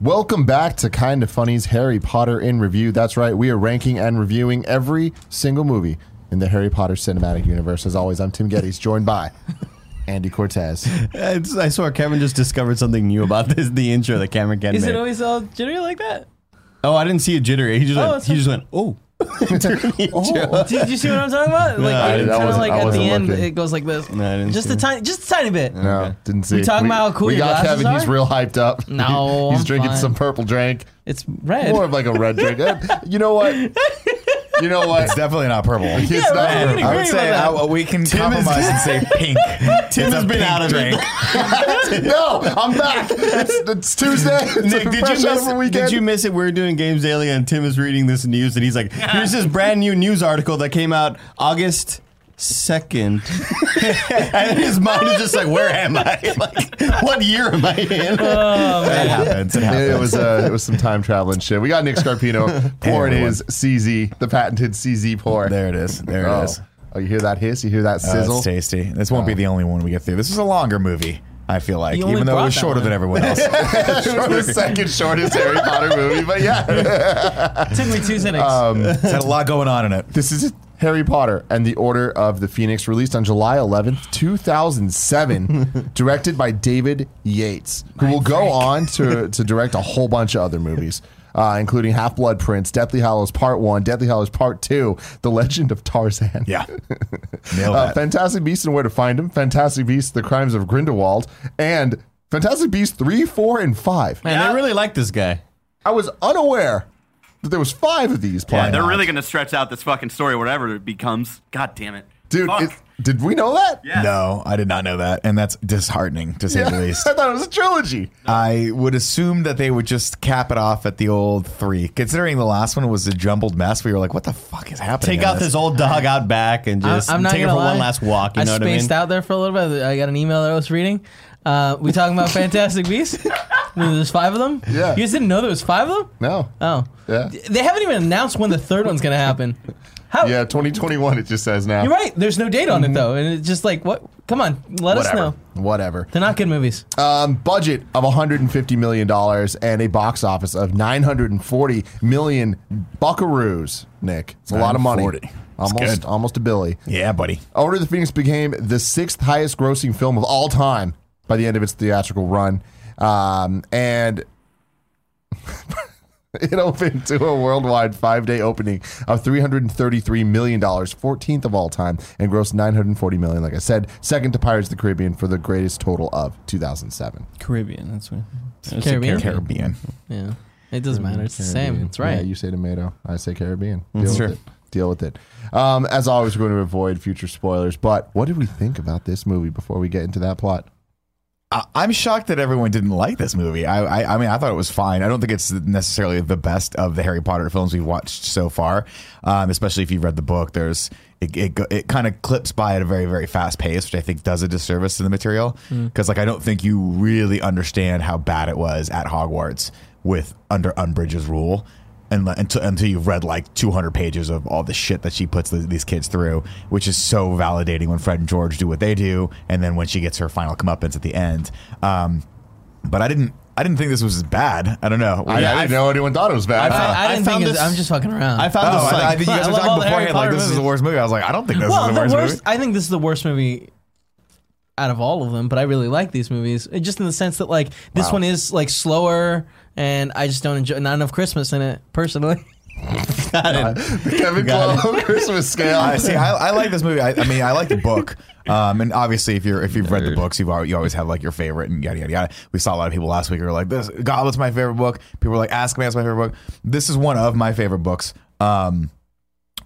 Welcome back to Kind of Funny's Harry Potter in Review. That's right, we are ranking and reviewing every single movie in the Harry Potter cinematic universe. As always, I'm Tim Gettys, joined by Andy Cortez. It's- I swear, Kevin just discovered something new about this. The intro that Cameron Ken Is made. it always all jittery like that? oh, I didn't see a jitter. He just Oh, went. it's He just went. Oh. During. Did you see what I'm talking about? Like, I- it's that kind of wasn't- like I at the wasn't end, looking. it goes like this. No, I didn't just see a it. tiny, just a tiny bit. No, Okay. didn't see. We talking about how cool We your got glasses Kevin. He's are? real hyped up. No, he's I'm drinking fine. some purple drink. It's red. More of like a red drink. Uh, you know what? You know what? It's definitely not purple. It's Yeah, not right, purple. I would say about that. uh, we can Tim is- compromise and say pink. Tim It's has a been pink out of drink. no, I'm back. It's, it's Tuesday. It's Nick, a did you, miss, of a weekend. did you miss it? We are doing Games Daily, and Tim is reading this news, and he's like, "Here's this brand new news article that came out August second, and his mind is just like, "Where am I? Like, what year am I in?" That happens. It Yeah, happens. It was uh, it was some time traveling shit. We got Nick Scarpino pouring his CZ, the patented CZ pour. there it is. There oh. it is. Oh, you hear that hiss? You hear that Oh, sizzle? it's tasty. This won't be the only one we get through. This is a longer movie. I feel like, You even though it was shorter than everyone else. it was the second shortest Harry Potter movie, but yeah. Took me two seconds. Um, it's had a lot going on in it. This is Harry Potter and the Order of the Phoenix, released on July 11th, 2007, directed by David Yates, who will go on to, to direct a whole bunch of other movies, uh, including Half Blood Prince, Deathly Hallows Part 1, Deathly Hallows Part 2, The Legend of Tarzan. Yeah. Nailed Uh. Fantastic Beasts and Where to Find Them, Fantastic Beasts, The Crimes of Grindelwald, and Fantastic Beasts 3, 4, and 5. Man, they really like this guy. I was unaware that there was five of these Yeah, they're really going to stretch out this fucking story, whatever it becomes. God damn it. Dude, it, did we know that? yeah. No, I did not know that. And that's disheartening, to say Yeah, the least. I thought it was a trilogy. I would assume that they would just cap it off at the old three. Considering the last one was a jumbled mess, we were like, what the fuck is happening? Take out this old dog out back and I'm- just I'm not take it for gonna one last walk. You I know what I mean? spaced out there for a little bit. I got an email that I was reading. Uh, we talking about Fantastic Beasts? There's five of them. Yeah. You guys didn't know there was five of them? No. Oh. Yeah. They haven't even announced when the third one's gonna happen. How? Yeah, 2021, it just says now. You're right. There's no date on it though, and it's just like, what? Come on, let us Whatever. know. Whatever. They're not good movies. Um, budget of 150 million dollars and a box office of 940 million buckaroos. Nick, it's a lot of money. 940. Almost, good. almost a billy. Yeah, buddy. Order of the Phoenix became the sixth highest grossing film of all time by the end of its theatrical run. Um, and it opened to a worldwide five day opening of $333 million, 14th of all time, and grossed 940 million, like I said, second to Pirates of the Caribbean for the greatest total of 2007. Caribbean. That's what. That's Caribbean? Caribbean. Yeah. It doesn't matter. It's the Caribbean. same. It's right. Yeah, you say tomato. I say Caribbean. Deal That's with true. it. Deal with it. Um, as always, we're going to avoid future spoilers. But what did we think about this movie before we get into that plot? I'm shocked that everyone didn't like this movie. I, I, I mean, I thought it was fine. I don't think it's necessarily the best of the Harry Potter films we've watched so far. Um, especially if you've read the book, there's it it, it kind of clips by at a very very fast pace, which I think does a disservice to the material. Because like I don't think you really understand how bad it was at Hogwarts with under Umbridge's rule. And, until, until you've read like 200 pages of all the shit that she puts the, these kids through, which is so validating when Fred and George do what they do, and then when she gets her final comeuppance at the end. Um, but I didn't, I didn't think this was bad. I don't know. I, Yeah, I didn't know anyone thought it was bad. I, I I didn't found think it's, this- I'm just fucking around. I found Oh, this I, like I think you guys were talking the beforehand like Potter this is the worst movie. I was like, I don't think this well, is the the worst, worst. movie. I think this is the worst movie out of all of them, but I really like these movies. Just in the sense that like this Wow. one is like slower, and I just don't enjoy not enough Christmas in it personally. Kevin Clow Christmas scale. I see. I, I like this movie. I, I mean, I like the book. Um, and obviously, if you're if you've read the books, you've always, you always have like your favorite and yada yada yada. We saw a lot of people last week who were like, "This Goblet's my favorite book." People were like, "Ask me, that's my favorite book." This is one of my favorite books. Um,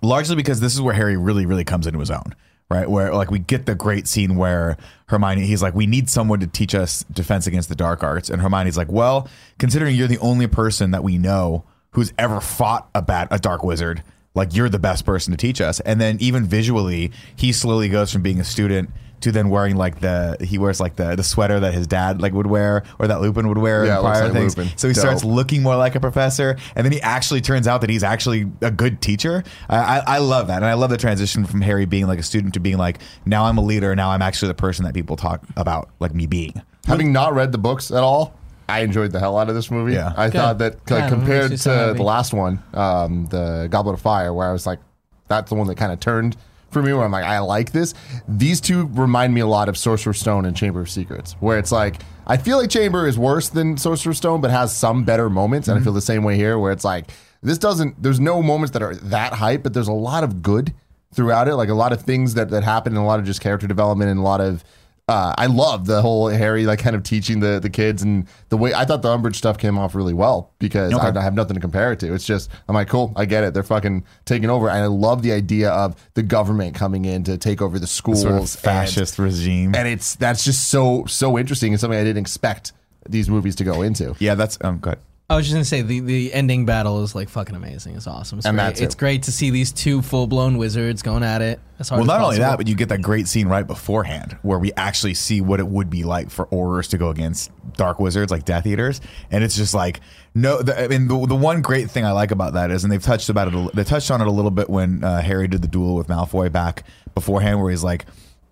largely because this is where Harry really, really comes into his own, right? Where like we get the great scene where Hermione, he's like, we need someone to teach us defense against the dark arts, and Hermione's like, well, considering you're the only person that we know who's ever fought a bat, a dark wizard, like you're the best person to teach us. And then even visually, he slowly goes from being a student. To then wearing like the he wears like the the sweater that his dad like would wear or that Lupin would wear Yeah, in it prior like things. Lupin. So he starts looking more like a professor, and then he actually turns out that he's actually a good teacher. I, I, I love that, and I love the transition from Harry being like a student to being like now I'm a leader. Now I'm actually the person that people talk about, like me being. Having not read the books at all, I enjoyed the hell out of this movie. Yeah. I thought that like, it compared makes me so to the last one, um, the Goblet of Fire, where I was like, that's the one that kind of turned for me. Where I'm like, I like this. These two remind me a lot of Sorcerer's Stone and Chamber of Secrets, where it's like I feel like Chamber is worse than Sorcerer's Stone, but has some better moments, and I feel mhm. the same way here, where it's like this doesn't. There's no moments that are that hype, but there's a lot of good throughout it, like a lot of things that that happen, and a lot of just character development, and a lot of uh, I love the whole Harry like kind of teaching the the kids and the way I thought the Umbridge stuff came off really well because I, I have nothing to compare it to. It's just I'm like cool, I get it. They're fucking taking over, and I love the idea of the government coming in to take over the schools, Sort of and- fascist regime. and, it's that's just so so interesting and something I didn't expect these movies to go into. yeah, that's um good. I was just gonna say the, the ending battle is like fucking amazing. It's awesome. It's And great. that's it. it's great to see these two full blown wizards going at it. As hard Well, as not only possible. that, but you get that great scene right beforehand where we actually see what it would be like for Aurors to go against dark wizards like Death Eaters, and it's just like no. The, I mean, the, the one great thing I like about that is, and they've touched about it. a- They touched on it a little bit when uh, Harry did the duel with Malfoy back beforehand, where he's like.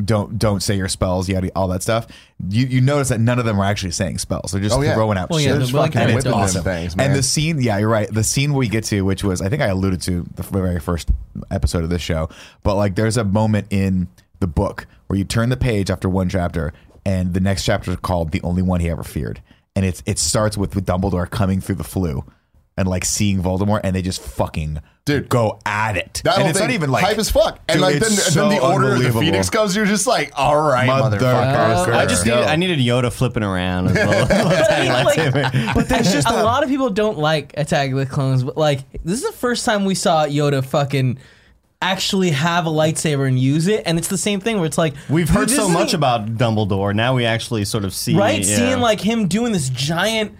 Don't don't say your spells, yada all that stuff. You you notice that none of them are actually saying spells. They're just Oh, yeah. throwing out Well, shit. yeah, the Willing and it's awesome. Things, and the scene, yeah, you're right. The scene we get to, which was I think I alluded to the very first episode of this show, but like there's a moment in the book where you turn the page after one chapter, and the next chapter is called "The Only One He Ever Feared," and it's it starts with, with Dumbledore coming through the Floo. And like seeing Voldemort, and they just fucking Dude. go at it. That and it's thing, not even like hype as fuck. And Dude, like then, it's then the so order of the unbelievable. Phoenix comes, you're just like, all right, Motherfucker. motherfucker. I just Go. needed, I needed Yoda flipping around as well. Tiny Like- but there's just a lot of people don't like Attack of the Clones, but like this is the first time we saw Yoda fucking actually have a lightsaber and use it, and it's the same thing where it's like We've dude, heard this so isn't- much about Dumbledore. Now we actually sort of see right, yeah. seeing like him doing this giant.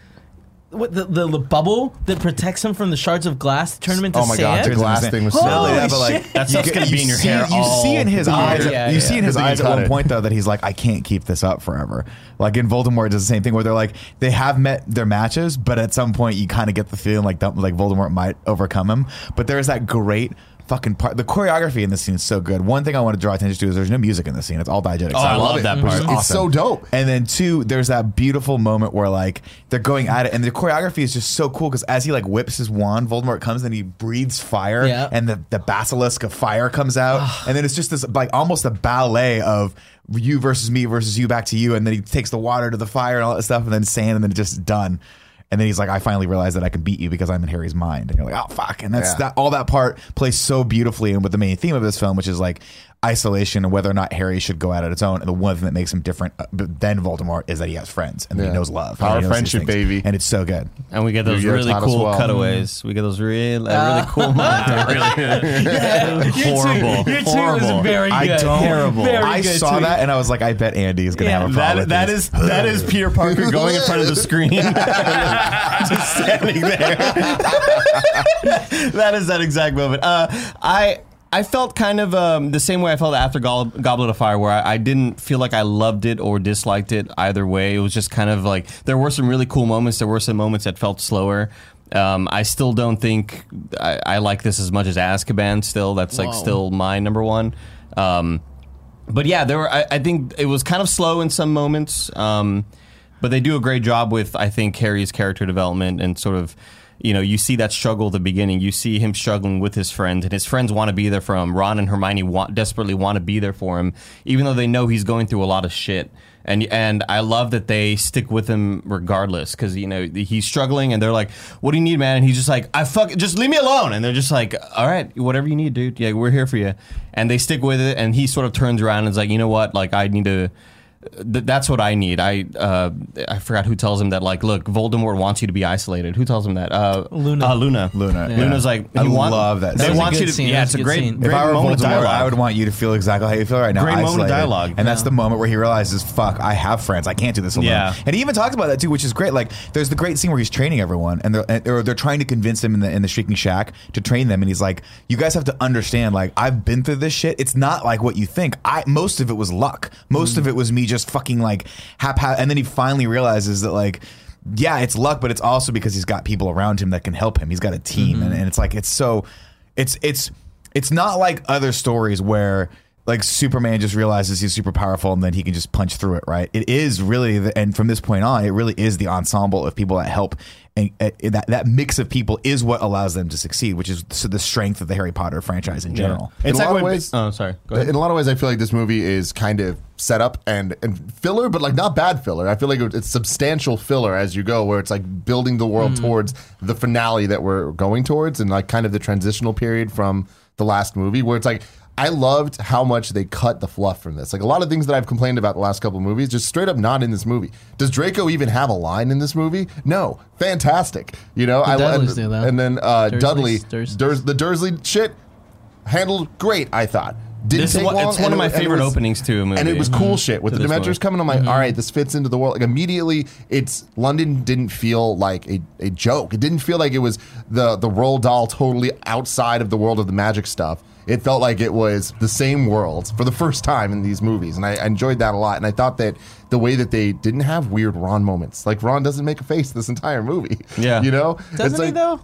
What the, the the bubble that protects him from the shards of glass to turn him into Oh my God, sand? the glass thing was so Holy good. yeah, but like shit. That stuff's gonna be in your see- hair You see in his all eyes. Yeah, you yeah. see in his eyes at one it. point though that he's like, I can't keep this up forever. Like in Voldemort, does the same thing where they're like, they have met their matches, but at some point you kind of get the feeling like Dum- like Voldemort might overcome him. But there's that great. Fucking part. The choreography in this scene is so good. One thing I want to draw attention to is there's no music in this scene. It's all diegetic. Oh, I sound. love that Which is part. It's so dope. And then two, there's that beautiful moment where like they're going at it, and the choreography is just so cool because as he like whips his wand, Voldemort comes and he breathes fire, Yeah. and the the basilisk of fire comes out, and then it's just this like almost a ballet of you versus me versus you back to you, and then he takes the water to the fire and all that stuff, and then sand, and then just done. And then he's like, I finally realized that I can beat you because I'm in Harry's mind. And you're like, oh fuck. And that's Yeah. that all that part plays so beautifully and with the main theme of this film, which is like isolation and whether or not Harry should go out on its own. And the one thing that makes him different uh, than Voldemort is that he has friends and Yeah. he knows love. Power knows friendship, baby. And it's so good. and we get those You get really cool well. cutaways. We get those really, uh, really cool moments. really, horrible, Your two horrible. was very good. I don't. Terrible. Very I good saw tweet. that and I was like, I bet Andy is going to Yeah, have a problem. That, with that, is, that is Peter Parker going in front of the screen, just standing there. that is that exact moment. Uh, I I felt kind of um, the same way I felt after Gob- Goblet of Fire, where I, I didn't feel like I loved it or disliked it either way. It was just kind of like there were some really cool moments. There were some moments that felt slower. Um, I still don't think I, I like this as much as Azkaban. Still, that's like Whoa. still my number one. Um, but yeah, there were. I, I think it was kind of slow in some moments, um, but they do a great job with I think Harry's character development and sort of you know, you see that struggle at the beginning. You see him struggling with his friends, and his friends want to be there for him. Ron and Hermione want, desperately want to be there for him, even though they know he's going through a lot of shit. And and I love that they stick with him regardless, because you know he's struggling, and they're like, "What do you need, man?" And he's just like, "I fuck, just leave me alone." And they're just like, "All right, whatever you need, dude. Yeah, we're here for you." And they stick with it, and he sort of turns around and is like, "You know what? Like, I need to." Th- that's what I need. I uh, I forgot who tells him that. Like, look, Voldemort wants you to be isolated. Who tells him that? Uh, Luna. Uh, Luna. Luna, yeah. Luna's like, I you want- love that They. That was a want good you to. scene. Yeah, That it's a a great, scene. great if I were moment Voldemort, dialogue. I would want you to feel exactly how you feel right now. Great moment of dialogue. and that's the moment where he realizes, "Fuck, I have friends. I can't do this alone." Yeah. and he even talks about that too, which is great. Like, there's the great scene where he's training everyone, and they're and- or they're trying to convince him in the in the Shrieking Shack to train them, and he's like, "You guys have to understand. Like, I've been through this shit. It's not like what you think. I most of it was luck. Most of it was me just fucking like hap And then he finally realizes that like." Yeah, it's luck, but it's also because he's got people around him that can help him. He's got a team, and, mm-hmm. and it's like it's so, it's it's it's not like other stories where like Superman just realizes he's super powerful and then he can just punch through it, right? It is really, the, and from this point on, it really is the ensemble of people that help, and uh, that that mix of people is what allows them to succeed, which is so the strength of the Harry Potter franchise in general. It's In a like lot of ways- Oh, sorry. Go ahead. In a lot of ways, I feel like this movie is kind of set up and, and filler, but like not bad filler. I feel like it's substantial filler as you go, where it's like building the world towards the finale that we're going towards, and like kind of the transitional period from the last movie, where it's like. I loved how much they cut the fluff from this. Like a lot of things that I've complained about the last couple of movies, just straight up not in this movie. Does Draco even have a line in this movie? No. Fantastic. You know, I Dudleys and, do, though. and then uh, Dudley, Durs, the Dursley shit handled great. I thought. Didn't This is take one- long, it's one of my it- favorite was- openings to a movie. And it was cool mm-hmm. shit with To the Dementors coming. I'm like, mm-hmm. all right, this fits into the world. Like immediately, it's London didn't feel like a, a joke. It didn't feel like it was the the Roald Dahl totally outside of the world of the magic stuff. It felt like it was the same world for the first time in these movies, and I, I enjoyed that a lot. And I thought that the way that they didn't have weird Ron moments, like Ron doesn't make a face this entire movie. Yeah. you know, Doesn't it's he like, though?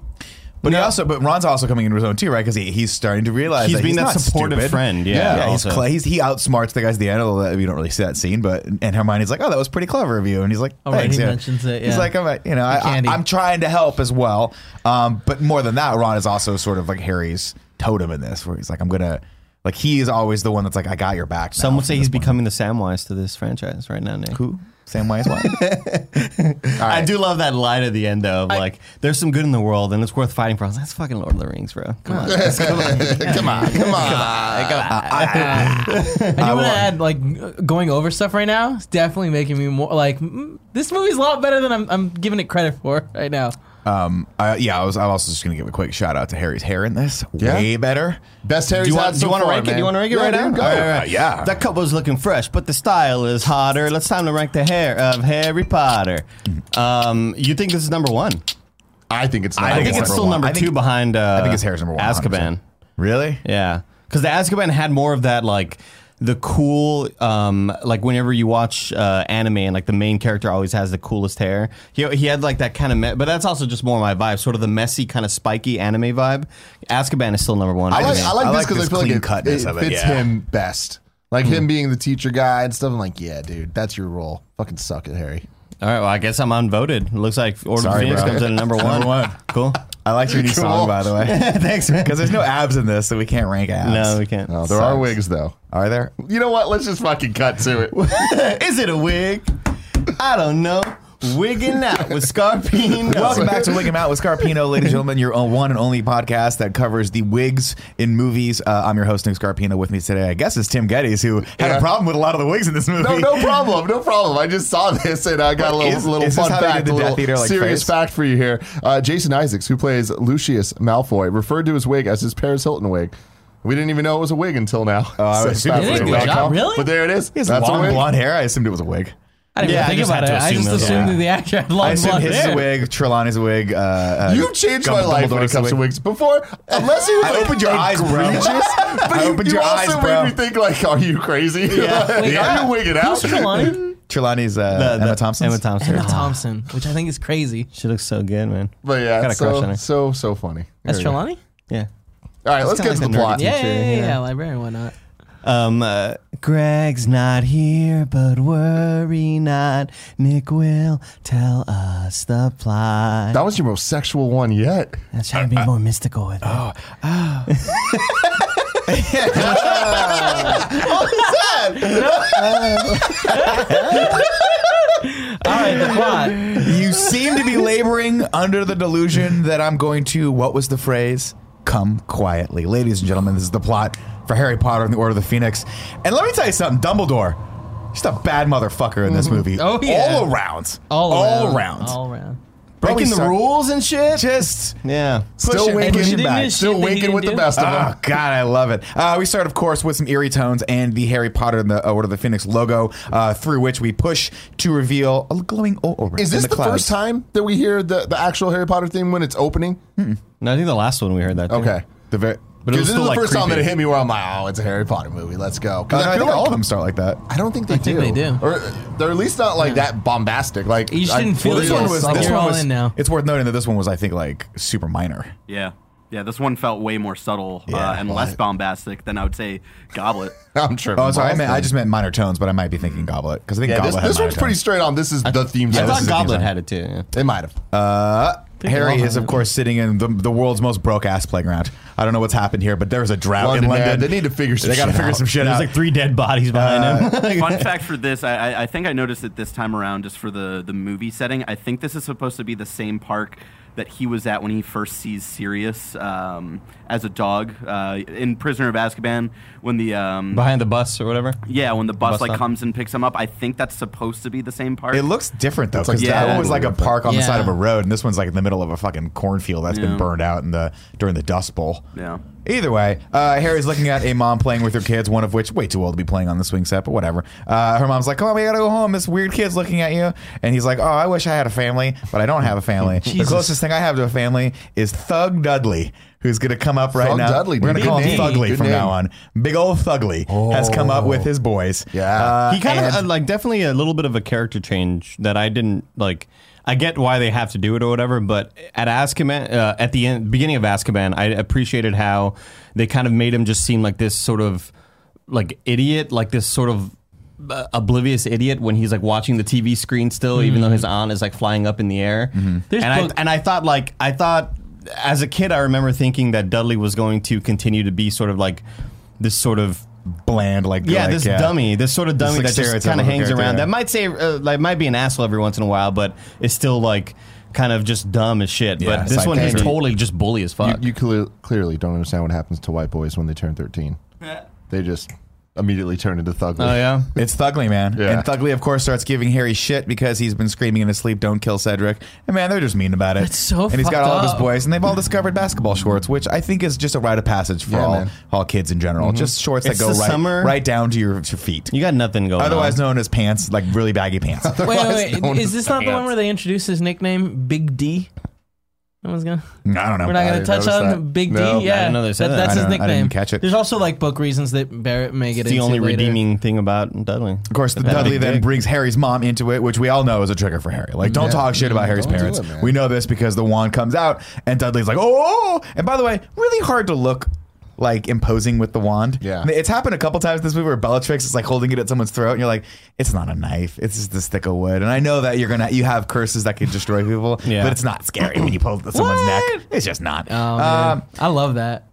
But he also, but Ron's also coming into his own too, right? Because he, he's starting to realize He's that being he's that not supportive stupid. friend, yeah, yeah. He's, also. cl- he's he outsmarts the guys at the end. Although we don't really see that scene, but and Hermione's like, "Oh, that was pretty clever of you," and he's like, Oh, right, "Thanks." he yeah. mentions it, He's yeah. like, "I'm, a- you know, I, I, candy. I'm trying to help as well." Um, but more than that, Ron is also sort of like Harry's totem in this, where he's like, "I'm gonna." Like he is always the one that's like, I got your back. Some would say from he's this point. becoming the Samwise to this franchise right now, Nick. who Samwise what? I do love that line at the end though, of like, "There's some good in the world, and it's worth fighting for." I was like, "That's fucking Lord of the Rings, bro. Come on." come on, come on. come I do want to add, like, going over stuff right now is definitely making me more like mm, this movie's a lot better than I'm, I'm giving it credit for right now. Um, yeah, I was. I'm also just gonna give a quick shout out to Harry's hair in this. Yeah? Way better. Best Harry's Do you want, had do you want to rank it? Do you want to rank it Yeah, right dude, now? go. All right, all right. Uh, yeah. That cup was looking fresh, but the style is hotter. Let's time to rank the hair of Harry Potter. Um, you think this is number one? I think it's. I think it's number still one. number I think- two behind. Uh, I think his hair's number one, Azkaban. 100%. Really? Yeah, because the Azkaban had more of that like the cool, um, like whenever you watch uh, anime and like the main character always has the coolest hair. He he had like that kind of, me- but that's also just more my vibe, sort of the messy kind of spiky anime vibe. Azkaban is still number one. I like, me. I like I this because I this feel like clean it, cutness it of it, fits yeah. him best. Like him being the teacher guy and stuff. I'm like, yeah, dude, that's your role. Fucking suck it, Harry. All right, well, I guess I'm unvoted. It looks like Order of Sorry, Phoenix bro. comes in at number one. Number one. Cool. I like your new Cool. song, by the way. Thanks, man. Because there's no abs in this, so we can't rank abs. No, we can't. Oh, there are Sucks. wigs though. Are there? You know what? Let's just fucking cut to it. Is it a wig? I don't know. Wigging out with Scarpino. Welcome back to Wig 'em Out with Scarpino, ladies and gentlemen, your own one and only podcast that covers the wigs in movies. Uh, I'm your host, Nick Scarpino. With me today, I guess, is Tim Gettys, who had Yeah. a problem with a lot of the wigs in this movie. No, no problem, no problem. I just saw this and I got a little, Is- little is this fun how they did fact, the a Death little Eater, like, serious face? fact for you here. Uh, Jason Isaacs, who plays Lucius Malfoy, referred to his wig as his Paris Hilton wig. We didn't even know it was a wig until now. Oh, I So assumed it's it was a fascinating.com. wig. Really? But there it is. He has That's a long wig. blonde hair. I assumed it was a wig. I didn't Yeah, I even think just about it. I just it assumed yeah. that the actor had long I assumed blonde his hair. wig, Trelawney's wig. Uh, uh, You changed Gum- my life when it comes to wigs. Before, unless you I opened your eyes, bro. egregious, but I you, opened you your also eyes, made bro. me think like, are you crazy? Yeah. Wait, are you wigging out? Who's Trelawney? Trelawney's uh, The- the- Emma Thompson. Emma Thompson. Emma Thompson, which I think is crazy. She looks so good, man. But yeah, Got a crush on so, her. so so funny. That's There we go. Trelawney? Yeah. All right, let's kinda get to the the plot. Yeah, yeah, yeah, yeah. yeah, librarian, why not? Um, uh, Greg's not here, but worry not. Nick will tell us the plot. That was your most sexual one yet. That's trying to be more mystical with it. All right, the plot. You seem to be laboring under the delusion that I'm going to, what was the phrase? Come quietly. Ladies and gentlemen, this is the plot for Harry Potter and the Order of the Phoenix. And let me tell you something Dumbledore, just a bad motherfucker in this mm-hmm. movie. Oh, yeah. All around. All All around. around. All around. Breaking the start- rules and shit. Just Yeah. Still pushing, winking, pushing didn't back. you- still that he winking with the do? best of them. Oh. God, I love it. Uh, we start, of course, with some eerie tones and the Harry Potter and the uh, Order of the Phoenix logo, uh, through which we push to reveal a glowing orb. Is in this the, clouds. first time that we hear the, the actual Harry Potter theme when it's opening? No, I think the last one we heard that. Too. Okay. The very, But it was Because this is the like first time that it hit me where I'm like, oh, it's a Harry Potter movie. Let's go. Uh, Because no, I, I feel think all of them start like that. I don't think they think do. they do. Or they're at least not like that bombastic. Like You just I- didn't feel Well, this one was. Like, This you're one all was. in now. It's worth noting that this one was, I think, like super minor. Yeah. Yeah, this one felt way more subtle Yeah, uh, and less bombastic than I would say Goblet. I'm sure. Oh, sorry. I, meant, I just meant minor tones, but I might be thinking Goblet because I think Yeah, Goblet this, had this minor one's pretty straight on. This is the theme I song. thought Goblet had it too. Yeah. They might have. Uh, Harry is, of course, sitting in the, the world's most broke ass playground. I don't know what's happened here, but there's a drought London, in London. man, they need to figure some They got to figure out. some shit out. There's out. like three dead bodies uh, behind him. Fun fact for this, I, I, I think I noticed it this time around just for the, the movie setting. I think this is supposed to be the same park that he was at when he first sees Sirius um, as a dog uh, in Prisoner of Azkaban when the um, behind the bus or whatever. yeah when the bus, bus like stop. comes and picks him up. I think that's supposed to be the same park. It looks different though, It's like- because Yeah. that one was like a park on the Yeah. side of a road, and this one's like in the middle of a fucking cornfield that's been burned out in the during the Dust Bowl. yeah. Either way, uh, Harry's looking at a mom playing with her kids, one of which way too old to be playing on the swing set, but whatever. Uh, her mom's like, "Come on, we gotta go home. This weird kid's looking at you," and he's like, "Oh, I wish I had a family, but I don't have a family. the Jesus. closest thing I have to a family is Thug Dudley." Who's gonna come up right Thug now? Dudley, We're gonna dude. call him Good name. Thugly Good from name. now on. Big old Thugly has come up with his boys. Yeah. Uh, he kind of and- uh, like definitely a little bit of a character change that I didn't like. I get why they have to do it or whatever, but at Azkaban, uh, at the end, beginning of Azkaban, I appreciated how they kind of made him just seem like this sort of like idiot, like this sort of uh, oblivious idiot when he's like watching the TV screen still, even though his aunt is like flying up in the air. There's and I and I thought like I thought as a kid, I remember thinking that Dudley was going to continue to be sort of like this sort of bland, like yeah, like, this dummy, this sort of dummy like that just kind of of hangs character, around. yeah. That might say uh, like might be an asshole every once in a while, but it's still like kind of just dumb as shit. Yeah, but this side one is totally just bully as fuck. you cle- clearly don't understand what happens to white boys when they turn 13. They just immediately turn into thugly. oh yeah. It's Thugly, man. Yeah. And Thugly, of course, starts giving Harry shit because he's been screaming in his sleep, don't kill Cedric. And man, they're just mean about it. That's so And he's got fucked all of his boys, and they've all discovered basketball shorts, which I think is just a rite of passage for Yeah, all, man. all kids in general. Mm-hmm. Just shorts It's that go right, summer. right down to your, to your feet. You got nothing going Otherwise on. known as pants, like really baggy pants. Wait, wait, wait. Is this not the one where they introduced his nickname, Big D? No one's gonna. Mm, I don't know. We're not gonna didn't touch notice on that. Big No. D. Yeah, I didn't know they said that. that's I his don't- I nickname. didn't catch it. There's also like book reasons that Barrett may get It's the into only later. redeeming thing about Dudley. Of course, the That Dudley then dick. brings Harry's mom into it, which we all know is a trigger for Harry. Like, don't Yeah. talk shit about mm, Harry's Don't parents. it, man. we know this because the wand comes out, and Dudley's like, oh, oh, oh. and by the way, really hard to look like imposing with the wand. Yeah. it's happened a couple times this movie where Bellatrix is like holding it at someone's throat, and you're like, it's not a knife, it's just a stick of wood. And I know that you're gonna you have curses that can destroy people, Yeah. but it's not scary when you pull someone's neck. It's just not. Oh Um, I love that.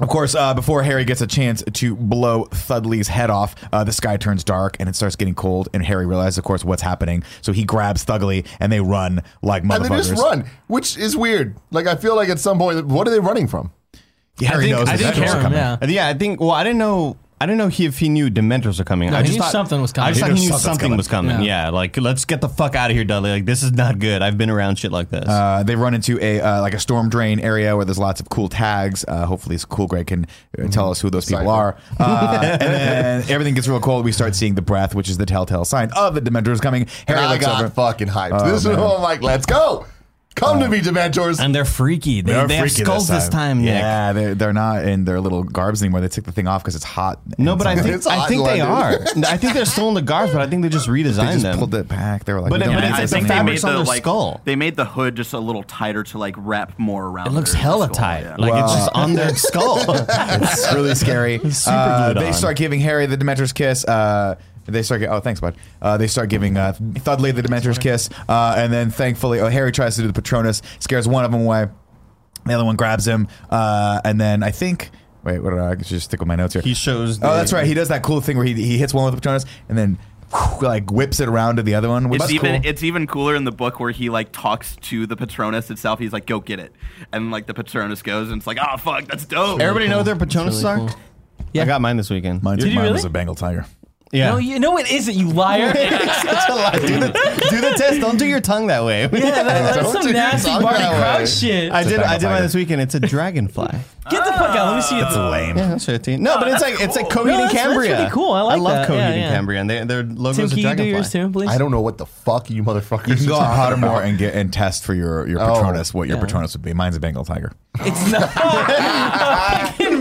of course, uh, before Harry gets a chance to blow Thudley's head off, uh, the sky turns dark and it starts getting cold. And Harry realizes, of course, what's happening. So he grabs Thudley and they run like motherfuckers. and they just run, which is weird. Like I feel like at some point, what are they running from? Harry I think- knows I think Dementors are coming. yeah. Uh, Yeah, I think. Well, I didn't know. I didn't know he, if he knew Dementors are coming. No, I he just knew thought something was coming. I just He thought knew he knew something's something coming. was coming. Yeah. Yeah. like let's get the fuck out of here, Dudley. Like this is not good. I've been around shit like this. Uh, they run into a uh, like a storm drain area where there's lots of cool tags. Uh, hopefully, this cool Greg can uh, tell us who those people Cypher. are. Uh, and then everything gets real cold. We start seeing the breath, which is the telltale sign of the Dementors coming. Harry I looks got over. fucking hyped. Oh, this is man. I'm like, let's go. Come to me, Dementors. And they're freaky. They, They're they have freaky skulls this time, Nick. Yeah, they're, they're not in their little garbs anymore. They took the thing off because it's hot. No, but I think It's I hot think they are. London. I think they're still in the garbs, but I think they just redesigned they just them. pulled it back. They were like, But we it- don't but need it's- I this think they anymore. made fabric's on the their like skull. they made the hood just a little tighter to like wrap more around. It looks their hella skull, tight. yeah. like it's just on their skull. it's really scary. super Uh, glued they on. start giving Harry the Dementor's kiss. Uh, they start. Get, oh, thanks, bud. Uh, they start giving uh, Thudley the Dementor's kiss, uh, and then thankfully, oh, Harry tries to do the Patronus, scares one of them away. The other one grabs him, uh, and then I think. Wait, what? Did I, I should just stick with my notes here. he shows. oh, the- that's right. He does that cool thing where he, he hits one with the Patronus, and then like whips it around to the other one. Which It's is even cool. it's even cooler in the book where he like talks to the Patronus itself. He's like, "Go get it," and like the Patronus goes, and it's like, "Oh fuck, that's dope." Everybody know what their Patronus Patronuses really are? cool. I got mine this weekend. Mine, Did you mine really? was a Bengal tiger. Yeah. No, you, no, it isn't. You liar. Such a lie. Do the, do the test. Don't do your tongue that way. Yeah, that, that's Don't some do your nasty tongue Barty that way. Crouch shit. I did. a I did mine this weekend. It's a dragonfly. Get the fuck out. Let me see it. That's lame. Yeah, that's 15. No, but it's that's like it's like cool. Coheed No, and that's- that's Cambria. really cool. I like love that. Coheed Yeah, and yeah. Cambria, and they, their logo's Tim, a can you do dragonfly. yours too, please? I don't know what the fuck you motherfuckers. You can go are on talking Pottermore about. and get and test for your your Oh, Patronus what your yeah. Patronus would be. Mine's a Bengal tiger. It's not.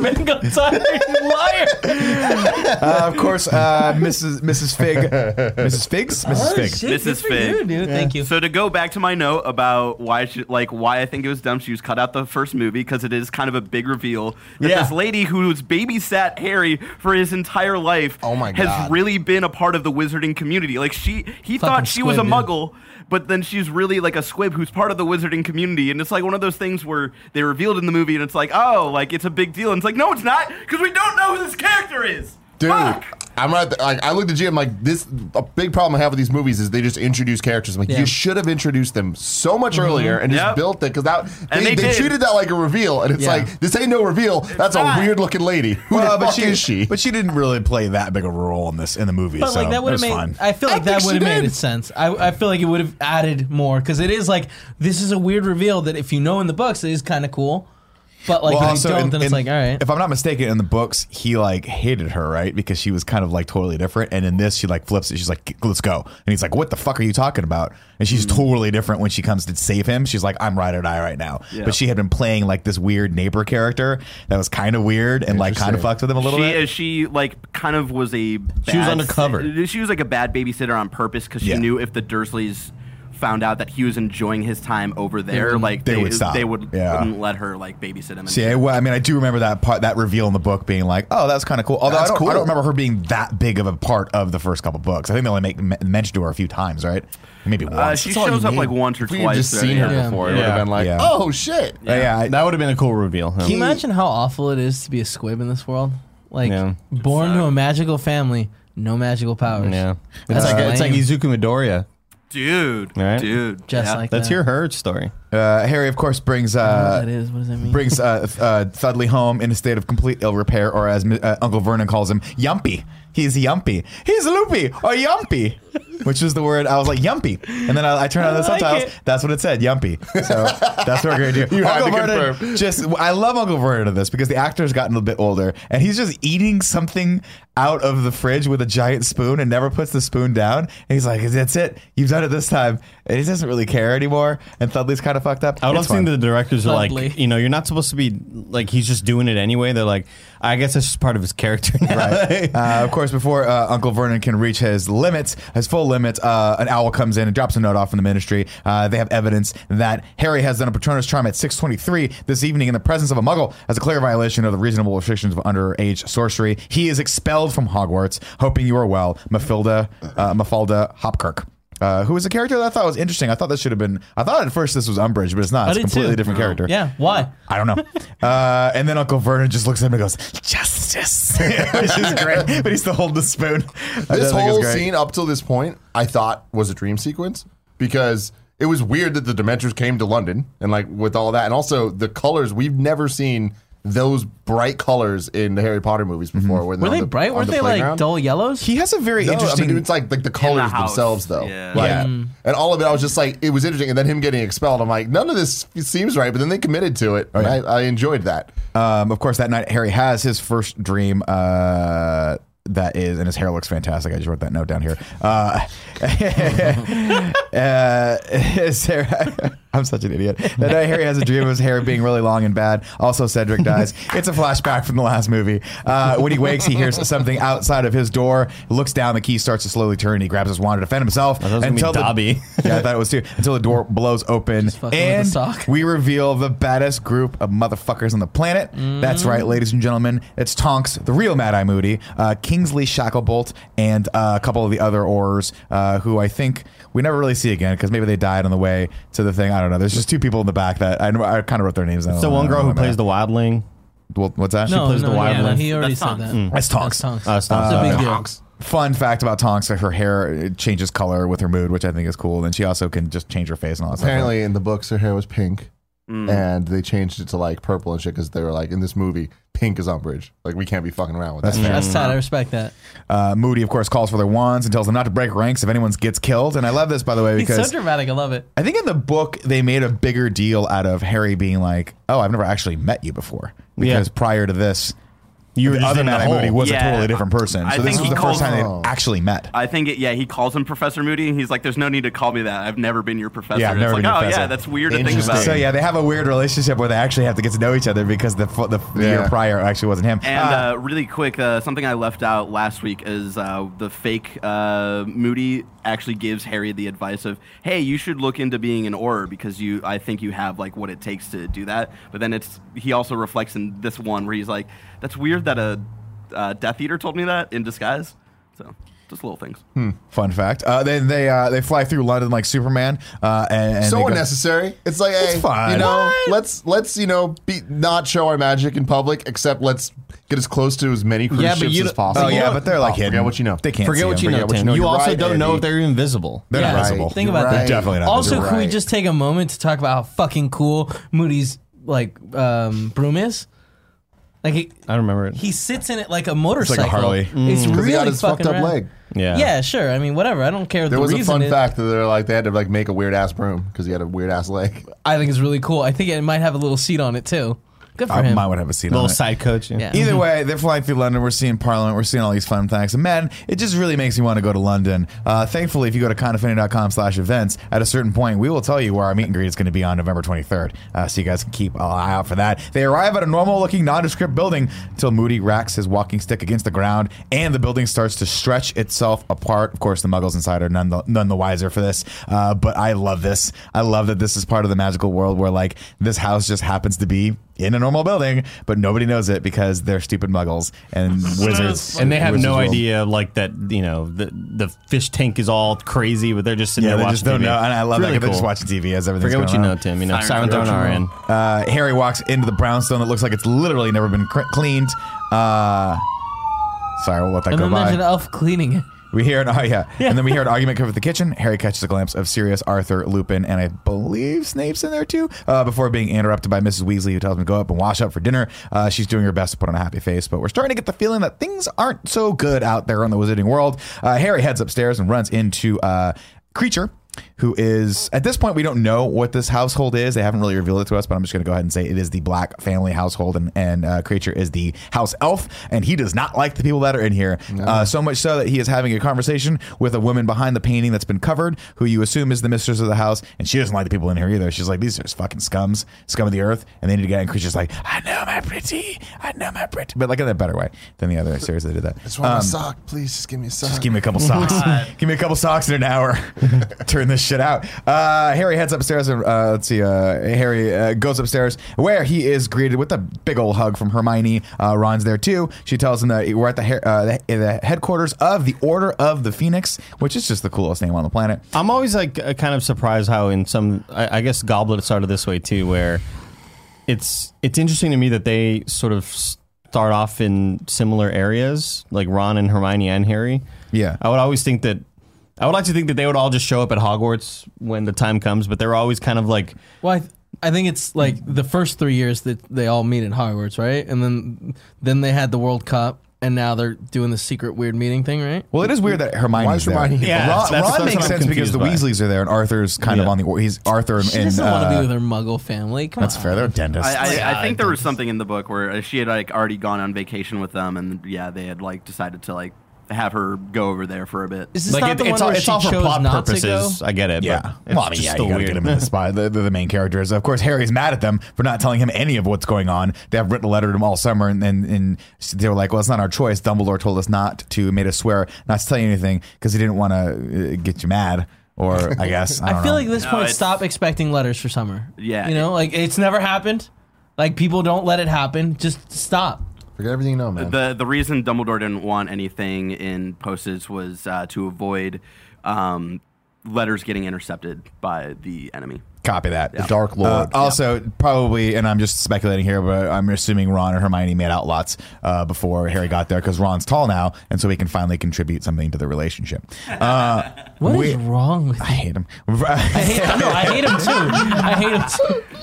fucking Bengal tiger, you liar. Uh, of course, uh, Mrs. Mrs. Figg, Mrs. Figgs, Mrs. Figg. Shit, Mrs. for Figg. you, dude. Thank you. So to go back to my note about why she, like why I think it was dumb she was cut out the first movie because it is kind of a big reveal that Yeah. this lady who's babysat Harry for his entire life Oh my has really been a part of the wizarding community. Like she he thought Fucking she was a squib, dude. muggle, but then she's really like a squib who's part of the wizarding community and it's like one of those things where they revealed in the movie and it's like, "Oh, like it's a big deal." And it's like, "No, it's not because we don't know who this character is." Dude, Fuck! I'm right. There. Like, I looked at Jim like this. A big problem I have with these movies is they just introduce characters. I'm like, Yeah. you should have introduced them so much mm-hmm. earlier and just Yep. built it because that And they, they they treated that like a reveal, and it's Yeah. like this ain't no reveal. That's not. a weird looking lady. Who Well, the but fuck she is she? But she didn't really play that big of a role in this in the movie. But so like that would have made. fine. I feel I like that would have made it sense. I, I feel like it would have added more because it is like this is a weird reveal that if you know in the books it is kind of cool, but like Well, if also, you don't, in- then it's in- like all right. If I'm not mistaken, in the books, he like hated her, right? Because she was kind of like totally different. And in this, she like flips it. She's like, "Let's go." And he's like, "What the fuck are you talking about?" And she's Hmm. totally different when she comes to save him. She's like, "I'm ride or die right now." Yeah. But she had been playing like this weird neighbor character that was kind of weird and like kind of Interesting. fucked with him a little she, bit. She like kind of was a. Bad, She was undercover. She was like a bad babysitter on purpose because she Yeah. knew if the Dursleys found out that he was enjoying his time over there, wouldn't- like They would stop. They would Yeah. wouldn't let her like babysit him. See. I, well, I mean, I do remember that part, that reveal in the book being like, "Oh, that's kind of cool." Although I don't, I don't remember her being that big of a part of the first couple books. I think they only make m- mention to her a few times, right? Maybe once. Uh, she That's shows up need. like once or If we twice. had just there, seen her yeah. before, it would have been like, Yeah. oh shit. Uh, yeah, I- That would have been a cool reveal. Can you imagine how awful it is to be a squib in this world? Like Yeah. born to a magical family, no magical powers. Yeah, That's it's like it's like. Izuku Midoriya. Dude, Right? dude, Just yeah. like That's that. your herd story. Uh, Harry, of course, brings I don't uh, what that is. What does that mean? brings uh, uh, Thudley home in a state of complete ill repair, or as uh, Uncle Vernon calls him, yumpy. He's yumpy. He's loopy or yumpy, which is the word. I was like yumpy, and then I, I turned on the I like subtitles. it. That's what it said, yumpy. So that's what we're gonna do. You had Uncle to Vernon, confirm. just I love Uncle Vernon in this because the actor's gotten a bit older, and he's just eating something out of the fridge with a giant spoon and never puts the spoon down. And he's like, "That's it. You've done it this time." And he doesn't really care anymore. And Thudley's kind of fucked up. I would It's love seeing the directors are Lovely. like, you know, you're not supposed to be like he's just doing it anyway. They're like, I guess that's just part of his character now. Right. uh, of course, before uh, Uncle Vernon can reach his limits, his full limits, uh, an owl comes in and drops a note off in the ministry. Uh, they have evidence that Harry has done a Patronus charm at 623 this evening in the presence of a muggle as a clear violation of the reasonable restrictions of underage sorcery. He is expelled from Hogwarts. Hoping you are well, Mafilda, uh, Mafalda Hopkirk. Uh, was a character that I thought was interesting. I thought this should have been. I thought at first this was Umbridge, but it's not. I It's a did completely too. different character. Yeah. Why? I don't know. Uh, and then Uncle Vernon just looks at him and goes, "Justice," which is great. But he's still holding the spoon. I This think it's whole great. scene up till this point, I thought was a dream sequence because it was weird that the Dementors came to London and like with all that, and also the colors we've never seen those bright colors in the Harry Potter movies before. when Were on they the- bright? Weren't the they like dull yellows? He has a very No, interesting. I mean, it's like like the colors house, themselves, though. yeah. Like, Yeah. Mm. and all of it, I was just like, it was interesting. And then him getting expelled, I'm like, none of this seems right. But then they committed to it. and. I, I enjoyed that. Um, of course, that night Harry has his first dream. Uh, that is, and his hair looks fantastic. I just wrote that note down here. Uh, uh, Sarah, I'm such an idiot. That night, Harry has a dream of his hair being really long and bad. Also, Cedric dies. It's a flashback from the last movie. Uh, when he wakes, he hears something outside of his door. Looks down. The key starts to slowly turn. He grabs his wand to defend himself. thought it was gonna be the, Dobby. yeah, I thought it was too. Until the door blows open, fucking with a and sock. we reveal the baddest group of motherfuckers on the planet. That's right, ladies and gentlemen. It's Tonks, the real Mad Eye Moody, uh, Kingsley Shacklebolt, and uh, a couple of the other Aurors, uh, who I think we never really see again because maybe they died on the way to the thing. I don't know. There's just two people in the back that I, I kind of wrote their names. down. It's the one girl who plays the wildling. Well, what's that? No, plays no, the yeah, wildling. no, he already That's said Tonks. that. That's Tonks. Tonks. Uh, Tonks. It's a big Uh, deal. Tonks. Fun fact about Tonks: her hair changes color with her mood, which I think is cool. And she also can just change her face and all that stuff. Apparently, in the books, her hair was pink, Mm. and they changed it to like purple and shit because they were like, in this movie, pink is Umbridge. Like, we can't be fucking around with That's that. fair. That's tight. I respect that. Uh, Moody, of course, calls for their wands and tells them not to break ranks if anyone gets killed. And I love this, by the way, He's so because dramatic. I love it. I think in the book they made a bigger deal out of Harry being like, "Oh, I've never actually met you before," because Yeah. prior to this, You were the just other in the Mad Eye. Moody was Yeah. a totally different person. I So this think was the first time they actually met. I think it, yeah, he calls him Professor Moody, and he's like, "There's no need to call me that. I've never been your professor." Yeah, I've never it's been like, your oh professor. yeah, that's weird to think Interesting. about. So yeah, they have a weird relationship where they actually have to get to know each other because the the, the year prior actually wasn't him. And Uh, uh, really quick, uh, something I left out last week is uh, the fake uh, Moody actually gives Harry the advice of, "Hey, you should look into being an Auror because you, I think you have like what it takes to do that." But then it's he also reflects in this one where he's like, "That's weird that a uh, Death Eater told me that in disguise." So just little things. fun fact. Uh, then they uh, they fly through London like Superman. Uh, and, and so they go- unnecessary. It's like, hey, fine. you know, What? let's let's you know be not show our magic in public, except let's get as close to as many cruise Yeah, ships you as possible. Oh yeah, but they're like Oh, hidden. Forget what you know. They can't Forget see what them. you know, Forget what you know. You also right, don't know if they're invisible. They're Yeah. not visible. Think about You're that. right. Definitely not Also, visible. can we just take a moment to talk about how fucking cool Moody's like um, broom is? Like he, I don't remember it. he sits in it like a motorcycle. Harley. It's really he got his fucking fucked up rad. leg. yeah. Yeah, sure. I mean, whatever. I don't care. There the was a reason fun is- fact that they're like they had to like make a weird ass broom because he had a weird ass leg. I think it's really cool. I think it might have a little seat on it too. Good for I him. might would have a seat Little on it. side coach. Yeah. Either way, they're flying through London. We're seeing Parliament. We're seeing all these fun things. And man, it just really makes me want to go to London. Uh, thankfully, if you go to kindoffunny.com slash events, at a certain point, we will tell you where our meet and greet is going to be on November 23rd. Uh, so you guys can keep an eye out for that. They arrive at a normal looking nondescript building until Moody racks his walking stick against the ground and the building starts to stretch itself apart. Of course, the muggles inside are none the, none the wiser for this. Uh, but I love this. I love that this is part of the magical world where like this house just happens to be in a normal building, but nobody knows it because they're stupid muggles and wizards. And they have Wizards no world. idea, like that. You know, the the fish tank is all crazy, but they're just sitting there. Watching TV yeah, there they watching just don't TV. know. And I love It's that. really They're just cool. watching TV as everything's Forget what you going know. Tim. You know, Siren Siren Throne Throne. Arian. Uh, Harry walks into the brownstone that looks like it's literally never been cr- cleaned. Uh, sorry, we'll let that and go then there's by. an elf cleaning it. We hear an oh yeah. and then we hear an argument come from the kitchen. Harry catches a glimpse of Sirius, Arthur, Lupin, and I believe Snape's in there too. Uh, before being interrupted by Mrs. Weasley, who tells him to go up and wash up for dinner. Uh, she's doing her best to put on a happy face, but we're starting to get the feeling that things aren't so good out there in the Wizarding world. Uh, Harry heads upstairs and runs into uh, Kreacher. Who is at this point we don't know what this household is. They haven't really revealed it to us, but I'm just going to go ahead and say it is the Black family household, and and uh, Kreacher is the house elf, and he does not like the people that are in here. Uh, so much so that he is having a conversation with a woman behind the painting that's been covered, who you assume is the mistress of the house, and she doesn't like the people in here either. She's like, these are just fucking scums, scum of the earth, and they need to get. And Kreacher's like, I know my pretty, I know my pretty, but like in a better way than the other series that did that. Just want Um, a sock, please. Just give me a sock. just give me a couple socks. give me a couple socks in an hour. Turn this shit out. Uh, Harry heads upstairs and uh, let's see. Uh, Harry uh, goes upstairs where he is greeted with a big old hug from Hermione. Uh, Ron's there too. She tells him that we're at the, uh, the, the headquarters of the Order of the Phoenix, which is just the coolest name on the planet. I'm always like kind of surprised how in some I, I guess Goblet started this way too, where it's it's interesting to me that they sort of start off in similar areas, like Ron and Hermione and Harry. Yeah. I would always think that I would like to think that they would all just show up at Hogwarts when the time comes, but they're always kind of like Well, I, th- I think it's like the first three years that they all meet in Hogwarts, right? And then then they had the World Cup, and now they're doing the secret weird meeting thing, right? Well, it is weird that Hermione's Why is there. Hermione- Yeah, Ron, that's- that's Ron what makes I'm sense because the by. Weasleys are there and Arthur's kind of Yeah. on the. He's Arthur She and doesn't want to uh, be with her Muggle family. Come That's on. fair. They're dentists. I, I, I think there God. was something in the book where she had like already gone on vacation with them, and yeah, they had like decided to like have her go over there for a bit. Is this Like not it, the it's one all, where it's she all for chose plot not purposes. to go? I get it. Yeah. but it's Well, I mean, just yeah, still you gotta weird. get him in the spot. They're, they're the main characters. Of course, Harry's mad at them for not telling him any of what's going on. They have written a letter to him all summer, and, and, and they were like, well, it's not our choice. Dumbledore told us not to, made us swear not to tell you anything because he didn't want to uh, get you mad. Or, I guess. I, I, don't feel know. like at this No, point, it's- stop expecting letters for summer. Yeah. you know, like it's never happened. Like people don't let it happen. Just stop. Forget everything you know, man. The the reason Dumbledore didn't want anything in postage was uh, to avoid um, letters getting intercepted by the enemy. Copy that. The Dark Lord. Uh, also, probably, and I'm just speculating here, but I'm assuming Ron and Hermione made out lots uh, before Harry got there because Ron's tall now, and so he can finally contribute something to the relationship. Uh, What is we- wrong with I hate him. I hate, no, I hate him too. I hate him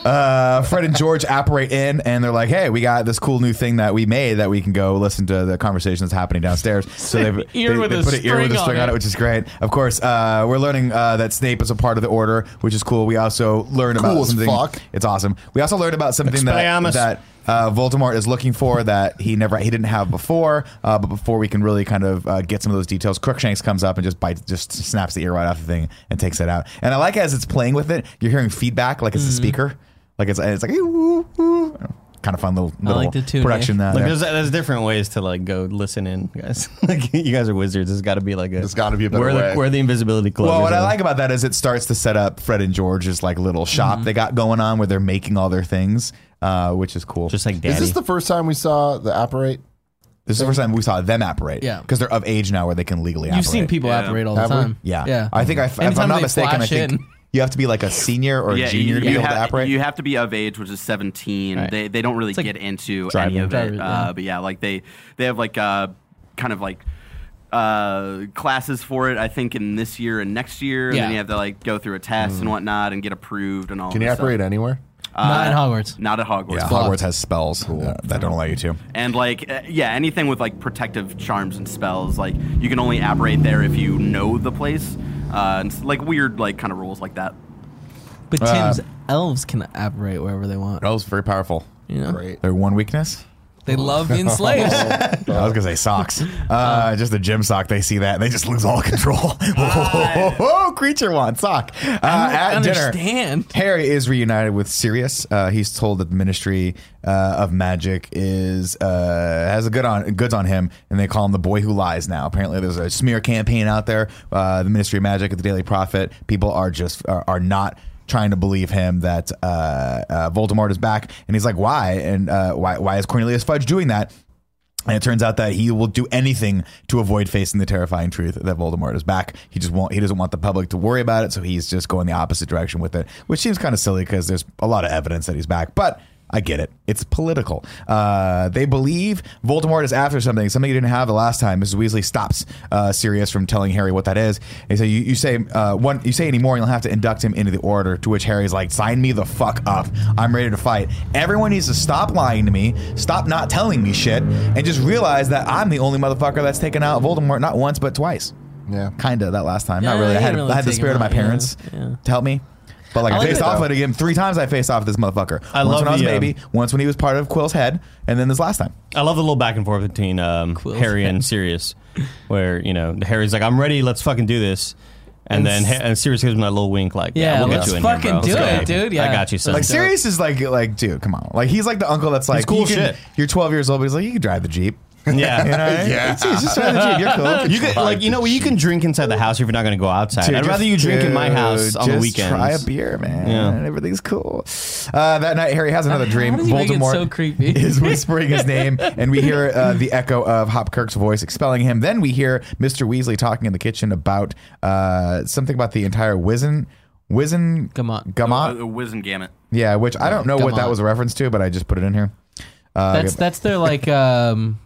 too. uh, Fred and George apparate in, and they're like, "Hey, we got this cool new thing that we made that we can go listen to the conversation that's happening downstairs." So they've Ear they, with they a put an ear with a string on it. it, which is great. Of course, uh, we're learning uh, that Snape is a part of the Order, which is cool. We also learn about Cool as something. fuck. It's awesome. We also learned about something that Expelliarmus. that. Uh, Voldemort is looking for that he never he didn't have before, uh, but before we can really kind of uh, get some of those details, Crookshanks comes up and just bites, just snaps the ear right off the thing and takes it out. And I like as it's playing with it, you're hearing feedback like it's Mm-hmm. a speaker, like it's it's like ooh, ooh. Kind of fun little, little like the tune, production. Uh, Like there's, there's different ways to like go listen in, guys. like you guys are wizards. There's got to be like a. There's gotta be a better where way. The, where the invisibility cloak. Well, what I like about that is it starts to set up Fred and George's like little shop Mm-hmm. they got going on where they're making all their things, uh, which is cool. just like daddy. is this the first time we saw the apparate? this is the first time we saw them apparate. Yeah. because they're of age now where they can legally. You've seen people Yeah. operate all the Have we? time. Yeah, yeah. I think I, if I'm not mistaken, I think in. You have to be like a senior or a junior to be able have, to operate. you have to be of age, which is 17. Right. They, they don't really like get into driving. any of it. Driver, Uh, but yeah, like they they have like uh, kind of like uh, classes for it. I think in this year and next year, and Yeah. then you have to like go through a test and whatnot and get approved and all. That. Can you this stuff. operate anywhere? Not at Hogwarts. Not at Hogwarts. yeah. Hogwarts has spells uh, that don't allow you to. And like, uh, yeah, anything with like protective charms and spells, like you can only apparate there if you know the place, uh, and like weird like kind of rules like that. But Uh, Tim's elves can operate wherever they want. Elves very powerful. You know, Great. Their one weakness. They love being slaves. I was gonna say socks. Uh, just a gym sock. They see that and they just lose all control. oh, Kreacher one sock. Uh, I at don't dinner, understand. Harry is reunited with Sirius. Uh, he's told that the Ministry uh, of Magic is uh, has a good on goods on him, and they call him the boy who lies. Now, apparently, there's a smear campaign out there. Uh, the Ministry of Magic at the Daily Prophet. People are just are, are not trying to believe him that uh, uh, Voldemort is back, and he's like, "Why? And uh, why? Why is Cornelius Fudge doing that?" And it turns out that he will do anything to avoid facing the terrifying truth that Voldemort is back. He just won't. He doesn't want the public to worry about it, so he's just going the opposite direction with it, which seems kind of silly because there's a lot of evidence that he's back. But I get it. It's political. Uh, they believe Voldemort is after something, something he didn't have the last time. Mrs. Weasley stops uh, Sirius from telling Harry what that is. They say, you, you say uh, one, you say any more, and you'll have to induct him into the Order. To which Harry's like, "Sign me the fuck up. I'm ready to fight. Everyone needs to stop lying to me, stop not telling me shit, and just realize that I'm the only motherfucker that's taken out Voldemort not once but twice. Yeah. Kinda that last time. Yeah, not really. I had, really I had the spirit him of my out, yeah. parents Yeah. to help me. But like I, I like faced it, off though. with him three times. I faced off with this motherfucker. I once love when I was a the, um, baby, once when he was part of Quirrell's head, and then this last time. I love the little back and forth between um, Harry head. and Sirius, where you know Harry's like, "I'm ready, let's fucking do this," and, And then and Sirius gives him that little wink, like, "Yeah, Yeah, we'll get let's you in fucking here, bro. do Let's it, go. dude. Yeah. I got you, son." Like dope. Sirius is like like dude, come on. Like he's like the uncle that's like cool you can- shit. You're 12 years old, but he's like you can drive the jeep. Yeah, You know? yeah, just, just drive the jeep. You're cool. You can, like you know you can drink inside the house if you're not going to go outside. Dude, I'd rather just- you drink in my house on the just weekends. Try a beer, man. Yeah. Everything's cool. Uh, that night, Harry has another dream. How does he make it Voldemort so creepy? is whispering his name, and we hear uh, the echo of Hopkirk's voice expelling him. Then we hear Mr. Weasley talking in the kitchen about uh, something about the entire Wizen. Wizengamot. Gamot? Uh, Wizengamot. Yeah, which I don't know what that Gamot. was a reference to, but I just put it in here. Uh, That's that's their like um.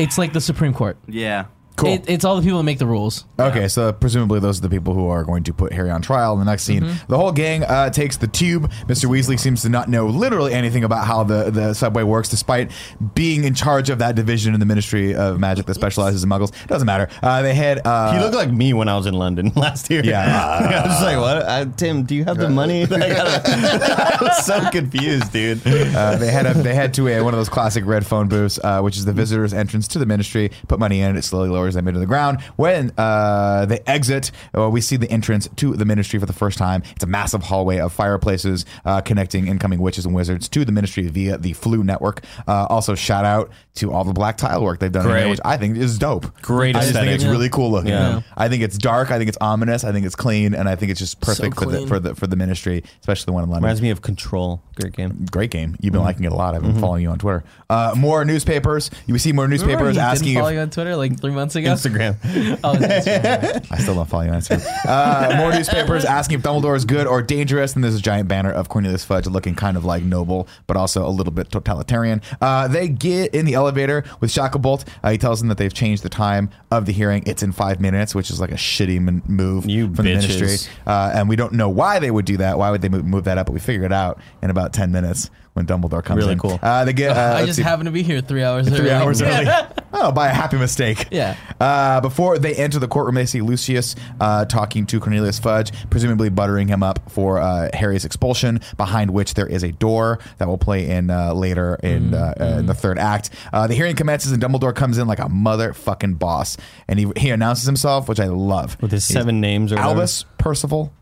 It's like the Supreme Court. Yeah. Cool. It, it's all the people that make the rules. Okay, so presumably those are the people who are going to put Harry on trial in the next scene. Mm-hmm. The whole gang uh, takes the tube. Mr. Weasley seems to not know literally anything about how the, the subway works, despite being in charge of that division in the Ministry of Magic that specializes in muggles. Doesn't matter. Uh, they had. Uh, He looked like me when I was in London last year. Yeah. I was like, "What, uh, Tim? Do you have the money?" Like, I, don't- I was so confused, dude. Uh, they head up, they head to a, one of those classic red phone booths, uh, which is the visitors' entrance to the ministry. Put money in, it slowly lowers them into the ground. When uh, they exit, uh, we see the entrance to the ministry for the first time. It's a massive hallway of fireplaces uh, connecting incoming witches and wizards to the ministry via the Floo network. Uh, also, shout out to all the black tile work they've done, in here, Great. which I think is dope. Great I just think aesthetic. it's really cool looking. Yeah. I think it's dark. I think it's ominous. I think it's clean, and I think it's just perfect for the for the for the ministry, especially the one in London. Reminds me of Control. Great game. Great game. You've been liking it a lot. I've been following you on Twitter. Uh, more newspapers. You see more newspapers asking didn't follow if you on Twitter like three months ago. Instagram. Oh, that's right. I still don't follow you on Instagram. Uh, more newspapers asking if Dumbledore is good or dangerous. And there's a giant banner of Cornelius Fudge looking kind of like noble, but also a little bit totalitarian. Uh, they get in the elevator with Shacklebolt. Uh, he tells them that they've changed the time of the hearing. It's in five minutes, which is like a shitty man- move You from the bitches. ministry. Uh, and we don't know why they would do that. Why would they move, move that up? But we figure it out in about 10 minutes when Dumbledore comes Really in. cool. Uh, they get, uh, I just see. happened to be here three hours Three early. hours early. oh, by a happy mistake. Yeah. Uh, before they enter the courtroom, they see Lucius uh, talking to Cornelius Fudge, presumably buttering him up for uh, Harry's expulsion. Behind which there is a door that will play in uh, later in, uh, uh, in the third act. Uh, the hearing commences, and Dumbledore comes in like a motherfucking boss, and he he announces himself, which I love. With his He's seven names or whatever. Albus, Percival,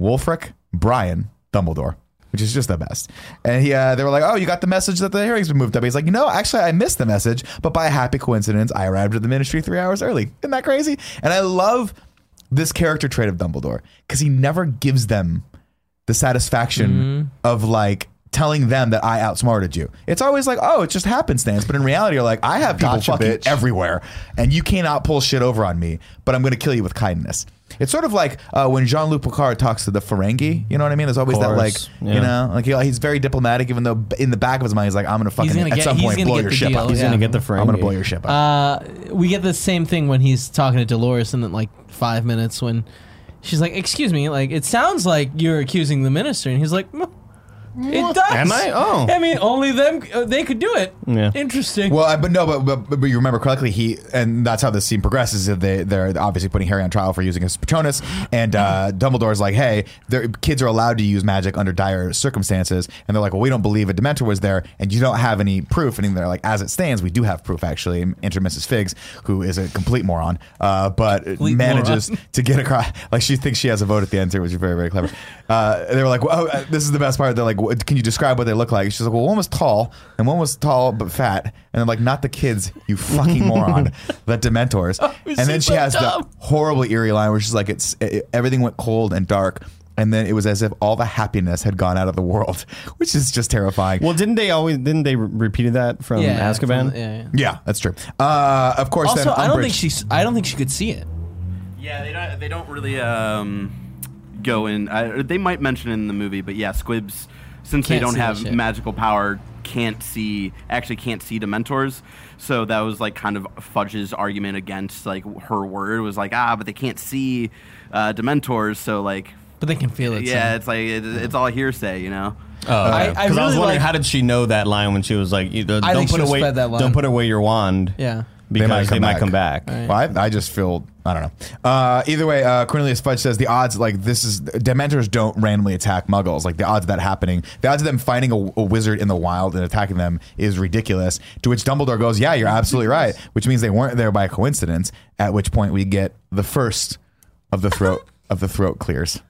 Wulfric, Brian, Dumbledore. Which is just the best. And he, uh, they were like, "Oh, you got the message that the hearing's been moved up." He's like, "No, actually, I missed the message, but by a happy coincidence, I arrived at the Ministry three hours early. Isn't that crazy?" And I love this character trait of Dumbledore because he never gives them the satisfaction of like telling them that I outsmarted you. It's always like, "Oh, it's just happenstance," but in reality, you're like, "I have people Gotcha, fucking bitch. everywhere, and you cannot pull shit over on me, but I'm going to kill you with kindness." It's sort of like uh, when Jean Luc Picard talks to the Ferengi. You know what I mean? There's always that like, course, you yeah. know, like he, he's very diplomatic, even though in the back of his mind he's like, "I'm going to fucking gonna at get- some he's point gonna blow get your the ship deal, up." He's yeah. gonna get the I'm going to blow your ship up. Uh, we get the same thing when he's talking to Dolores in like five minutes when she's like, "Excuse me, like it sounds like you're accusing the minister," and he's like, "Mm, "It does." Am I? Oh. I mean, only them uh, they could do it. Yeah. Interesting. Well, I- but no, but, but but you remember correctly. He and that's how the scene progresses. is They they're obviously putting Harry on trial for using his Patronus, and uh, Dumbledore's like, "Hey, their kids are allowed to use magic under dire circumstances," and they're like, "Well, we don't believe a Dementor was there, and you don't have any proof." And they're like, "As it stands, we do have proof. Actually, enter Mrs. Figgs, who is a complete moron, uh, but Complete manages moron. to get across. Like she thinks she has a vote at the end too, which is very very clever. Uh, they were like, well, oh, uh, "This is the best part." They're like, "What- "Can you describe what they look like?" She's like, "Well, one was tall, and one was tall but fat." And they're like, "Not the kids, you fucking moron, the Dementors." and then she has dumb. the horribly eerie line where she's like, "It's it, everything went cold and dark." And then it was as if all the happiness had gone out of the world, which is just terrifying. Well, didn't they always? Didn't they re- repeated that from yeah, Azkaban? from- yeah, yeah. yeah, that's true. Uh, of course, Also, then I don't Umbridge- think she's. I don't think she could see it. Yeah, they don't. They don't really um, go in. Uh, they might mention it in the movie, but yeah, Squibs, since they Can't don't have shit. magical power, can't see. Actually, can't see Dementors. So that was like kind of Fudge's argument against like her word was like ah, but they can't see uh, Dementors. So like, But they can feel it. yeah, so. it's like it, it's all hearsay, you know. Oh, I- okay. I 'Cause I was wondering like- how did she know that line when she was like, don't I think put away, that line. don't put away your wand, Yeah. Because might they come might back. come back. Right. Well, I, I just feel I don't know. Uh, either way, uh, Cornelius Fudge says the odds like this is Dementors don't randomly attack Muggles. Like the odds of that happening, the odds of them finding a, a wizard in the wild and attacking them is ridiculous. To which Dumbledore goes, "Yeah, you're absolutely right," which means they weren't there by coincidence. At which point we get the first of the throat of the throat clears.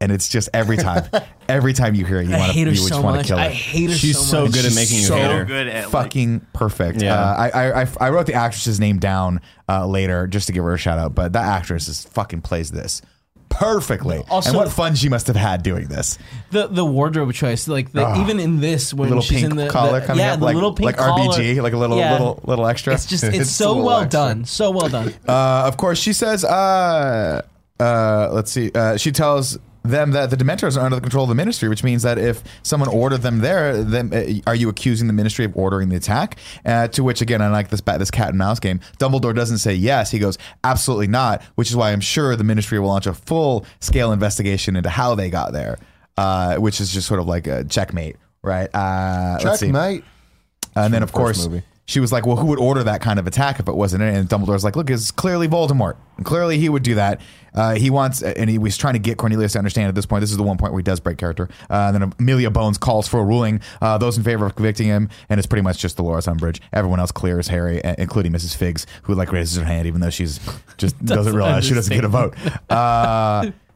And it's just every time, every time you hear it, you want to, you just so want to kill her. I hate her She's so so much. good at making you so hate her. good at like, fucking perfect. Yeah. Uh, I, I I I wrote the actress's name down uh, later just to give her a shout out, but that actress is fucking plays this perfectly. Also- and what fun she must have had doing this. the the wardrobe choice, like the, even in this when little she's pink in the, collar the- coming yeah, up, the like little pink like collar. RBG, like a little Yeah. little little extra. It's just it's, a so well extra. done, so well done. Uh, of course, she says. Uh, uh, let's see. Uh, she tells them that the Dementors are under the control of the Ministry, which means that if someone ordered them there, then uh, are you accusing the Ministry of ordering the attack? Uh, to which, again, I like this bat, this cat and mouse game. Dumbledore doesn't say yes; he goes absolutely not, which is why I'm sure the Ministry will launch a full scale investigation into how they got there, uh, which is just sort of like a checkmate, right? Uh, let's see. Checkmate. And then, of course, movie. She was like, "Well, who would order that kind of attack if it wasn't it?" And Dumbledore's like, "Look, it's clearly Voldemort. And clearly, he would do that. Uh, he wants, and he was trying to get Cornelius to understand at this point. This is the one point where he does break character. Uh, and then Amelia Bones calls for a ruling. Uh, those in favor of convicting him, and it's pretty much just Dolores Umbridge. Everyone else clears Harry, uh, including Mrs. Figgs, who like raises her hand even though she's just doesn't, realize she doesn't get a vote.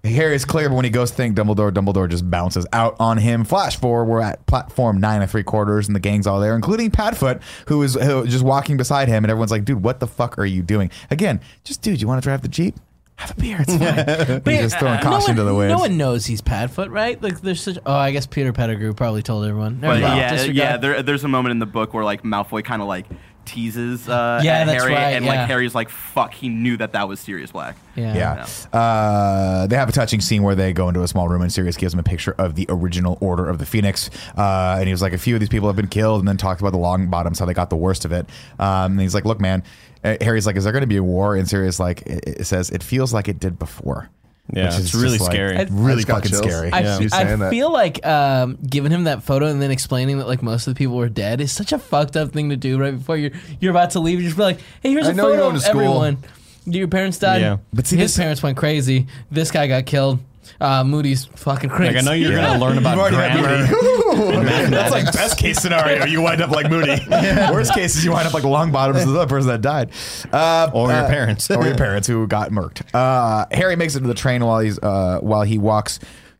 Uh, Harry is clear, but when he goes to think Dumbledore, Dumbledore just bounces out on him. Flash forward, we're at platform nine and three quarters, and the gang's all there, including Padfoot, who is who, just walking beside him, and everyone's like, "Dude, what the fuck are you doing?" Again, just dude, you want to drive the jeep? Have a beer. It's fine. He's just throwing no caution one, to the wind. No one knows he's Padfoot, right? Like, there's such. Oh, I guess Peter Pettigrew probably told everyone. Never But mind, yeah, disregard. yeah. There, there's a moment in the book where like Malfoy kind of like teases uh, Yeah, that's Harry, right, and yeah. like Harry's like, "Fuck," he knew that that was Sirius Black. yeah. Yeah. Uh, they have a touching scene where they go into a small room and Sirius gives him a picture of the original Order of the Phoenix. Uh, and he was like, a few of these people have been killed, and then talked about the Longbottoms, how they got the worst of it. Um, and he's like, look, man. Uh, Harry's like, is there going to be a war? And Sirius like, it, it says, it feels like it did before. Yeah, Which is it's really just, like, scary. I- really I just got fucking chills. scary. I, Yeah. I feel like um, giving him that photo and then explaining that like most of the people were dead is such a fucked up thing to do right before you're you're about to leave. You just be like, hey, here's I a know you're photo going of to school. everyone. Your parents died. Yeah. But see, his this- parents went crazy. This guy got killed. Uh, Moody's fucking crazy. Like I know you're Yeah. gonna learn about You've already had grammar. That's like best case scenario. You wind up like Moody. Worst case is you wind up like Longbottoms of the person that died, uh, Or your uh, parents. or your parents who got murked. Uh, Harry makes it to the train while he's uh, while he walks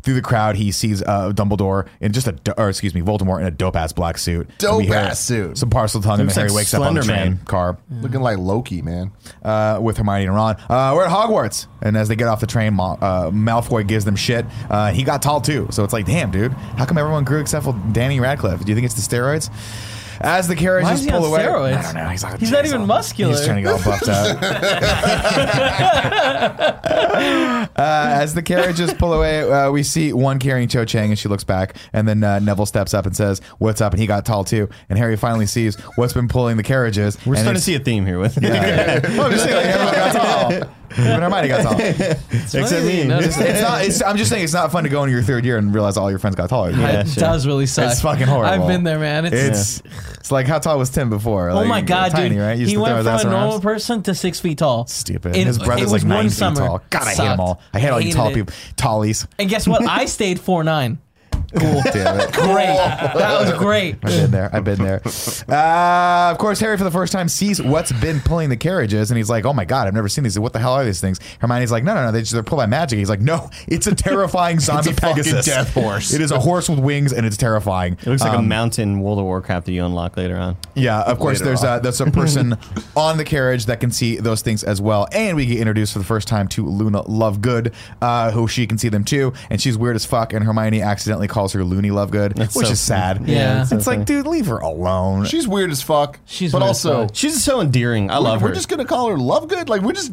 through the crowd. He sees uh, Dumbledore in just a do- or excuse me Voldemort in a dope ass black suit. And we hear Dope-ass suit. Some Parseltongue, and Looks Harry like wakes up on the Slender train Man. car Looking like Loki, man. uh, with Hermione and Ron. Uh, we're at Hogwarts, and as they get off the train, Ma- uh, Malfoy gives them shit. Uh, he got tall too, so it's like, damn, dude, how come everyone grew except for Danny Radcliffe? Do you think it's the steroids? As the Why carriages is he pull on away, steroids? I don't know. He's, like, He's not even muscular. He's trying to get all buffed out. uh, as the carriages pull away, uh, we see one carrying Cho Chang, and she looks back, and then uh, Neville steps up and says, "What's up?" And he got tall too, and Harry finally sees what's been pulling the carriages. We're starting to see a theme here with yeah. well, I'm just saying, like, everyone got tall. Even Hermione got tall. except me. No, It's, it's not. It's, I'm just saying, it's not fun to go into your third year and realize all your friends got taller. Yeah, it sure. does really suck. It's fucking horrible. I've been there, man. It's, It's it's like how tall was Tim before? oh Like, my god, tiny, dude. right? Used he to throw went his from ass a around. normal person to six feet tall. Stupid. In- His brother's it like was nine one feet summer. tall. God, I hate them all. I hate all you Hated tall it. people. Tallies. And guess what? I stayed four nine. Cool. Damn it. Great. That was great. I've been there. I've been there. Uh, of course, Harry for the first time sees what's been pulling the carriages, and he's like, "Oh my god, I've never seen these. What the hell are these things?" Hermione's like, "No, no, no. They just, they're pulled by magic." He's like, "No, it's a terrifying zombie a fucking Pegasus, death horse." It is a horse with wings, and it's terrifying. It looks like a Um, mountain World of Warcraft that you unlock later on. Yeah, of course. Later There's on. a, there's a person on the carriage that can see those things as well, and we get introduced for the first time to Luna Lovegood, uh, who she can see them too, and she's weird as fuck. And Hermione accidentally calls her Looney Lovegood, That's which so is sad. funny. Yeah. it's that's so like, funny. dude, leave her alone. She's weird as fuck. She's but weird as also fuck. She's so endearing. I love her. we're just gonna call her Lovegood. Like we're just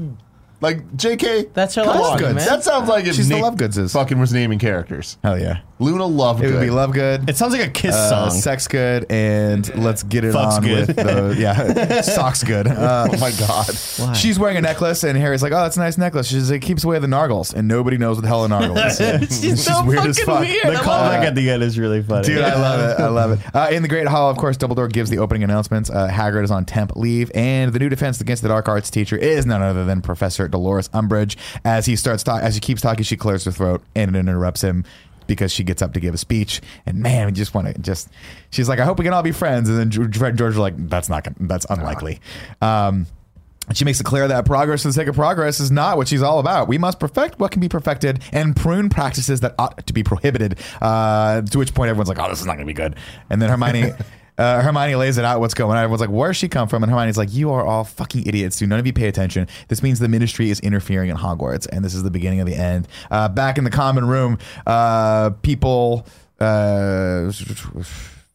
like J.K. That's her come last on. name, man. That sounds like if She's the Nick Lovegoods. fucking was naming characters. Hell yeah, Luna Lovegood. it would be Love Good. it sounds like a Kiss Uh, song. sex good and let's get it Fuck's on good. with the yeah socks good. Uh, Oh my god. She's wearing a necklace, and Harry's like, "Oh, that's a nice necklace." She's like, "It keeps away the nargles," and nobody knows what the hell a nargle is. She's so weird as fucking fuck. weird. the I love callback it. at the end is really funny. Dude, I love it. I love it. Uh, in the Great Hall, of course, Dumbledore gives the opening announcements. Uh, Hagrid is on temp leave, and the new defense against the dark arts teacher is none other than Professor Dolores Umbridge. As he starts talk, as he keeps talking, she clears her throat and it interrupts him because she gets up to give a speech. And man, we just want to just. She's like, "I hope we can all be friends." And then George George like, "That's not. Gonna, that's unlikely." Um, she makes it clear that progress for the sake of progress is not what she's all about. We must perfect what can be perfected and prune practices that ought to be prohibited. Uh, to which point everyone's like, "Oh, this is not going to be good." And then Hermione. Uh, Hermione lays it out what's going on. Everyone's like, "Where's she come from?" And Hermione's like, "You are all fucking idiots. Do none of you pay attention? This means the Ministry is interfering in Hogwarts, and this is the beginning of the end." Uh, back in the common room, uh, people. Uh,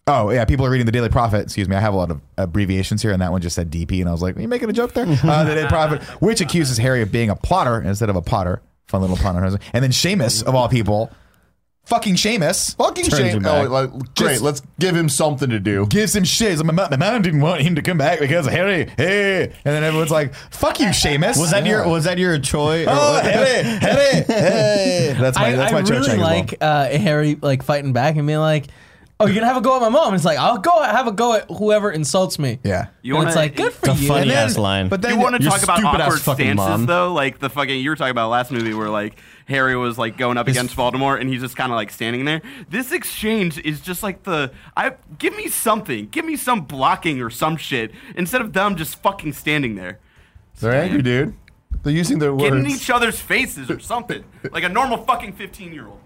Oh yeah, people are reading the Daily Prophet. Excuse me, I have a lot of abbreviations here, and that one just said DP, and I was like, "Are you making a joke there?" uh, the Daily Prophet, which accuses Harry of being a plotter instead of a Potter. Fun little pun on. And then Seamus, of all people, fucking Seamus, Fucking Turns him back. Oh, like, great. Just- let's give him something to do. gives him shit. He's like, my, ma- my mom didn't want him to come back because of Harry. Hey, and then everyone's like, "Fuck you, Seamus." Was that your was that your Troy? or- Oh, Harry, Harry, hey. That's my I, that's I my church really angle. like uh, Harry like fighting back and being like, "Oh, you're gonna have a go at my mom." It's like I'll go have a go at whoever insults me. Yeah. You and wanna- it's like good for It's a you. funny And then- ass line. but then you want to Your talk about stupid ass awkward fucking stances mom. though, like the fucking you were talking about last movie where like Harry was like going up against Voldemort and he's just kind of like standing there. This exchange is just like the I give me something, give me some blocking or some shit instead of them just fucking standing there, They're angry, dude. They're using their get in each other's faces or something like a normal fucking fifteen year old.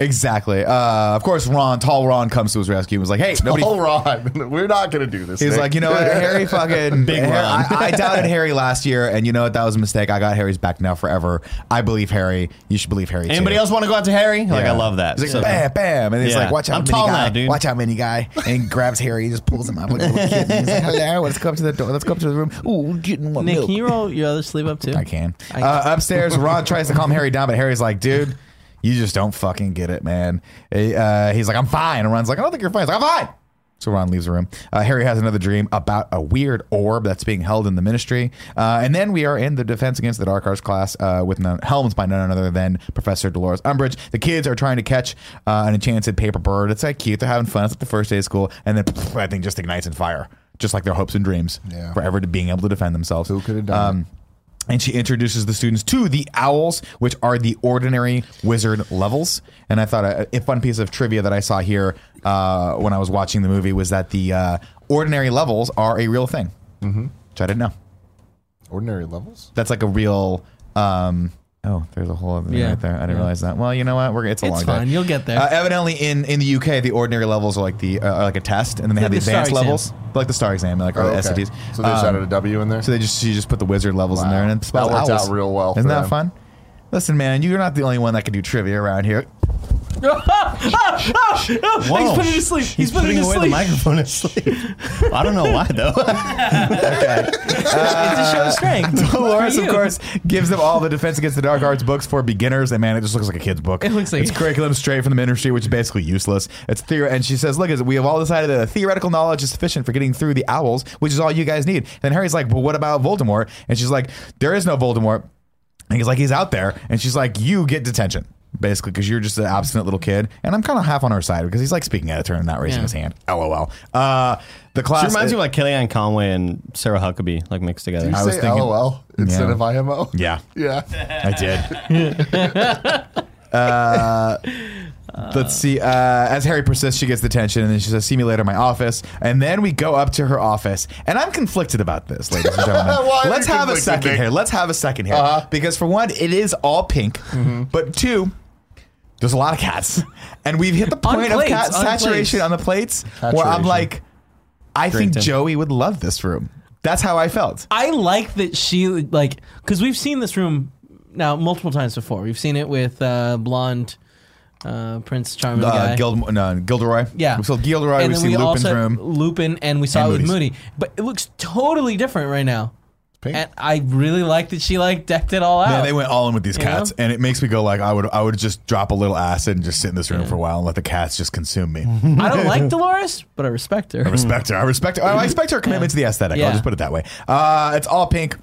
Exactly. Uh, of course, Ron, tall Ron, comes to his rescue and was like, "Hey, nobody." All Ron, we're not gonna do this. He's Nick. like, you know what, Harry fucking Big Harry- Ron. I, I doubted Harry last year, and you know what? That was a mistake. I got Harry's back now forever. I believe Harry. You should believe Harry. Too. Anybody too. else want to go out to Harry? Like I love that. He's So- like, bam, bam, and he's Yeah. like, "Watch out, I'm mini tall guy! now, dude. Watch out, mini guy!" And he grabs Harry, he just pulls him up like a little kid. And he's like, "Hello, let's go up to the door. Let's go up to the room. Ooh, getting one Nick, milk." can you roll your other sleeve up too? I can. I- uh, upstairs, Ron tries to calm Harry down, but Harry's like, dude, you just don't fucking get it, man. Uh, he's like, I'm fine. And Ron's like, I don't think you're fine. He's like, I'm fine. So Ron leaves the room. Uh, Harry has another dream about a weird orb that's being held in the ministry. Uh, and then we are in the Defense Against the Dark Arts class uh, with none, helms by none other than Professor Dolores Umbridge. The kids are trying to catch uh, an enchanted paper bird. It's like cute. They're having fun. It's like the first day of school. And then pff, that thing just ignites in fire, just like their hopes and dreams Yeah. forever to being able to defend themselves. Who could have done Um, and she introduces the students to the owls, which are the ordinary wizard levels. And I thought a, a fun piece of trivia that I saw here uh, when I was watching the movie was that the uh, ordinary levels are a real thing, mm-hmm. which I didn't know. ordinary levels. That's like a real. Um, oh, there's a whole other thing Yeah. right there. I didn't Yeah. realize that. Well, you know what? We're it's a It's long fine. day. You'll get there. Uh, evidently, in, in the UK, the ordinary levels are like the uh, are like a test, and then they have Like the the star advanced exam. levels, like the star exam, like or Oh, the okay. SATs. So they just Um, added a W in there. so they just you just put the wizard levels in Wow. there and it spells That worked owls. out real well Isn't for that them. fun? Listen, man, you're not the only one that can do trivia around here. He's putting it to sleep. He's, He's putting, putting it to away the sleep. microphone asleep. I don't know why though. it's a show of strength. Uh, Dolores, of you. course, gives them all the Defense Against the Dark Arts books for beginners, and man, it just looks like a kid's book. It looks like- it's curriculum straight from the ministry, which is basically useless. It's theory, and she says, "Look, we have all decided that theoretical knowledge is sufficient for getting through the owls, which is all you guys need." Then Harry's like, "Well, what about Voldemort?" And she's like, "There is no Voldemort." And he's like, "He's out there," and she's like, "You get detention." Basically, because you're just an obstinate little kid, and I'm kind of half on her side because he's like speaking at a turn and not raising Yeah. his hand. LOL. Uh, the class She reminds me of like Kellyanne Conway and Sarah Huckabee like mixed together. you I was say thinking- LOL instead Yeah. of IMO. yeah, Yeah. I did. uh, let's see. Uh, as Harry persists, she gets the tension, and then she says, "See me later, in my office." And then we go up to her office, and I'm conflicted about this, ladies and gentlemen. Why are Let's you have a conflicted, second Nick? here. Let's have a second here, Uh-huh. because for one, it is all pink, but two. There's a lot of cats, and we've hit the point plates, of cat on saturation plates. on the plates, where I'm Saturation. like, I think Drinking. Joey would love this room. That's how I felt. I like that she like because we've seen this room now multiple times before. We've seen it with uh, blonde uh, Prince Charming Uh, guy. Gild, no, Gilderoy. yeah, We saw Gilderoy. and we then see we Lupin's also room. Lupin, and we saw And it with Moody's. Moody. But it looks totally different right now. Pink. And I really like that she like decked it all out. Yeah, they went all in with these You cats, know? and it makes me go like I would I would just drop a little acid and just sit in this room for a while and let the cats just consume me. I don't like Dolores, but I respect her. I respect her. I respect her. I respect her commitment to the aesthetic. I'll Yeah. just put it that way. Uh, it's all pink.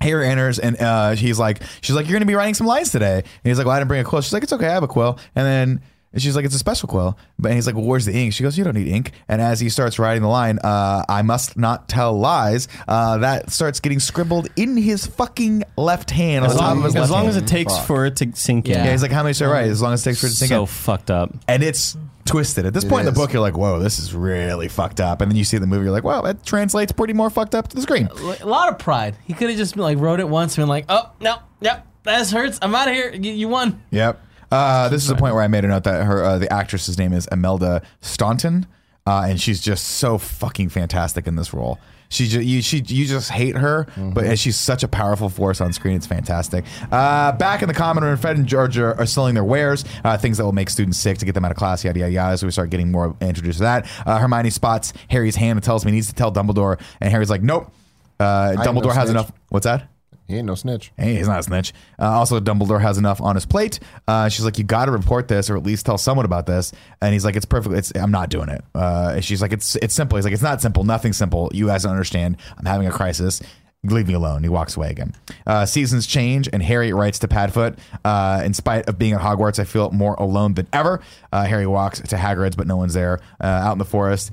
Harry enters and uh, he's like, she's like, you're gonna be writing some lines today. And he's like, well, I didn't bring a quill. She's like, it's okay, I have a quill. And then and she's like, it's a special quill. But he's like, well, where's the ink? She goes, you don't need ink. And as he starts writing the line, uh, I must not tell lies. Uh, that starts getting scribbled in his fucking left hand on As top long, of his as, left long hand. as it takes Fuck. for it to sink in. Yeah. Yeah, he's like, how many should I write? As long as it takes for it to sink so in. fucked up. And it's twisted. At this point in the book, you're like, whoa, this is really fucked up. And then you see the movie, you're like, wow, that translates pretty more fucked up to the screen. a lot of pride. He could have just like wrote it once and been like, oh no, yep, that hurts. I'm out of here. You, you won. Yep. Uh, this is a point where I made a note that her uh, the actress's name is Imelda Staunton, uh, and she's just so fucking fantastic in this role. She just you she you just hate her, but she's such a powerful force on screen. It's fantastic. Uh, back in the common room, Fred and George are, are selling their wares, uh, things that will make students sick to get them out of class, yada yada yada. So we start getting more introduced to that. Uh, Hermione spots Harry's hand and tells him he needs to tell Dumbledore, and Harry's like, nope. Uh, no Dumbledore has snitch. enough. What's that? He ain't no snitch. Hey, he's not a snitch. Uh, also, Dumbledore has enough on his plate. Uh, she's like, you got to report this, or at least tell someone about this. And he's like, it's perfect. It's I'm not doing it. Uh, she's like, it's it's simple. He's like, it's not simple. Nothing simple. You guys don't understand. I'm having a crisis. Leave me alone. He walks away again. Uh, seasons change, and Harry writes to Padfoot. Uh, in spite of being at Hogwarts, I feel more alone than ever. Uh, Harry walks to Hagrid's, but no one's there. Uh, out in the forest,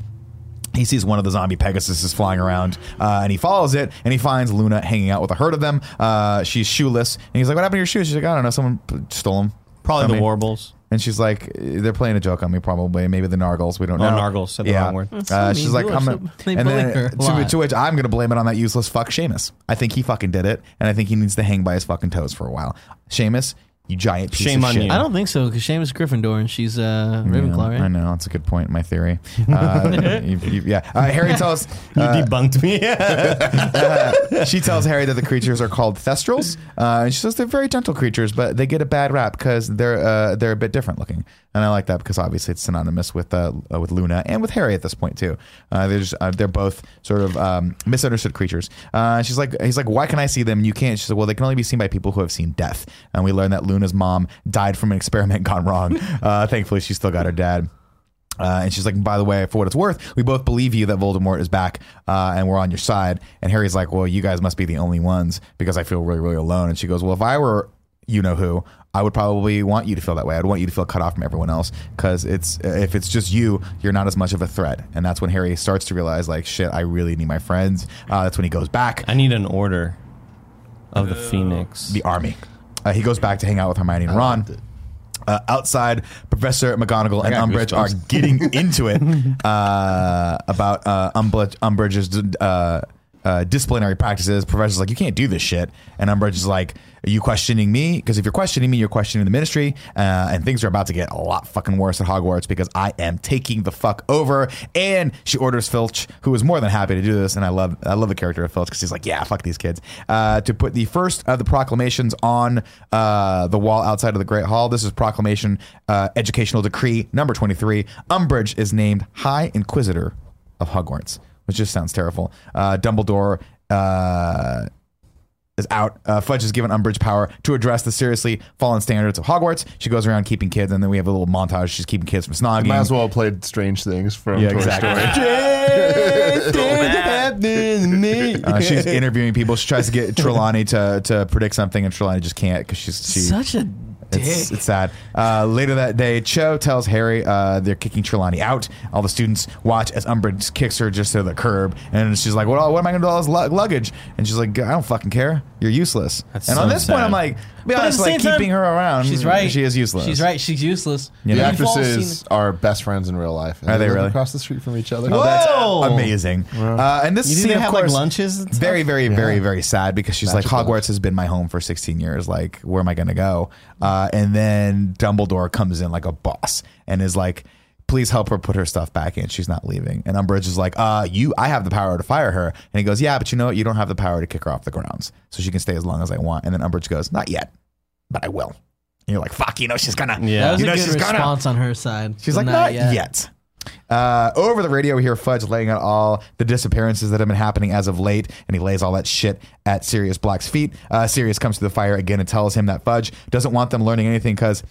he sees one of the zombie Pegasuses flying around, uh, and he follows it, and he finds Luna hanging out with a herd of them. Uh, she's shoeless, and he's like, "What happened to your shoes?" She's like, "I don't know. Someone p- stole them." Probably I the mean- warbles. And she's like, "They're playing a joke on me, probably. Maybe the Nargles. We don't Oh, know." Nargles, said the wrong word. That's Uh, so she's like, You "I'm are gonna," they and bully then her a to, lot. to which I'm gonna blame it on that useless fuck Seamus. I think he fucking did it, and I think he needs to hang by his fucking toes for a while. Seamus, you giant piece Shame of on shit. you. I don't think so because Seamus Gryffindor and she's uh, Ravenclaw, Yeah, right? I know that's a good point my theory. Uh, you- you- yeah, uh, Harry tells You uh, debunked me. she tells Harry that the creatures are called Thestrals, uh, and she says they're very gentle creatures, but they get a bad rap because they're uh, they're a bit different looking, and I like that because obviously it's synonymous with uh, uh, with Luna and with Harry at this point too. Uh, they're just, uh, they're both sort of um, misunderstood creatures. Uh, she's like he's like why can I see them and you can't? She's like well they can only be seen by people who have seen death, and we learn that Luna's mom died from an experiment gone wrong. Uh, thankfully she still got her dad. Uh, and she's like, by the way, for what it's worth, we both believe you that Voldemort is back uh, and we're on your side. And Harry's like, well, you guys must be the only ones because I feel really, really alone. And she goes, well, if I were you know who, I would probably want you to feel that way. I'd want you to feel cut off from everyone else because it's if it's just you, you're not as much of a threat. And that's when Harry starts to realize, like, shit, I really need my friends. Uh, that's when he goes back I need an order of the Phoenix. the army. Uh, he goes back to hang out with Hermione and Ron. Uh, outside, Professor McGonagall and got Umbridge are goosebumps. getting into it uh, about uh, Umbridge, Umbridge's uh, uh, disciplinary practices. Professor's like, you can't do this shit. And Umbridge is like, are you questioning me? Because if you're questioning me, you're questioning the ministry. Uh, and things are about to get a lot fucking worse at Hogwarts because I am taking the fuck over. And she orders Filch, who is more than happy to do this. And I love I love the character of Filch because he's like, yeah, fuck these kids. Uh, to put the first of the proclamations on uh, the wall outside of the Great Hall. This is proclamation uh, educational decree number 23. Umbridge is named High Inquisitor of Hogwarts, which just sounds terrible. Uh, Dumbledore. Uh, is out. Uh, Fudge is given Umbridge power to address the seriously fallen standards of Hogwarts. She goes around keeping kids, and then we have a little montage. She's keeping kids from snogging. Might as well have played Strange Things from Yeah, Toy exactly. Story. Uh, she's interviewing people. She tries to get Trelawney to, to predict something, and Trelawney just can't because she's she, Such a It's, dick. it's sad. Uh, later that day, Cho tells Harry uh, they're kicking Trelawney out. All the students watch as Umbridge kicks her just to the curb, and she's like, "Well, what am I going to do with all this lu- luggage?" And she's like, "I don't fucking care. You're useless." That's and so on this point. I'm like, be But honest, like same time, keeping her around. She's right. She is useless. She's right. She's useless. Yeah. The The actresses seen- are best friends in real life. and Are they live really? across the street from each other? Oh, that's Whoa. amazing. Uh, and this You scene, didn't of have like course, lunches. and stuff? very, very, very, very sad because she's Magical. like, Hogwarts has been my home for 16 years. Like, where am I going to go? Uh, and then Dumbledore comes in like a boss and is like, please help her put her stuff back in. She's not leaving. And Umbridge is like, uh, you, I have the power to fire her. And he goes, yeah, but you know what? You don't have the power to kick her off the grounds. So she can stay as long as I want. And then Umbridge goes, not yet, but I will. And you're like, fuck, you know, she's gonna. Yeah. That was You a know, good she's gonna- response on her side. She's but like, not yet. Uh, over the radio, we hear Fudge laying out all the disappearances that have been happening as of late, and he lays all that shit at Sirius Black's feet. Uh, Sirius comes to the fire again and tells him that Fudge doesn't want them learning anything because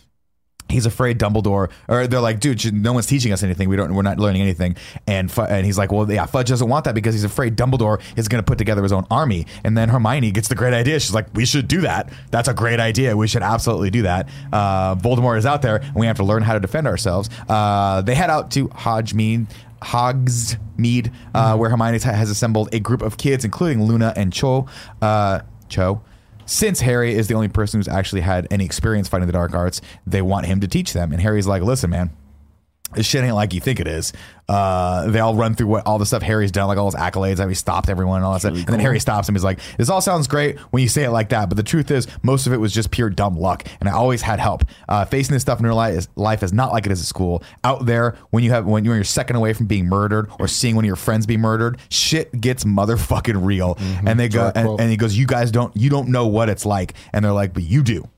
he's afraid Dumbledore, or they're like, dude, no one's teaching us anything. We don't, we're not learning anything. And Fu- and he's like, well, yeah, Fudge doesn't want that because he's afraid Dumbledore is going to put together his own army. And then Hermione gets the great idea. She's like, we should do that. That's a great idea. We should absolutely do that. Uh, Voldemort is out there, and we have to learn how to defend ourselves. Uh, they head out to Hogsmeade. Hogsmeade, uh, where Hermione has assembled a group of kids, including Luna and Cho. Uh, Cho. Since Harry is the only person who's actually had any experience fighting the dark arts, they want him to teach them. And Harry's like, listen, man, this shit ain't like you think it is. Uh, they all run through what all the stuff Harry's done, like all his accolades, how he stopped everyone and all that stuff. And then Harry stops him. He's like, "This all sounds great when you say it like that, but the truth is, most of it was just pure dumb luck. And I always had help. Uh, facing this stuff in real life is, life is not like it is at school. Out there, when you have when you're second away from being murdered or seeing one of your friends be murdered, shit gets motherfucking real. And they go, and, and he goes, "You guys don't, you don't know what it's like." And they're like, "But you do."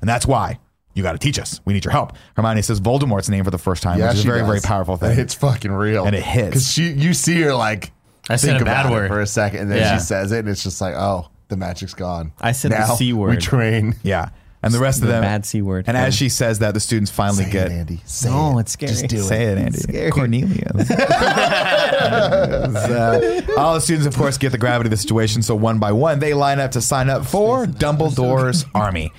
And that's why you got to teach us. We need your help. Hermione says Voldemort's name for the first time, Yeah, which is a she very, does. very powerful thing. It's fucking real, And it hits. because she, you see her like I said think a bad about it word. for a second, and then Yeah. she says it, and it's just like, oh, the magic's gone. I said the now C We train. Yeah. And the rest The of them. bad C word. And Yeah. as she says that, the students finally Say get. it, Andy. Say No, it. it's scary. Just do Say it. it, Andy. scary. Cornelius. Uh, all the students, of course, get the gravity of the situation. So one by one, they line up to sign up for Dumbledore's army.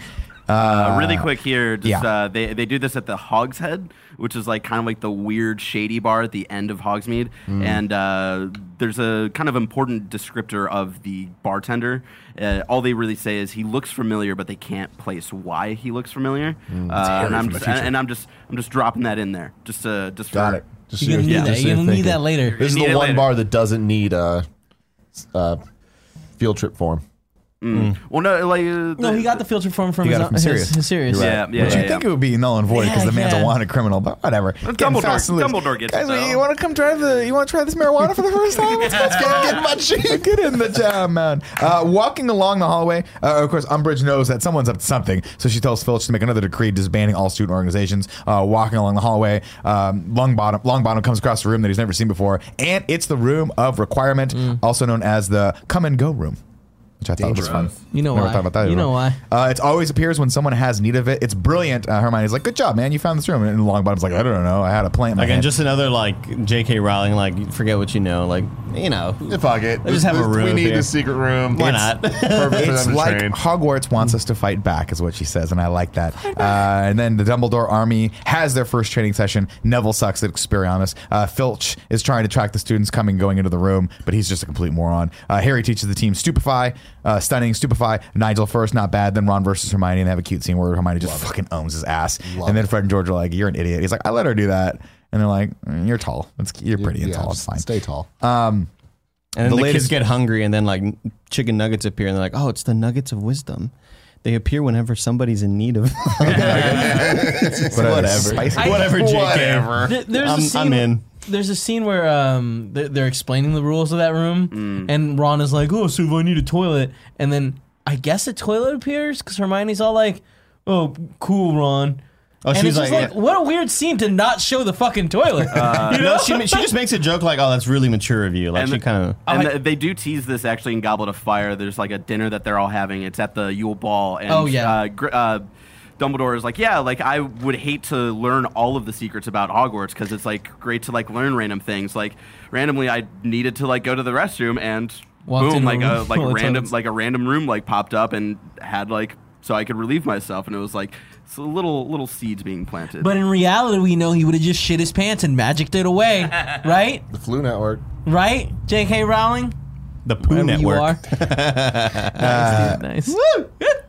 Uh, really quick here, just, yeah. uh, they they do this at the Hog's Head, which is like kind of like the weird shady bar at the end of Hogsmeade, and uh, there's a kind of important descriptor of the bartender. Uh, all they really say is he looks familiar, but they can't place why he looks familiar. Uh, and I'm just future. and I'm just I'm just dropping that in there, just uh, just Got for, it. Just You're so gonna need just that. You're you're gonna need that later. This is the one later. bar that doesn't need a, a field trip form. Well, no, like uh, No, the- he got the filter form from He his, got it from his, Sirius. his Sirius. Right. yeah, yeah, But yeah, you yeah. think it would be null and void because Yeah, the man's yeah. a wanted criminal, but whatever. Getting Dumbledore- fast and loose. Dumbledore gets Guys, it, though. you want to come try the? You want to try this marijuana for the first time? Let's, let's get, get my cheek. Get in the jam, man. Uh, walking along the hallway, uh, of course, Umbridge knows that someone's up to something, so she tells Filch to make another decree disbanding all student organizations. Uh, walking along the hallway, um, Longbottom Longbottom comes across a room that he's never seen before, and it's the room of requirement, also known as the come and go room. Which I thought was fun. You know Never why. thought about that. You know why. Uh, it always appears when someone has need of it. It's brilliant. Uh, Hermione's like, "Good job, man! You found this room." And Longbottom's like, "I don't know. I had a plant." in my Again, hand." just another like J.K. Rowling, like forget what you know, like you know. Fuck it. Let's just have a room We need here. the secret room. Why It's not? Perfect for it's them like train. Hogwarts wants us to fight back, is what she says, and I like that. Uh, and then the Dumbledore army has their first training session. Neville sucks at Expelliarmus. Uh, Filch is trying to track the students coming going into the room, but he's just a complete moron. Uh, Harry teaches the team Stupefy, uh, Stunning, Stupefy. Nigel first, not bad. Then Ron versus Hermione, and they have a cute scene where Hermione just fucking owns his ass. Love and then. Fred and George are like, "You're an idiot." He's like, "I let her do that." And they're like, "Mm, "You're tall. It's, you're pretty and Yeah, tall. It's fine." Stay tall. And then The the, latest- kids get hungry, and then like chicken nuggets appear, and they're like, "Oh, it's the nuggets of wisdom." They appear whenever somebody's in need of. Whatever. Spicy. I- Whatever, J.K. Whatever. There- there's I'm- a scene. I'm in. There's a scene where um they're, they're explaining the rules of that room, and Ron is like, "Oh, so if I need a toilet," and then I guess a toilet appears because Hermione's all like, "Oh, cool, Ron." Oh, and she's it's just like, like, what a weird scene to not show the fucking toilet. you know? no, she she just makes a joke like, "Oh, that's really mature of you." Like And she kind of. And I- th- they do tease this actually in Goblet of Fire. There's like a dinner that they're all having. It's at the Yule Ball. And, Oh, yeah. Uh, Gr- uh, Dumbledore is like, yeah, like I would hate to learn all of the secrets about Hogwarts because it's like great to like learn random things. Like randomly, I needed to like go to the restroom and Walked boom, into a like a like random like a random room like popped up and had like so I could relieve myself. And it was like it's a little little seeds being planted. But in reality, we know he would have just shit his pants and magicked it away, right? The Floo network. Right, J.K. Rowling. The Poo Wherever Network. you are. nice, dude, nice.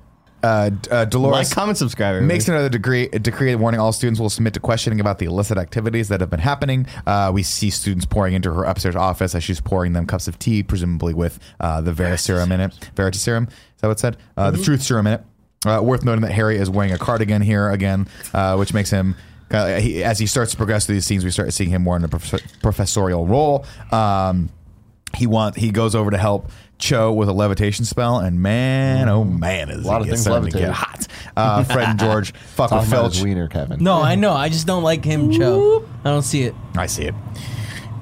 Uh, uh, Dolores Like, comment, subscribe. makes another degree, a decree warning all students will submit to questioning about the illicit activities that have been happening. Uh, we see students pouring into her upstairs office as she's pouring them cups of tea, presumably with uh, the Veritaserum in it. Veritaserum, is that what it said? Uh, The truth serum in it. Uh, worth noting that Harry is wearing a cardigan here again, uh, which makes him. He, as he starts to progress through these scenes, we start seeing him more in a prof- professorial role. Um, he want he goes over to help Cho with a levitation spell, and man, oh man, is A lot he of things starting to levitating. get hot. Uh, Fred and George fuck with Talking about Filch. his wiener, Kevin. No, I know. I just don't like him, Cho. I don't see it. I see it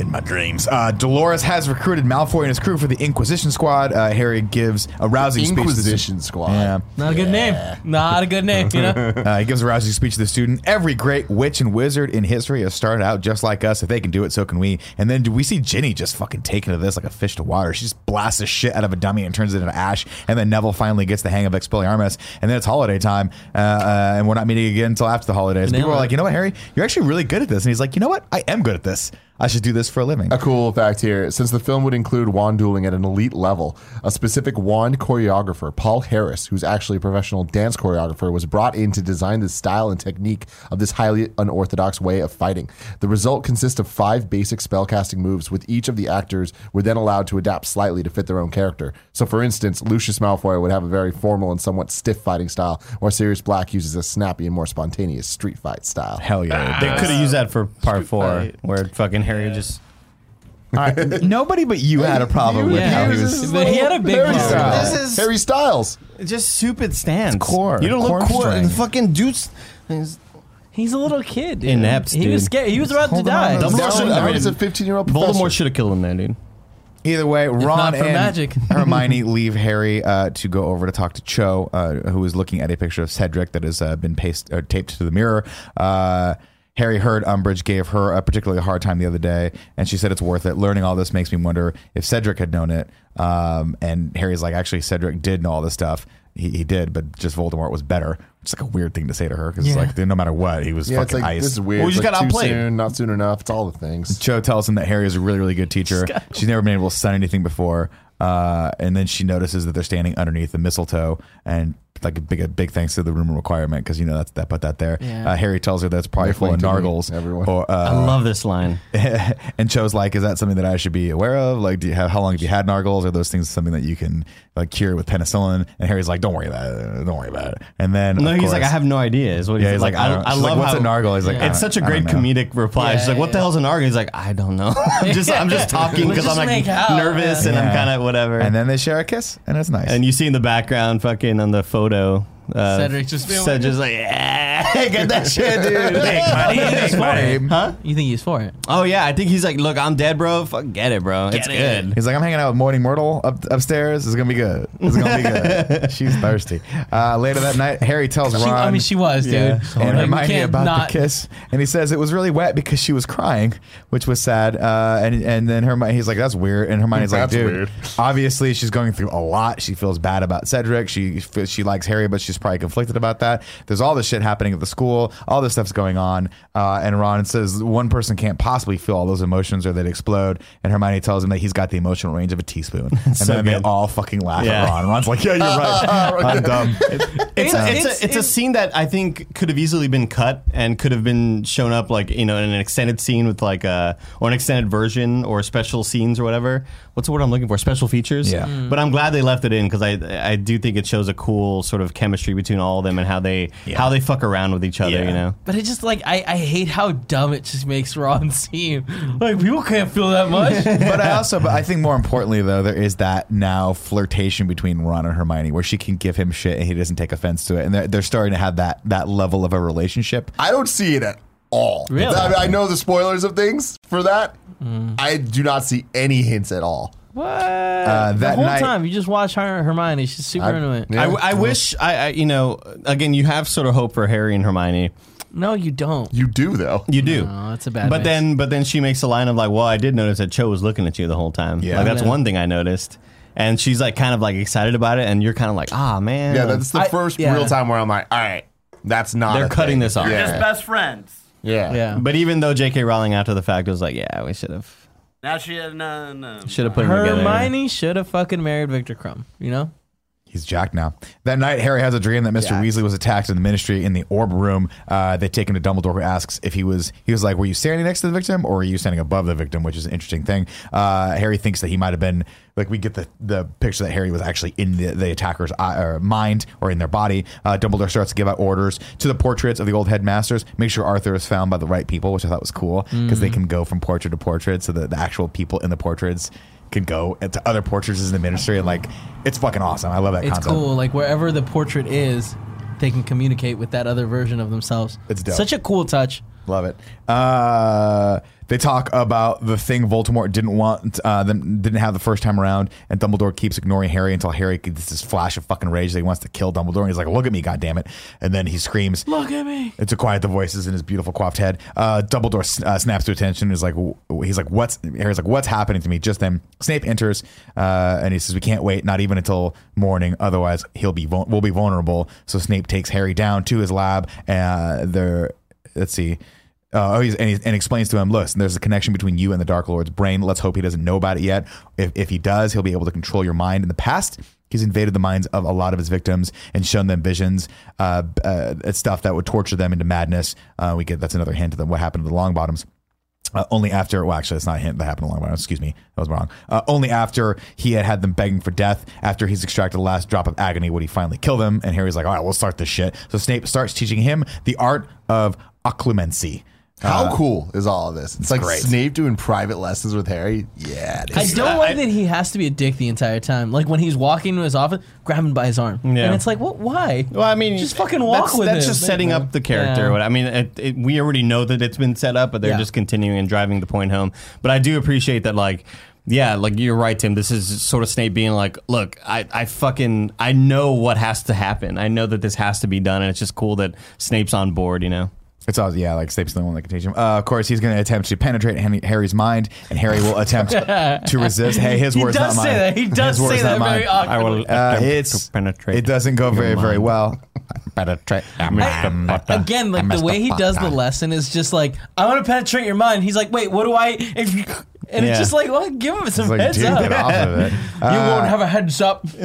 in my dreams. Uh, Dolores has recruited Malfoy and his crew for the Inquisition Squad. Uh, Harry gives a rousing speech. to the- Inquisition Squad. Yeah. Not a good name. Not a good name. You know. Uh, he gives a rousing speech to the student. Every great witch and wizard in history has started out just like us. If they can do it, so can we. And then do we see Ginny just fucking taking to this like a fish to water? She just blasts the shit out of a dummy and turns it into ash. And then Neville finally gets the hang of Expelliarmus. And then it's holiday time, uh, uh, and we're not meeting again until after the holidays. Nailed People are like, you know what, Harry, you're actually really good at this. And he's like, you know what, I am good at this. I should do this for a living. A cool fact here since the film would include wand dueling at an elite level, a specific wand choreographer, Paul Harris, who's actually a professional dance choreographer, was brought in to design the style and technique of this highly unorthodox way of fighting. The result consists of five basic spellcasting moves, with each of the actors were then allowed to adapt slightly to fit their own character. So, for instance, Lucius Malfoy would have a very formal and somewhat stiff fighting style, while Sirius Black uses a snappy and more spontaneous street fight style. Hell yeah. They ah. could have used that for part four, fight. where fucking Harry just. All right, Nobody but you had a problem with Yeah. how he He was. was- But he had a big Harry part. This is- Harry Styles. Just stupid stance. core. You don't look Core core. strength. Fucking dudes. He's- He's a little kid. Dude. Inept, He was scared. He was about to die. on to Dumbledore Now, should- I mean, he's a 15 year old Voldemort should have killed him there, dude. Either way, Ron for and magic. Hermione leave Harry uh, to go over to talk to Cho, uh, who is looking at a picture of Cedric that has uh, been paste, uh, taped to the mirror. Harry heard Umbridge gave her a particularly hard time the other day, and she said it's worth it. Learning all this makes me wonder if Cedric had known it. Um, and Harry's like, actually, Cedric did know all this stuff. He, he did, but just Voldemort was better. It's like a weird thing to say to her because Yeah. it's like no matter what, he was Yeah, it's fucking like ice. this is weird. Well, we It's just like got too outplayed. soon, not soon enough. It's all the things. Cho tells him that Harry is a really, really good teacher. She's never been able to stun anything before. Uh, and then she notices that they're standing underneath the mistletoe and like a big, a big thanks to the room requirement because you know that's that put that there. Yeah. Uh, Harry tells her that's probably full of Definitely nargles. everyone. Or, I uh, love this line. and Cho's like, is that something that I should be aware of? Like, do you have how long have you had nargles? Are those things something that you can like cure with penicillin? And Harry's like, don't worry about it. Don't worry about it. And then No, of he's like, I have no idea. Is what he's yeah, he's like, I, don't, I she's like, love what's how a nargle? He's like, Yeah. It's such a great comedic reply. Yeah, She's like, "What the yeah. hell's an nargle?" He's like, "I don't know. I'm just I'm just talking because I'm like nervous and I'm kind of whatever." And then they share a kiss, and it's nice. And you see in the background, fucking on the photo, photo uh, Cedric just being Cedric's like, yeah, get that shit, dude. Make money, make Huh? You think he's for it? Oh yeah, I think he's like, look, I'm dead, bro. Fuck, get it, bro. it's it. good. He's like, I'm hanging out with Moaning Myrtle up, upstairs. It's gonna be good. It's gonna be good. She's thirsty. Uh, later that night, Harry tells She, Ron I mean, she was, dude. Yeah. and Like, we Hermione about not- the kiss, and he says it was really wet because she was crying, which was sad. Uh, and and then Hermione, he's like, that's weird. And Hermione's like, dude, weird. obviously she's going through a lot. She feels bad about Cedric. She she likes Harry, but she's probably conflicted about that. There's all this shit happening at the school. All this stuff's going on. Uh, and Ron says one person can't possibly feel all those emotions or they'd explode. And Hermione tells him that he's got the emotional range of a teaspoon. And So then they all fucking laugh Yeah. at Ron. Ron's like, yeah, you're right. I'm dumb. It's, Yeah. a, it's, It's- a, it's a scene that I think could have easily been cut and could have been shown up like you know in an extended scene with like a or an extended version or special scenes or whatever. What's the word I'm looking for? Special features. Yeah. Mm. But I'm glad they left it in because I I do think it shows a cool sort of chemistry between all of them and how they how they fuck around with each other. Yeah. You know. But it just like I, I hate how dumb it just makes Ron seem. Like people can't feel that much. but I also, but I think more importantly though, there is that now flirtation between Ron and Hermione, where she can give him shit and he doesn't take offense to it, and they're, they're starting to have that that level of a relationship. I don't see it at all. Really? I, mean, I know the spoilers of things for that. Mm. I do not see any hints at all. What? Uh, the that whole night- time you just watch her Hermione. She's super I- into it. yeah. I, I wish I, I you know again you have sort of hope for Harry and Hermione. No, you don't. You do though. You do. No, that's a bad. But mix. then, but then she makes a line of like, "Well, I did notice that Cho was looking at you the whole time. Yeah. like that's one thing I noticed." And she's like, kind of like excited about it, and you're kind of like, "Ah, man, Yeah, that's the I- first yeah. real time where I'm like, all right, that's not. they're a cutting thing. this off." You're Yeah. just best friends. Yeah. yeah. But even though J.K. Rowling after the fact was like, "Yeah, we should have, Now she had no, no. should have put them together." Hermione should have fucking married Viktor Krum. You know. He's Jack now. That night, Harry has a dream that Mr. Weasley was attacked in the Ministry in the Orb Room. Uh, they take him to Dumbledore, who asks if he was. He was like, "Were you standing next to the victim, or were you standing above the victim?" Which is an interesting thing. Uh, Harry thinks that he might have been. Like we get the, the picture that Harry was actually in the, the attacker's eye, or mind or in their body. Uh, Dumbledore starts to give out orders to the portraits of the old headmasters. Make sure Arthur is found by the right people, which I thought was cool because they can go from portrait to portrait, so that the actual people in the portraits can go to other portraits in the ministry, and like it's fucking awesome. I love that It's concept. cool. Like wherever the portrait is, they can communicate with that other version of themselves. It's dope. Such a cool touch. Love it. Uh, they talk about the thing Voldemort didn't want, uh, then didn't have the first time around, and Dumbledore keeps ignoring Harry until Harry gets this flash of fucking rage that he wants to kill Dumbledore. And he's like, "Look at me, goddammit!" And then he screams, Look at me. It's to quiet the voices in his beautiful coiffed head. Uh, Dumbledore s- uh, snaps to attention. and Is like, w- he's like, "What's?" Harry's like, "What's happening to me?" Just then, Snape enters, uh, and he says, "We can't wait, not even until morning. Otherwise, he'll be vul- we'll be vulnerable." So Snape takes Harry down to his lab. Uh, they're let's see. Uh, oh, he's, and, he, and explains to him, listen, there's a connection between you and the Dark Lord's brain. Let's hope he doesn't know about it yet. If, if he does, he'll be able to control your mind. In the past, he's invaded the minds of a lot of his victims and shown them visions, uh, uh, stuff that would torture them into madness. Uh, we get that's another hint the, what happened to the Longbottoms. Uh, only after, well, actually, it's not a hint that happened to Longbottom. Excuse me, that was wrong. Uh, only after he had had them begging for death, after he's extracted the last drop of agony, would he finally kill them. And Harry's like, all right, we'll start this shit. So Snape starts teaching him the art of occlumency. How uh, cool is all of this? It's like great. Snape doing private lessons with Harry. Yeah, it I is. don't like that he has to be a dick the entire time. Like when he's walking to his office, grab him by his arm, Yeah. and it's like, what? Why? Well, I mean, just fucking walk that's, with That's him. just setting up the character. Yeah. What I mean, it, it, we already know that it's been set up, but they're Yeah. just continuing and driving the point home. But I do appreciate that, like. Yeah, like you're right, Tim. This is sort of Snape being like, "Look, I, I fucking, I know what has to happen. I know that this has to be done, and it's just cool that Snape's on board." You know. It's all yeah, like Snape's the only one that can teach him. Uh, of course, he's going to attempt to penetrate Harry's mind, and Harry will attempt to resist. Hey, his He words, does not say mine. that. He does His words, say not that mine. very awkwardly. Uh, attempt it's to penetrate it doesn't go your very very well. Penetrate. Again, like the way he does the lesson is just like, I want to penetrate your mind. He's like, wait, what do I? And it's Yeah. just like, well, give him some It's like, heads dude, up. get off of it. you won't have a heads up.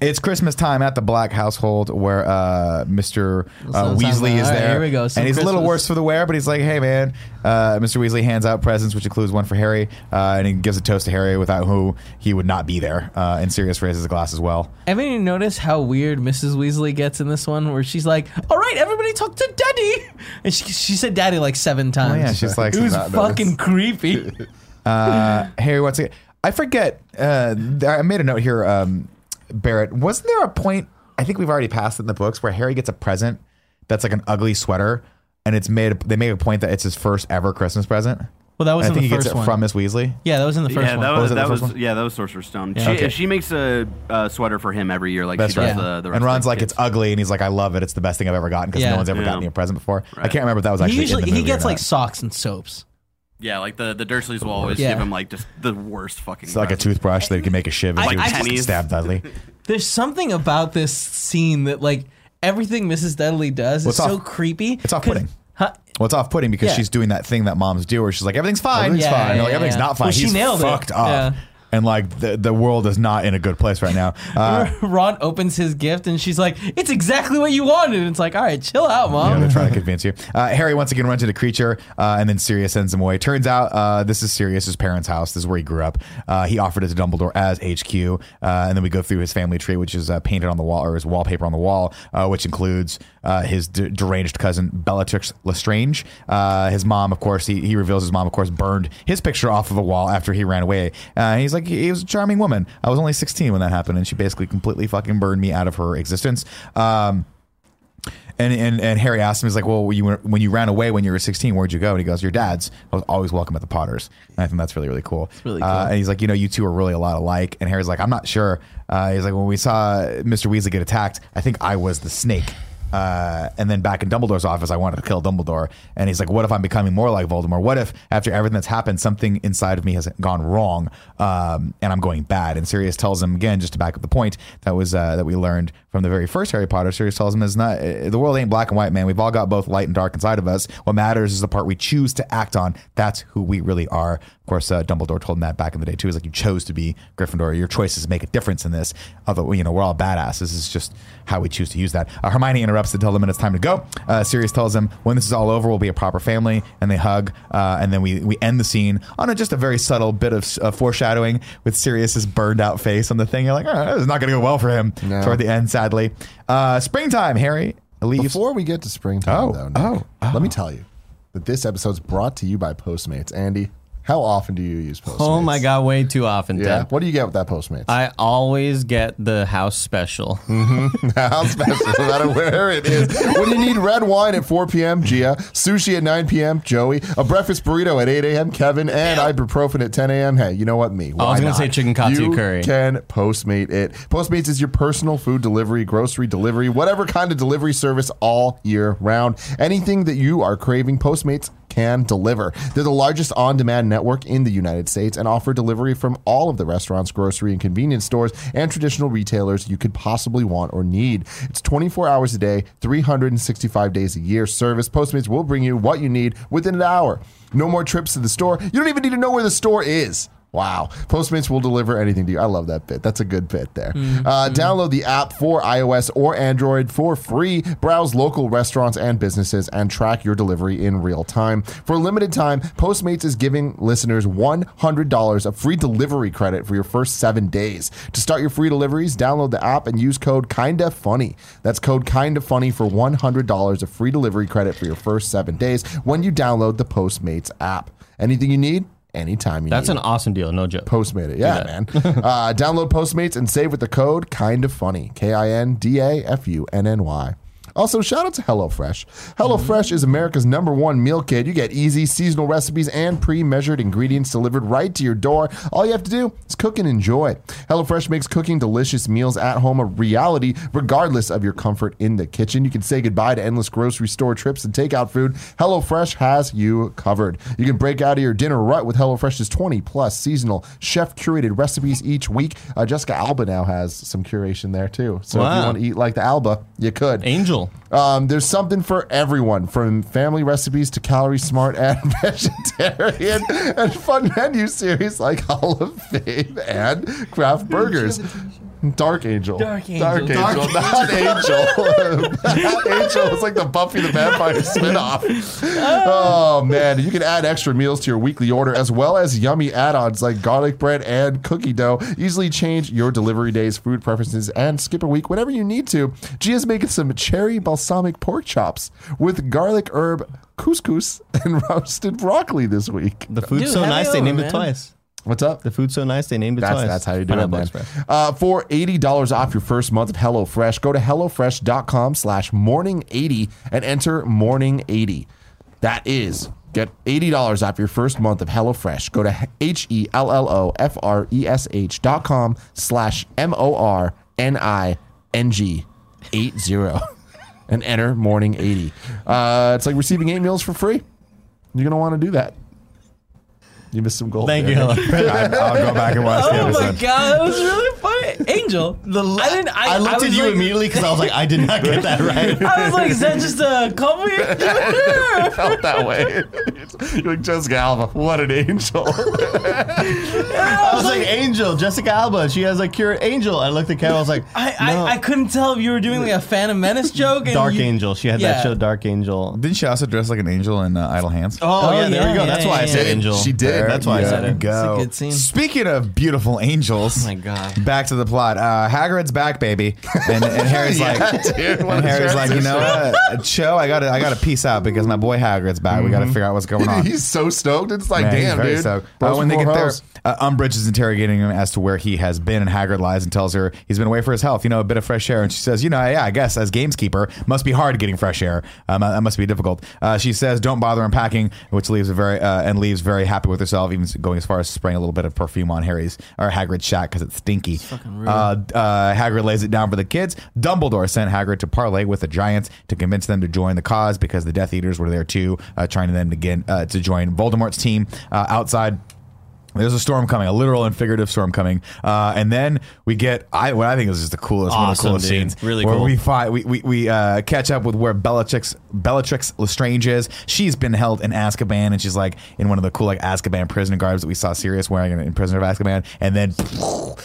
It's Christmas time at the Black household where uh, Mr. Uh, Sounds Weasley like- is all right, there. here we go. Some and he's a little Christmas. worse for the wear, but he's like, hey, man. Uh, Mr. Weasley hands out presents, which includes one for Harry, uh, and he gives a toast to Harry without who he would not be there. Uh, and Sirius raises a glass as well. Haven't you noticed how weird Mrs. Weasley gets in this one, where she's like, "All right, everybody, talk to Daddy," and she she said "Daddy" like seven times. Oh, yeah, she's like, it was not fucking creepy. uh, Harry wants to. I forget. Uh, I made a note here, um, Barrett. Wasn't there a point? I think we've already passed in the books where Harry gets a present that's like an ugly sweater, and it's made. They make a point that it's his first ever Christmas present. Well, that was I in think the he gets it one. from Miss Weasley. yeah, that was in the first yeah, one. that was was, that was one? yeah, that was Sorcerer's Stone. Yeah. She, Okay. she makes a uh, sweater for him every year, like That's she right. does the, the rest and Ron's of the like, kids. it's ugly, and he's like, I love it. It's the best thing I've ever gotten because Yeah. no one's ever Yeah. gotten me a present before. I can't remember if that was actually he usually in the he movie or gets like not. socks and soaps. Yeah, like the the Dursleys will always Yeah. give him like just the worst fucking. It's like a presents. toothbrush that can make a shiv and I- you I- just pennies. stab Dudley. There's something about this scene that like everything Mrs. Dudley does Well, is it's so off- creepy. it's 'Cause- off-putting. Huh? Well, it's off-putting because Yeah. she's doing that thing that moms do, where she's like, everything's fine. Everything's Yeah, fine. And, like, Yeah, everything's yeah. not fine. Well, she He's nailed it. fucked up. Yeah. And like the the world is not in a good place right now. Uh, Ron opens his gift and she's like, "It's exactly what you wanted." And it's like, "All right, chill out, mom." Yeah, mom." they're trying to convince you. Uh, Harry once again runs into the Kreacher, uh, and then Sirius sends him away. Turns out uh, this is Sirius's parents' house. This is where he grew up. Uh, he offered it to Dumbledore as HQ, uh, and then we go through his family tree, which is uh, painted on the wall or his wallpaper on the wall, uh, which includes uh, his d- deranged cousin Bellatrix Lestrange. Uh, his mom, of course, he, he reveals his mom, of course, burned his picture off of a wall after he ran away. Uh, he's like, he was a charming woman. I was only 16 when that happened, and she basically completely fucking burned me out of her existence. Um, and, and and Harry asked him, he's like, well, when you, were, when you ran away when you were 16, where'd you go? And he goes, your dad's. I was always welcome at the Potters. And I think that's really, really cool. really Uh, and he's like, you know, you two are really a lot alike. And Harry's like, I'm not sure. Uh, he's like, when we saw Mr. Weasley get attacked, I think I was the snake. Uh, and then back in Dumbledore's office, I wanted to kill Dumbledore. And he's like, what if I'm becoming more like Voldemort? What if after everything that's happened, something inside of me has gone wrong um, and I'm going bad? And Sirius tells him again, just to back up the point that was uh, that we learned from the very first Harry Potter. Sirius tells him, "Is not the world ain't black and white, man. We've all got both light and dark inside of us. What matters is the part we choose to act on. That's who we really are." Of course, uh, Dumbledore told him that back in the day too. He's like, "You chose to be Gryffindor. Your choices make a difference in this. Although you know we're all badasses. This is just how we choose to use that." Uh, Hermione interrupts to tell them it's time to go. Uh, Sirius tells him "When this is all over, we'll be a proper family," and they hug. Uh, and then we we end the scene on a, just a very subtle bit of uh, foreshadowing with Sirius's burned out face on the thing. You're like, oh, this is not going to go well for him No. toward the end, sadly. Uh, springtime, Harry leaves. Before we get to springtime, Oh, though, Nick, oh, oh. let me tell you that this episode's brought to you by Postmates. Andy, how often do you use Postmates? Oh my god, way too often. Yeah. What do you get with that Postmates? I always get the house special. Mm-hmm. How special, no matter where it is. When you need red wine at 4 p.m., Gia, sushi at 9 p.m., Joey, a breakfast burrito at 8 a.m., Kevin, and ibuprofen at 10 a.m. Hey, you know what? Me. I was gonna say chicken katsu you curry. can Postmate it. Postmates is your personal food delivery, grocery delivery, whatever kind of delivery service all year round. Anything that you are craving, Postmates can deliver. They're the largest on demand network in the United States and offer delivery from all of the restaurants, grocery, and convenience stores and traditional retailers you could possibly want or need. It's 24 hours a day, 365 days a year service. Postmates will bring you what you need within an hour. No more trips to the store. You don't even need to know where the store is. Wow. Postmates will deliver anything to you. I love that bit. That's a good bit there. Uh, download the app for iOS or Android for free. Browse local restaurants and businesses and track your delivery in real time. For a limited time, Postmates is giving listeners $100 of free delivery credit for your first seven days. To start your free deliveries, download the app and use code Kinda Funny. That's code Kinda Funny for $100 of free delivery credit for your first seven days when you download the Postmates app. Anything you need, anytime you need. That's need. an awesome deal, no joke. Postmate it. Yeah, man. uh, download Postmates and save with the code kind of funny. K I N D A F U N N Y. Also, shout out to HelloFresh. HelloFresh is America's number one meal kit. You get easy, seasonal recipes and pre measured ingredients delivered right to your door. All you have to do is cook and enjoy. HelloFresh makes cooking delicious meals at home a reality, regardless of your comfort in the kitchen. You can say goodbye to endless grocery store trips and takeout food. HelloFresh has you covered. You can break out of your dinner rut with HelloFresh's 20 plus seasonal chef curated recipes each week. Uh, Jessica Alba now has some curation there too. So if you want to eat like the Alba, you could. Angel. Um, there's something for everyone, from family recipes to calorie smart and vegetarian, and fun menu series like Hall of Fame and craft burgers. Dark Angel. Dark Angel. Dark Angel. Dark Not Angel. Not Angel. It's like the Buffy the Vampire spinoff. Oh, man. You can add extra meals to your weekly order as well as yummy add ons like garlic bread and cookie dough. Easily change your delivery days, food preferences, and skip a week whenever you need to. Gia's making some cherry balsamic pork chops with garlic herb couscous and roasted broccoli this week. The food's Dude, so nice they over, named man. it twice. What's up? The food's so nice they named it That's, twice. that's how you do it, man. Uh, for $80 off your first month of HelloFresh, go to HelloFresh.com slash morning80 and enter morning80. That is, get $80 off your first month of HelloFresh. Go to E H-E-L-L-O-F-R-E-S-H dot com slash M-O-R-N-I-N-G 80 and enter morning80. Uh, it's like receiving eight meals for free. You're going to want to do that. You missed some gold. Thank there. you, Helen. I, I'll go back and watch the Oh my episode. god, that was really funny. Angel. I didn't. I, I looked was at you like- immediately because I was like, I did not get that right. I was like, is that just a cover? felt that way. You're like Jessica Alba. What an angel. I was like, Angel, Jessica Alba. She has like cure Angel. I looked at Carol. I was like, I, I, no. I couldn't tell if you were doing like a Phantom Menace joke. And Dark you- Angel. She had Yeah. that show, Dark Angel. Didn't she also dress like an angel in uh, Idle Hands? Oh, Oh, yeah, there yeah, we go. yeah, That's why I yeah, said yeah. Angel. She did. That's why I said it. Go. It's a good scene. Speaking of beautiful angels, Oh my god. back to the plot. Uh, Hagrid's back, baby, and, and Harry's like, dude, what and a Harry's like, you know what, Cho, I gotta, I gotta peace out because my boy Hagrid's back. We gotta figure out what's going on. He's so stoked. It's like, Man, he's damn, very dude. stoked. Bros Uh, when they before get there, hoes. uh, Umbridge is interrogating him as to where he has been, and Hagrid lies and tells her he's been away for his health. You know, a bit of fresh air. And she says, you know, yeah, I guess as gameskeeper, must be hard getting fresh air. Um, that must be difficult. Uh, she says, don't bother unpacking, which leaves a very uh, and leaves very happy with herself, even going as far as spraying a little bit of perfume on Harry's or Hagrid's shack because it's stinky. Uh, uh, Hagrid lays it down for the kids. Dumbledore sent Hagrid to parlay with the Giants to convince them to join the cause because the Death Eaters were there too, uh, trying to then again uh, to join Voldemort's team uh, outside. There's a storm coming, a literal and figurative storm coming, uh, and then we get I what I think is just the coolest, one of the coolest dude. scenes. Really where cool. we find we we, we uh, catch up with where Bellatrix Bellatrix Lestrange is. She's been held in Azkaban, and she's like in one of the cool like Azkaban prison guards that we saw Sirius wearing in, in Prisoner of Azkaban, and then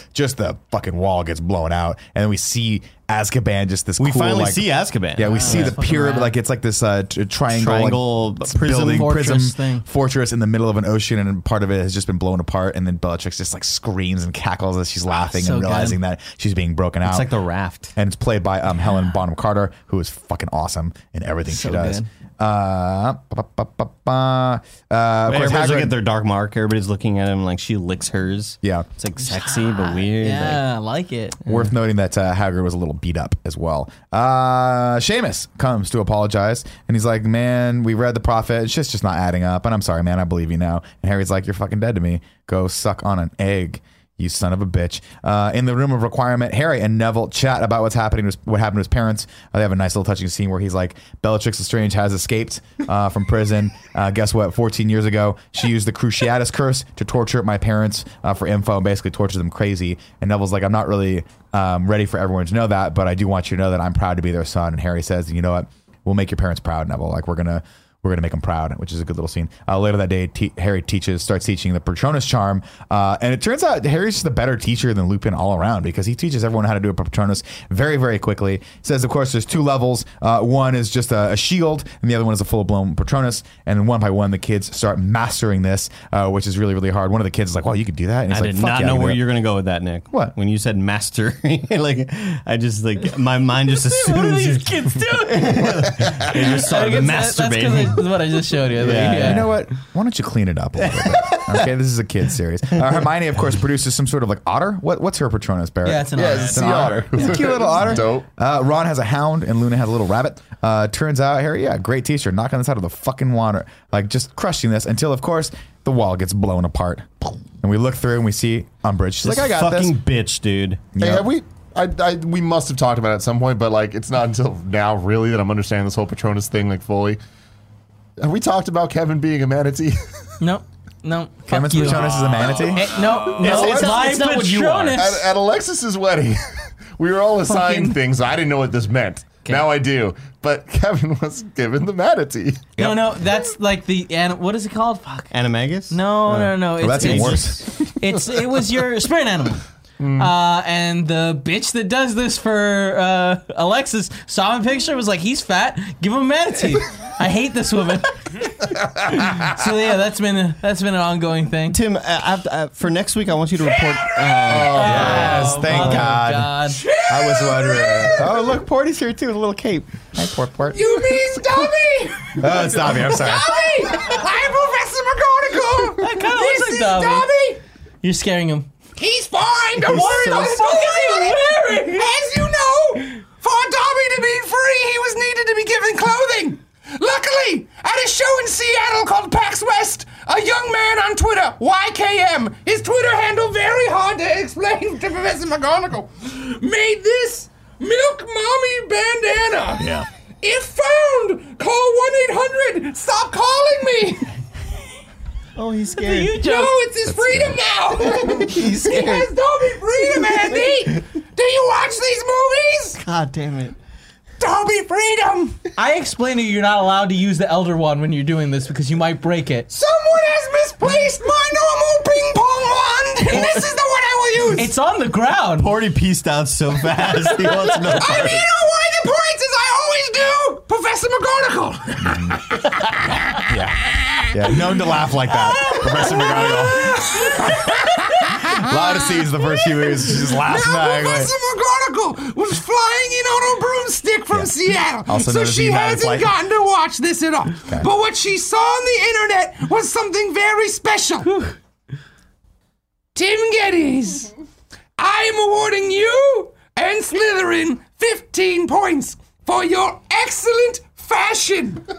just the fucking wall gets blown out, and then we see Azkaban just this. Cool. We cool, finally like- see Azkaban. Yeah, we see yeah. the pyramid, rad. like it's like this uh, t- triangle, Triangle like, prism building, fortress prism thing. fortress in the middle of an ocean, and part of it has just been blown apart. And then Bellatrix just like screams and cackles as she's laughing so and good. realizing that she's being broken out. It's like the raft. and it's played by um, Helen Bonham Carter, who is fucking awesome in everything So she does. good. Uh, ba, ba, ba, ba, ba. Uh, of course, Everybody's looking Hagrid- at their dark mark. Everybody's looking at him like she licks hers. Yeah. It's like sexy but weird. Yeah, I like it. Worth noting that uh, Hagrid was a little beat up as well. Uh, Seamus comes to apologize, and he's like, "Man, we read the prophet. It's just just not adding up. And I'm sorry, man. I believe you now." And Harry's like, "You're fucking dead to me. Go suck on an egg." You son of a bitch. Uh, in the room of requirement, Harry and Neville chat about what's happening, to what happened to his parents. Uh, they have a nice little touching scene where he's like, Bellatrix Lestrange has escaped uh, from prison. Uh, guess what? 14 years ago, she used the Cruciatus curse to torture my parents uh, for info and basically torture them crazy. And Neville's like, I'm not really um, ready for everyone to know that, but I do want you to know that I'm proud to be their son. And Harry says, you know what? We'll make your parents proud, Neville. Like, we're going to we're gonna make him proud, which is a good little scene. Uh, later that day, te- Harry teaches, starts teaching the Patronus charm, uh, and it turns out Harry's just a better teacher than Lupin all around because he teaches everyone how to do a Patronus very, very quickly. He Says, of course, there's two levels. Uh, one is just a, a shield, and the other one is a full blown Patronus. And one by one, the kids start mastering this, uh, which is really, really hard. One of the kids is like, "Well, you can do that," and I like, did not yeah, know where you're gonna go with that, Nick. What? When you said master, like I just like my mind just assumes. What are assumes these you're, kids doing? you just I started guess that- masturbating. is what I just showed you. I Yeah, yeah. You know what? Why don't you clean it up a little bit? Okay, this is a kid series. Uh, Hermione, of course, produces some sort of like otter. What, what's her Patronus, Barrett? Yeah, it's an Yeah, honor. it's a sea otter. It's a cute little otter. Dope. Uh, Ron has a hound and Luna has a little rabbit. Uh, turns out, Harry, yeah, great t-shirt, knocking this out of the fucking water, like just crushing this until, of course, the wall gets blown apart. And we look through and we see Umbridge. She's This like, I got fucking this. bitch, dude. Hey, Yep. have we? I, I, we must have talked about it at some point, but like, it's not until now really that I'm understanding this whole Patronus thing like fully. Have we talked about Kevin being a manatee? No, no. Kevin's fuck you. Patronus is a manatee. Eh, no, no, it's it's, not- it's not what you are. Patronus. at, at Alexis's wedding, we were all assigned Fucking- things. I didn't know what this meant. Now I do. But Kevin was given the manatee. No, no, that's like the and what is it called? Fuck. Animagus? No, no, no. It's, Well, that's even it's, worse. It's it was your spirit animal. Uh, and the bitch that does this for uh, Alexis saw my picture was like, he's fat. Give him a manatee. I hate this woman. so yeah, that's been that's been an ongoing thing. Tim, uh, after, uh, for next week, I want you to report. Uh, Yes, thank Mother of God. God. I was wondering. Oh, look, Porty's here too with a little cape. Hi, Port Port. You mean Dobby? Oh, it's Dobby. I'm sorry. Dobby! I'm Professor McGonagall! That kind of looks This like is Dobby. Dobby! You're scaring him. He's fine, don't worry so about his scary. wearing. As you know, for Dobby to be free, he was needed to be given clothing. Luckily, at a show in Seattle called PAX West, a young man on Twitter, YKM, his Twitter handle very hard to explain to Professor McGonagall, made this Milk Mommy bandana. Yeah. If found, call 1 800 Stop Calling Me. oh, he's You scared. joke. No, it's his freedom now. He's he has scared. Dobby freedom, Andy. Do you watch these movies? God damn it. Dobby freedom. I explained to you you're not allowed to use the Elder Wand when you're doing this because you might break it. Someone has misplaced my normal ping pong wand, and this is the one I will use. It's on the ground. Porty pieced out so fast. He wants no I mean, you know why the points as I always do, Professor McGonagall. yeah. Yeah, known to laugh like that. Professor McGonagall. A lot of ah. scenes the first few years. She just laughs Now, back. Professor McGonagall was flying in on a broomstick from Yeah. Seattle, Also so she hasn't gotten to watch this at all. But what she saw on the internet was something very special. Tim Gettys, I am awarding you and Slytherin 15 points for your excellent fashion.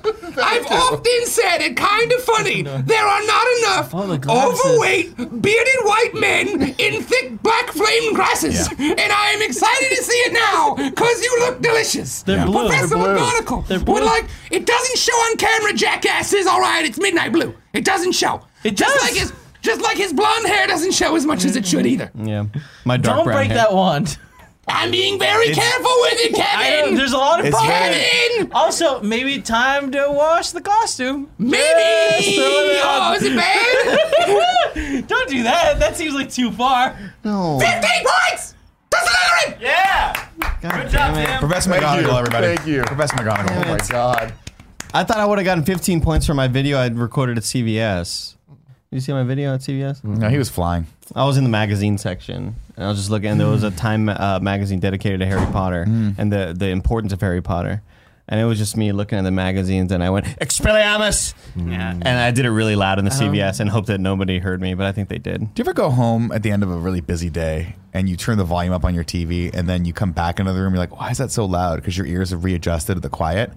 I've often said it kind of funny. There are not enough Oh, the glasses. overweight, bearded white men in thick black flame glasses. And I am excited to see it now because you look delicious. They're blue. Professor They're blue. McGonagall They're blue. would like, it doesn't show on camera, jackasses. All right, it's midnight blue. It doesn't show. It just does. like his, just like his blonde hair doesn't show as much as it should either. Yeah. My dark Don't brown break hair. that wand. I'm being very careful with it, I know, Kevin. there's a lot of It's problems. Kevin. Also, maybe time to wash the costume. Maybe. Just throw it Oh, out. is it bad? Don't do that. That seems like too far. No. 15 points to Slytherin. Yeah. God damn it. Professor Thank McGonagall, you. everybody. Thank you. Professor McGonagall. Oh my god. I thought I would have gotten 15 points for my video I'd recorded at CVS. Did you see my video at CVS? No, he was flying. I was in the magazine section, and I was just looking. And there was a mm. Time uh, magazine dedicated to Harry Potter mm. and the the importance of Harry Potter. And it was just me looking at the magazines, and I went Expelliarmus, mm. Yeah. and I did it really loud in the uh-huh. CVS, and hoped that nobody heard me, but I think they did. Do you ever go home at the end of a really busy day and you turn the volume up on your TV and then you come back into the room? You're like, why is that so loud? Because your ears have readjusted to the quiet.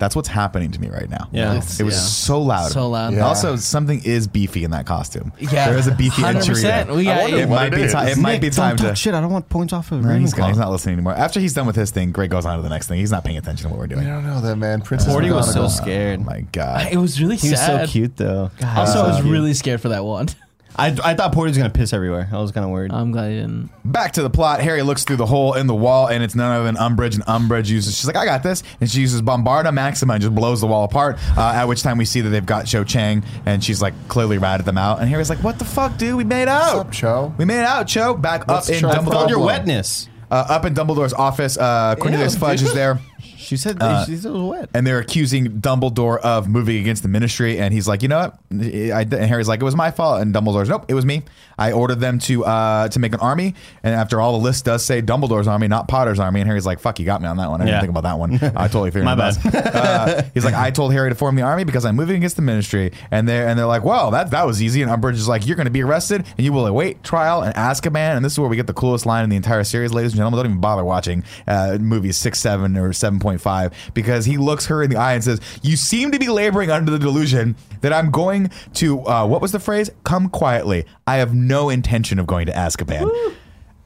That's what's happening to me right now. Yeah. it was Yeah. so loud. So loud. Yeah. Also, something is beefy in that costume. Yeah. there is a beefy entry. 100%. there. We got. It might it be is. time. It might be time don't to. shit. I don't want points off of No, he's, he's not listening anymore. After he's done with his thing, Greg goes on to the next thing. He's not paying attention to what we're doing. I don't know that man. Princess Porty was so scared. Oh my god. It was really He was so cute though. God, Also, so I was cute. really scared for that wand. I, I thought Porty was gonna piss everywhere. I was kind of worried. I'm glad you didn't. Back to the plot. Harry looks through the hole in the wall, and it's none other than Umbridge. And Umbridge uses, she's like, I got this. And she uses Bombarda Maxima and just blows the wall apart. Uh, at which time we see that they've got Cho Chang, and she's like clearly ratted them out. And Harry's like, What the fuck, dude? We made out. What's up, Cho? We made out, Cho. Back What's up in Cho's Dumbledore's Felt your wetness. uh, up in Dumbledore's office. Uh, Cornelius Ew, Fudge dude. is there. She said Uh, she said it was wet. and they're accusing Dumbledore of moving against the Ministry, and he's like, you know what? I, and Harry's like, it was my fault, and Dumbledore's, nope, it was me. I ordered them to uh, to make an army, and after all, the list does say Dumbledore's army, not Potter's army, and Harry's like, fuck, you got me on that one. I didn't Yeah. think about that one. I totally figured My it out. uh, he's like, I told Harry to form the army because I'm moving against the Ministry, and they're and they're like, well, that that was easy, and Umbridge is like, you're going to be arrested, and you will await trial and Azkaban, and this is where we get the coolest line in the entire series, ladies and gentlemen. Don't even bother watching uh, movies six, seven, or seven point five because he looks her in the eye and says, "You seem to be laboring under the delusion that I'm going to uh, what was the phrase? Come quietly. I have no intention of going to Azkaban."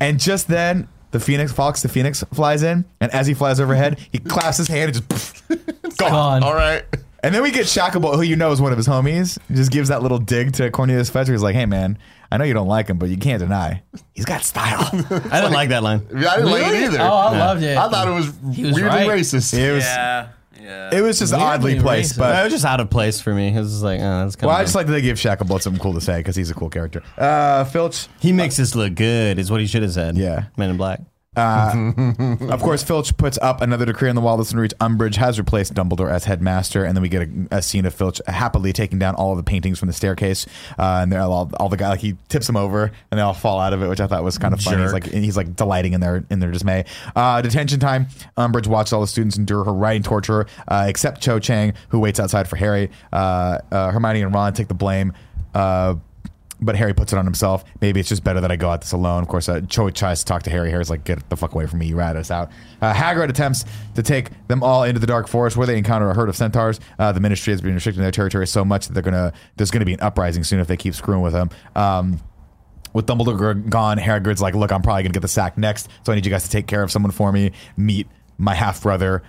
And just then. The Phoenix Fawkes, the Phoenix flies in, and as he flies overhead, he claps his hand and just gone. Gone. All right. And then we get Shacklebolt, who you know is one of his homies. He just gives that little dig to Cornelius Fetcher. He's like, "Hey, man, I know you don't like him, but you can't deny he's got style." I didn't like that line. I didn't like it either. Oh, I loved it. I thought it was, He was weirdly right. racist. It was Yeah. Yeah. it was just Weirdly oddly placed, racist. but That was just out of place for me. It was just like, oh, that's kind well, of. I just like that they give Shacklebolt something cool to say because he's a cool character. Uh, Filch, he makes this look good. Is what he should have said. Yeah. Men in Black. Of course, Filch puts up another decree on the wall that's going to reach Umbridge, has replaced Dumbledore as headmaster, and then we get a, a scene of Filch happily taking down all of the paintings from the staircase, uh, and they're all, all the guy like he tips them over and they all fall out of it, which I thought was kind of funny. He's like he's like delighting in their in their dismay. Uh, detention time. Umbridge watched all the students endure her writing torture, uh, except Cho Chang, who waits outside for Harry. Uh, uh, Hermione and Ron take the blame. But Harry puts it on himself. Maybe it's just better that I go at this alone. Of course, uh, Cho tries to talk to Harry. Harry's like, "Get the fuck away from me! You rat us out." Uh, Hagrid attempts to take them all into the Dark Forest, where they encounter a herd of centaurs. Uh, the Ministry has been restricting their territory so much that they're gonna there's gonna be an uprising soon if they keep screwing with them. Um, with Dumbledore gone, Hagrid's like, "Look, I'm probably gonna get the sack next, so I need you guys to take care of someone for me. Meet my half brother,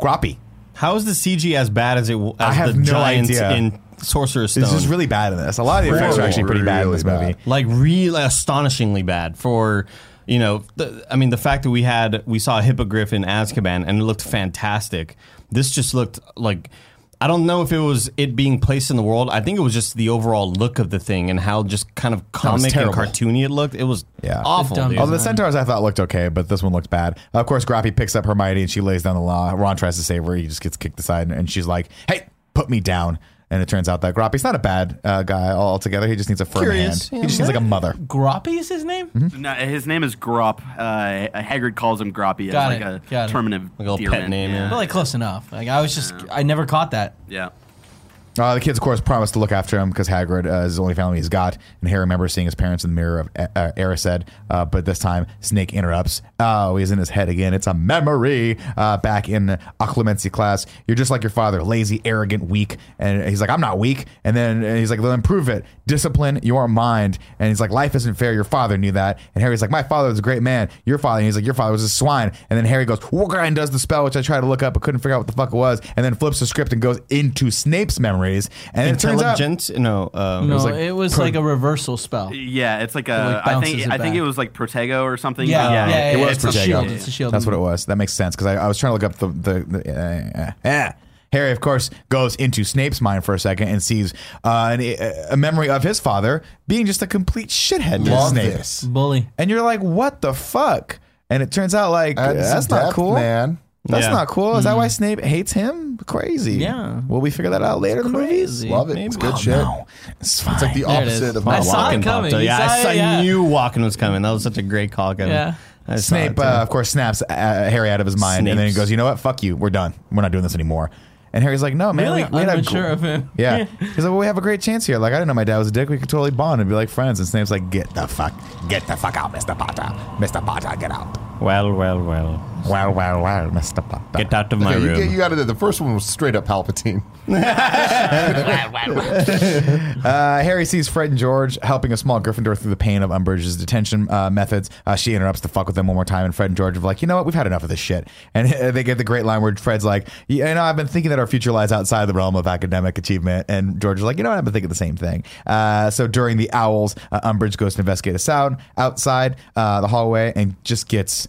Groppy." How is the CG as bad as it as I have the no giants idea. in Sorcerer's Stone? It's just really bad in this. A lot of the effects are actually pretty bad in this Really movie. like really astonishingly bad for you know the, i mean the fact that we had we saw a hippogriff in azkaban and it looked fantastic this just looked like i don't know if it was it being placed in the world i think it was just the overall look of the thing and how just kind of comic and terrible. cartoony it looked it was Yeah. awful Dumb dude. Although the centaurs I thought looked okay, but this one looked bad. Of course, Groppy picks up Hermione and she lays down the law. Ron tries to save her. He just gets kicked aside, and- and she's like, "Hey, put me down." And it turns out that Groppy's not a bad uh, guy altogether. He just needs a firm Curious, hand. yeah. he just needs like a mother. Groppy is his name? No, his name is Grawp. Uh, Hagrid calls him Groppy as Got like it, a got it. term of Like a little pet endearment. name, yeah. But like close enough. Like I was just, I never caught that. yeah. Uh, the kids, of course, promise to look after him because Hagrid uh, is the only family he's got. And Harry remembers seeing his parents in the mirror of uh, Erised. Uh, but this time, Snape interrupts. Oh, he's in his head again. It's a memory. Uh, back in occlumency class, you're just like your father, lazy, arrogant, weak. And he's like, I'm not weak. And then and he's like, then prove it. Discipline your mind. And he's like, life isn't fair. Your father knew that. And Harry's like, my father was a great man. Your father. And he's like, your father was a swine. And then Harry goes, and does the spell, which I tried to look up but couldn't figure out what the fuck it was. And then flips the script and goes into Snape's memories. And it turns out. intelligent no um, No, it was it was like like, a reversal spell. Yeah, it's like a. like I bounces think it I think back. it was like Protego or something. Yeah, but yeah, yeah, it yeah, was it's a Protego. shield. It's a shield. That's what it was. That makes sense because I, I was trying to look up the the. the uh, uh, uh. Harry, of course, goes into Snape's mind for a second and sees uh, an, a memory of his father being just a complete shithead to Love Snape. this. Bully. And you're like, what the fuck? And it turns out like Adds that's not depth, cool, man. That's Yeah. not cool. Is that why Snape hates him? Crazy. Yeah. Will we figure that out later in the movies? Crazy. Love it. It's good Oh, shit. It's fine. It's like the There it is. opposite of I my saw it coming. popped up. You Yeah, saw I, it, saw- yeah. Knew walking was coming. That was such a great call, Kevin. Yeah. I saw Snape, too. uh, of course, snaps uh, Harry out of his mind, and then he Snapes. goes, "You know what? Fuck you. We're done. We're not doing this anymore." And Harry's like, "No, man, Really we, we had a unsure gr- of him. Yeah, he's like, "Well, we have a great chance here. Like, I didn't know my dad was a dick. We could totally bond and be like friends." And Snape's like, "Get the fuck, get the fuck out, Mister Potter. Mister Potter, get out." Well, well, well. Well, well, well, Mister Potter. Get out of my Okay, you, room. get- you got to. The first one was straight up Palpatine. Uh, Harry sees Fred and George helping a small Gryffindor through the pain of Umbridge's detention uh, methods. Uh, she interrupts to fuck with them one more time, and Fred and George are like, you know what? We've had enough of this shit. And they get the great line where Fred's like, you know, I've been thinking that our future lies outside the realm of academic achievement. And George is like, you know what? I've been thinking the same thing. Uh, so during the Owls, uh, Umbridge goes to investigate a sound outside uh, the hallway and just gets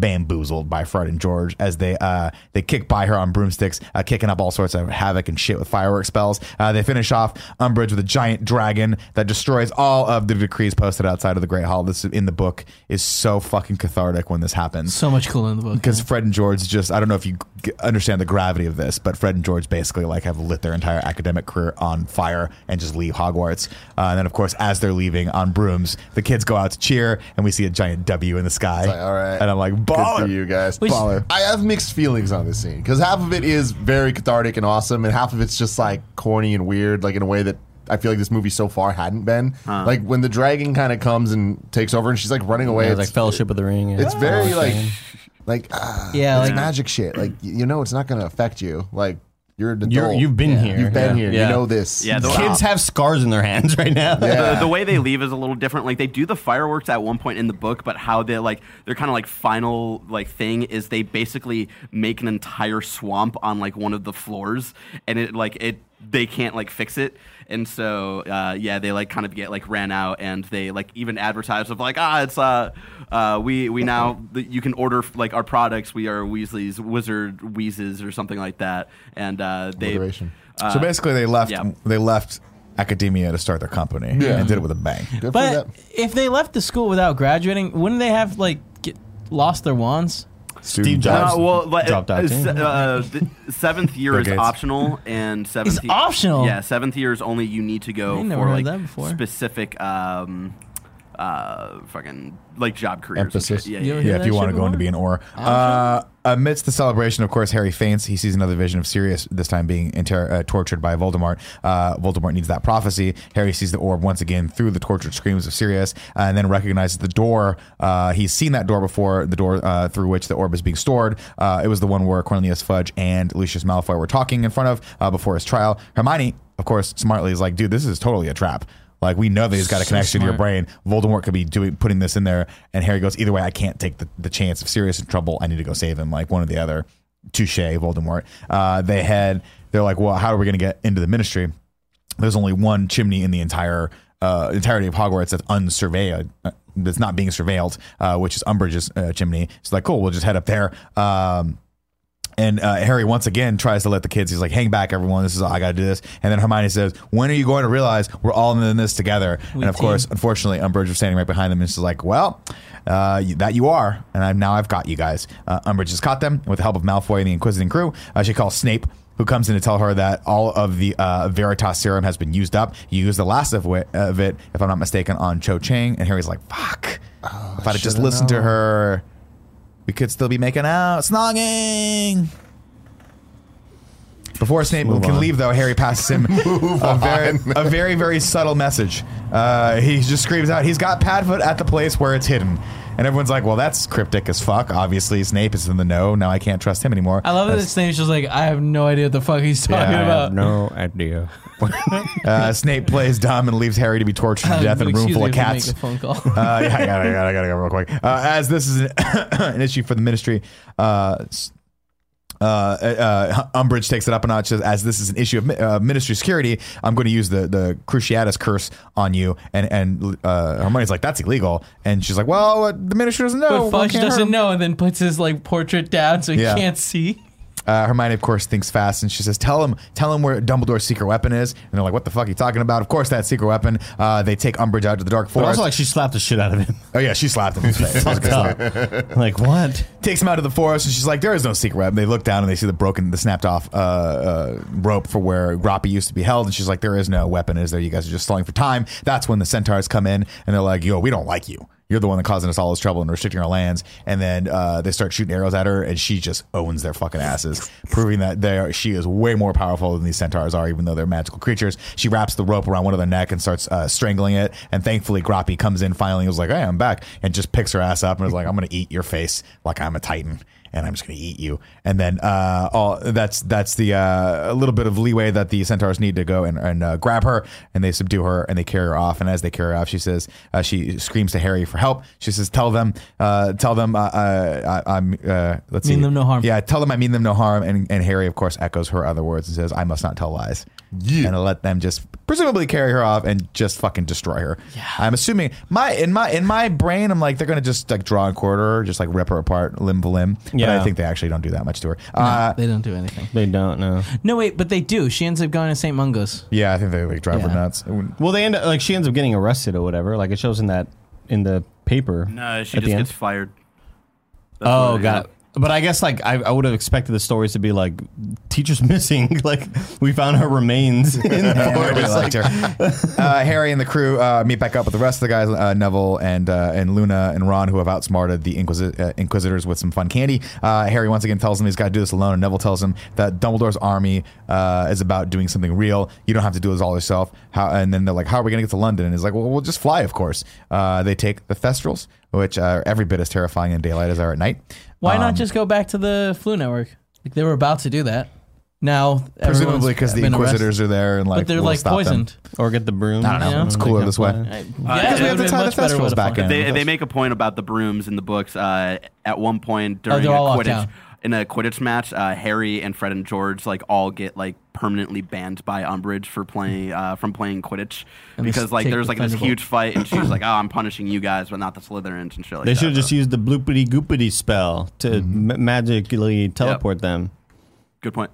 bamboozled by Fred and George as they uh, they kick by her on broomsticks, uh, kicking up all sorts of havoc and shit with firework spells. Uh, they finish off Umbridge with a giant dragon that destroys all of the decrees posted outside of the Great Hall. This in the book is so fucking cathartic when this happens So much cooler in the book. because Fred and George just I don't know if you g- understand the gravity of this, but Fred and George basically like have lit their entire academic career on fire and just leave Hogwarts. Uh, and then of course, as they're leaving on brooms, the kids go out to cheer, and we see a giant W in the sky. Like, all right. and I'm like, Good baller. for you guys. Which- Baller. I have mixed feelings on this scene because half of it is very cathartic and awesome, and half of it's just like corny and weird, like in a way that I feel like this movie so far hadn't been. Like when the dragon kind of comes and takes over, and she's like running away. Yeah, it's like Fellowship of the Ring. yeah. It's very like, like ah, Yeah, it's like- magic shit. Like you know, it's not going to affect you. Like you're an adult. You're, you've been Yeah. here. You've been Yeah. here. Yeah. You know this. Yeah, the- Kids have scars in their hands right now. Yeah. the, the way they leave is a little different. Like they do the fireworks at one point in the book, but how they like their kind of like final like thing is they basically make an entire swamp on like one of the floors, and it like it they can't like fix it, and so uh, yeah, they like kind of get like ran out, and they like even advertise of like ah it's uh uh we we now you can order like our products. We are Weasley's Wizard Wheezes or something like that, and uh, they. Alliteration. Uh, so basically, they left. yeah. They left academia to start their company Yeah. and did it with a bang. Good But if they left the school without graduating, wouldn't they have like get, lost their wands? Steve Uh, Jobs. well, like, dropped out, uh, uh, seventh year is optional, and seventh It's ye- optional? Yeah, seventh year is only you need to go for like that specific, um, uh, fucking like job careers. Emphasis. Yeah, yeah, yeah. Yeah, if you want to go in to before? be an or. Uh, amidst the celebration, of course, Harry faints. He sees another vision of Sirius, this time being inter- uh, tortured by Voldemort. Uh, Voldemort needs that prophecy. Harry sees the orb once again through the tortured screams of Sirius, uh, and then recognizes the door. Uh, he's seen that door before, the door uh, through which the orb is being stored. Uh, it was the one where Cornelius Fudge and Lucius Malfoy were talking in front of uh, before his trial. Hermione, of course, smartly is like, dude, this is totally a trap. Like we know that he's got a So connection to your brain. Voldemort could be doing putting this in there, and Harry goes, either way, I can't take the, the chance. of serious trouble, I need to go save him. Like one or the other. Touche, Voldemort. Uh, they had. They're like, well, how are we going to get into the Ministry? There's only one chimney in the entire uh, entirety of Hogwarts that's unsurveilled. Uh, that's not being surveilled, uh, which is Umbridge's uh, chimney. It's like, cool, we'll just head up there. Um, and uh, Harry once again tries to let the kids. He's like, "Hang back, everyone! This is I got to do this." And then Hermione says, "When are you going to realize we're all in this together?" We and of team. course, unfortunately, Umbridge was standing right behind them, and she's like, "Well, uh, that you are, and I've, now I've got you guys." Uh, Umbridge has caught them with the help of Malfoy and the Inquisiting crew. Uh, she calls Snape. Who comes in to tell her that all of the uh, Veritaserum has been used up? You used the last of it, of it, if I'm not mistaken, on Cho Chang. And Harry's like, "Fuck! if I'd have just listened to her, we could still be making out, snogging." Before Snape move can on. leave, though, Harry passes him a very, a very, very subtle message. Uh, he just screams out, "He's got Padfoot at the place where it's hidden," and everyone's like, "Well, that's cryptic as fuck." Obviously, Snape is in the know. Now I can't trust him anymore. I love that That's- Snape's just like, I have no idea what the fuck he's talking Yeah, I about. no idea. uh, Snape plays dumb and leaves Harry to be tortured to death in a room Excuse full me of if we cats. Make a phone call. uh, yeah, I gotta, I gotta, I gotta go real quick. Uh, as this is an, an issue for the ministry, uh, s- uh, uh, Umbridge takes it up a notch. Says, as this is an issue of uh, ministry security, I'm going to use the the Cruciatus curse on you. And and uh, Hermione's like, that's illegal. And she's like, well, uh, the ministry doesn't know. but Fudge doesn't him." know and then puts his like portrait down so he Yeah. can't see. Uh, Hermione, of course, thinks fast, and she says, "Tell him, tell him where Dumbledore's secret weapon is." And they're like, "What the fuck are you talking about?" Of course, that secret weapon. Uh, they take Umbridge out to the dark But forest. also, like, she slapped the shit out of him. oh yeah, she slapped him in his face. It was a good slap. like, what? takes him out of the forest, and she's like, "There is no secret weapon." They look down and they see the broken, the snapped off uh, uh, rope for where Groppy used to be held, and she's like, "There is no weapon, is there? You guys are just stalling for time." That's when the centaurs come in, and they're like, "Yo, we don't like you." You're the one that causing us all this trouble and restricting our lands. And then uh, they start shooting arrows at her, and she just owns their fucking asses, proving that they are, she is way more powerful than these centaurs are, even though they're magical creatures. She wraps the rope around one of their neck and starts uh, strangling it. And thankfully, Groppy comes in finally and was like, "Hey, I'm back," and just picks her ass up and is like, "I'm gonna eat your face like I'm a titan." And I'm just going to eat you. And then uh, all that's that's the uh, a little bit of leeway that the centaurs need to go and, and uh, grab her, and they subdue her and they carry her off. And as they carry her off, she says uh, she screams to Harry for help. She says, "Tell them, uh, tell them, uh, uh, I, I'm uh, let's Mean see, them no harm. Yeah, tell them I mean them no harm." And and Harry, of course, echoes her other words and says, "I must not tell lies." Yeah. And let them just presumably carry her off and just fucking destroy her. Yeah. I'm assuming my in my in my brain, I'm like they're gonna just like draw and quarter her, just like rip her apart limb to limb. But Yeah. I think they actually don't do that much to her. Uh, they don't do anything. They don't know. No, wait, but they do. She ends up going to St. Mungo's. yeah, I think they like drive her nuts. Well, they end up like she ends up getting arrested or whatever. Like it shows in that in the paper. No, she just gets fired. That's Oh, what it got is. it. But I guess like I, I would have expected the stories to be like teachers missing. like we found her remains in the forest. liked Like, her. Uh, Harry and the crew uh, meet back up with the rest of the guys, uh, Neville and uh, and Luna and Ron, who have outsmarted the Inquisi- uh, Inquisitors with some fun candy. Uh, Harry once again tells him he's got to do this alone, and Neville tells him that Dumbledore's army uh, is about doing something real. You don't have to do this all yourself. How, and then they're like, "How are we going to get to London?" And he's like, "Well, we'll just fly, of course." Uh, they take the Thestrals, which are every bit as terrifying in daylight as they are at night. Why Um, not just go back to the Floo Network? Like they were about to do that. Now, presumably because the Inquisitors arrested. are there and like but they're we'll like stop them. poisoned. or get the broom. I don't know. Yeah. It's cooler this way. I- Uh, yeah, because it we have to would've been tie the much better Thestrals with a back fun- in. They, they make a point about the brooms in the books. Uh, at one point during they're a locked Quidditch, down. In a Quidditch match, uh, Harry and Fred and George like all get like permanently banned by Umbridge for playing uh, from playing Quidditch And because like take there's the like this huge fight, and she's like, "Oh, I'm punishing you guys, but not the Slytherins and shit like They should have just So, used the bloopity goopity spell to ma- magically teleport them. good point.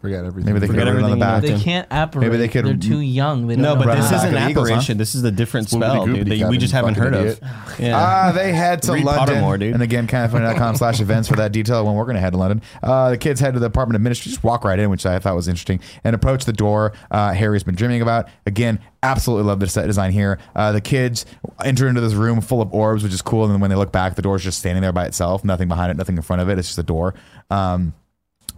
Forget everything. Maybe they could Forget have written on the everything you back. They can't apparate. Maybe they could- They're too young. They don't No, know but Run this the is back an of the Eagles, huh? apparition. This is a different spell, Swoopity-goopity dude. That we Captain, just haven't fucking heard idiot. of. Yeah. Ah, they head to Read London. Pottermore, dude. And again, kindafunny.com slash events for that detail when we're going to head to London. Uh, the kids head to the Department of Ministry, just walk right in, which I thought was interesting, and approach the door uh, Harry's been dreaming about. Again, absolutely love the set design here. Uh, the kids enter into this room full of orbs, which is cool. And then when they look back, the door's just standing there by itself, nothing behind it, nothing in front of it. It's just a door. Um,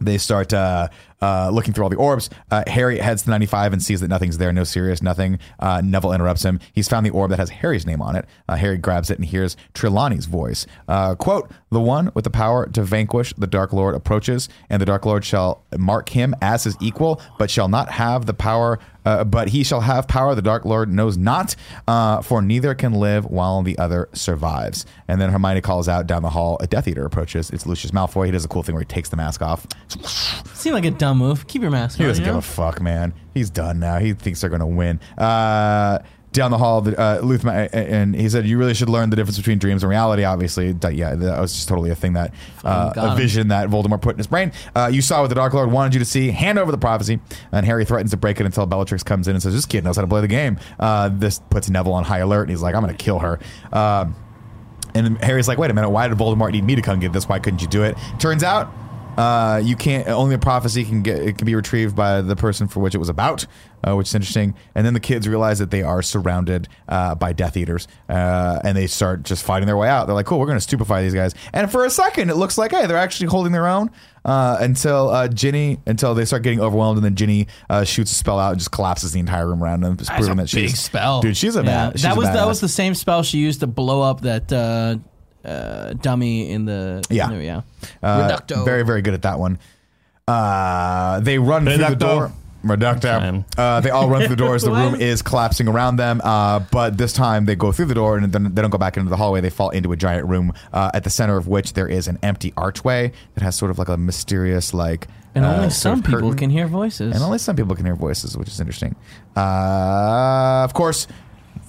they start uh, uh, looking through all the orbs. Uh, Harry heads to 95 and sees that nothing's there, no Sirius, nothing. Uh, Neville interrupts him. He's found the orb that has Harry's name on it. Uh, Harry grabs it and hears Trelawney's voice. Uh, quote, the one with the power to vanquish the Dark Lord approaches, and the Dark Lord shall mark him as his equal, but shall not have the power, uh, but he shall have power the Dark Lord knows not, uh, for neither can live while the other survives. And then Hermione calls out down the hall, a Death Eater approaches. It's Lucius Malfoy. He does a cool thing where he takes the mask off. Seemed like a dumb move. Keep your mask He on. doesn't you give know? a fuck, man. He's done now. He thinks they're going to win. Uh, down the hall, the, uh, Luthma, and he said, "You really should learn the difference between dreams and reality." Obviously, that, yeah, that was just totally a thing that uh, a him. vision that Voldemort put in his brain. Uh, you saw what the Dark Lord wanted you to see. Hand over the prophecy, and Harry threatens to break it until Bellatrix comes in and says, "This kid knows how to play the game." Uh, this puts Neville on high alert, and he's like, "I'm going to kill her." And Harry's like, wait a minute, why did Voldemort need me to come get this? Why couldn't you do it? Turns out, uh, you can't. Only a prophecy can get. It can be retrieved by the person for which it was about, uh, which is interesting. And then the kids realize that they are surrounded uh, by Death Eaters, uh, and they start just fighting their way out. They're like, "Cool, we're going to stupefy these guys." And for a second, it looks like, hey, they're actually holding their own. Uh, until uh, Ginny, until they start getting overwhelmed, and then Ginny uh, shoots a spell out and just collapses the entire room around them, just That's a proving that big she's spell, dude. She's a Yeah. bad. she's That a was that badass. was the same spell she used to blow up that uh, dummy in the Yeah. in the- yeah. Uh, Reducto. Very, very good at that one. Uh, they run through the Reducto. door. Reducto. Fine. Uh, they all run through the door as the room is collapsing around them. Uh, but this time they go through the door and then they don't go back into the hallway. They fall into a giant room uh, at the center of which there is an empty archway that has sort of like a mysterious, like. And uh, only sort some of people curtain. can hear voices. And only some people can hear voices, which is interesting. Uh, of course,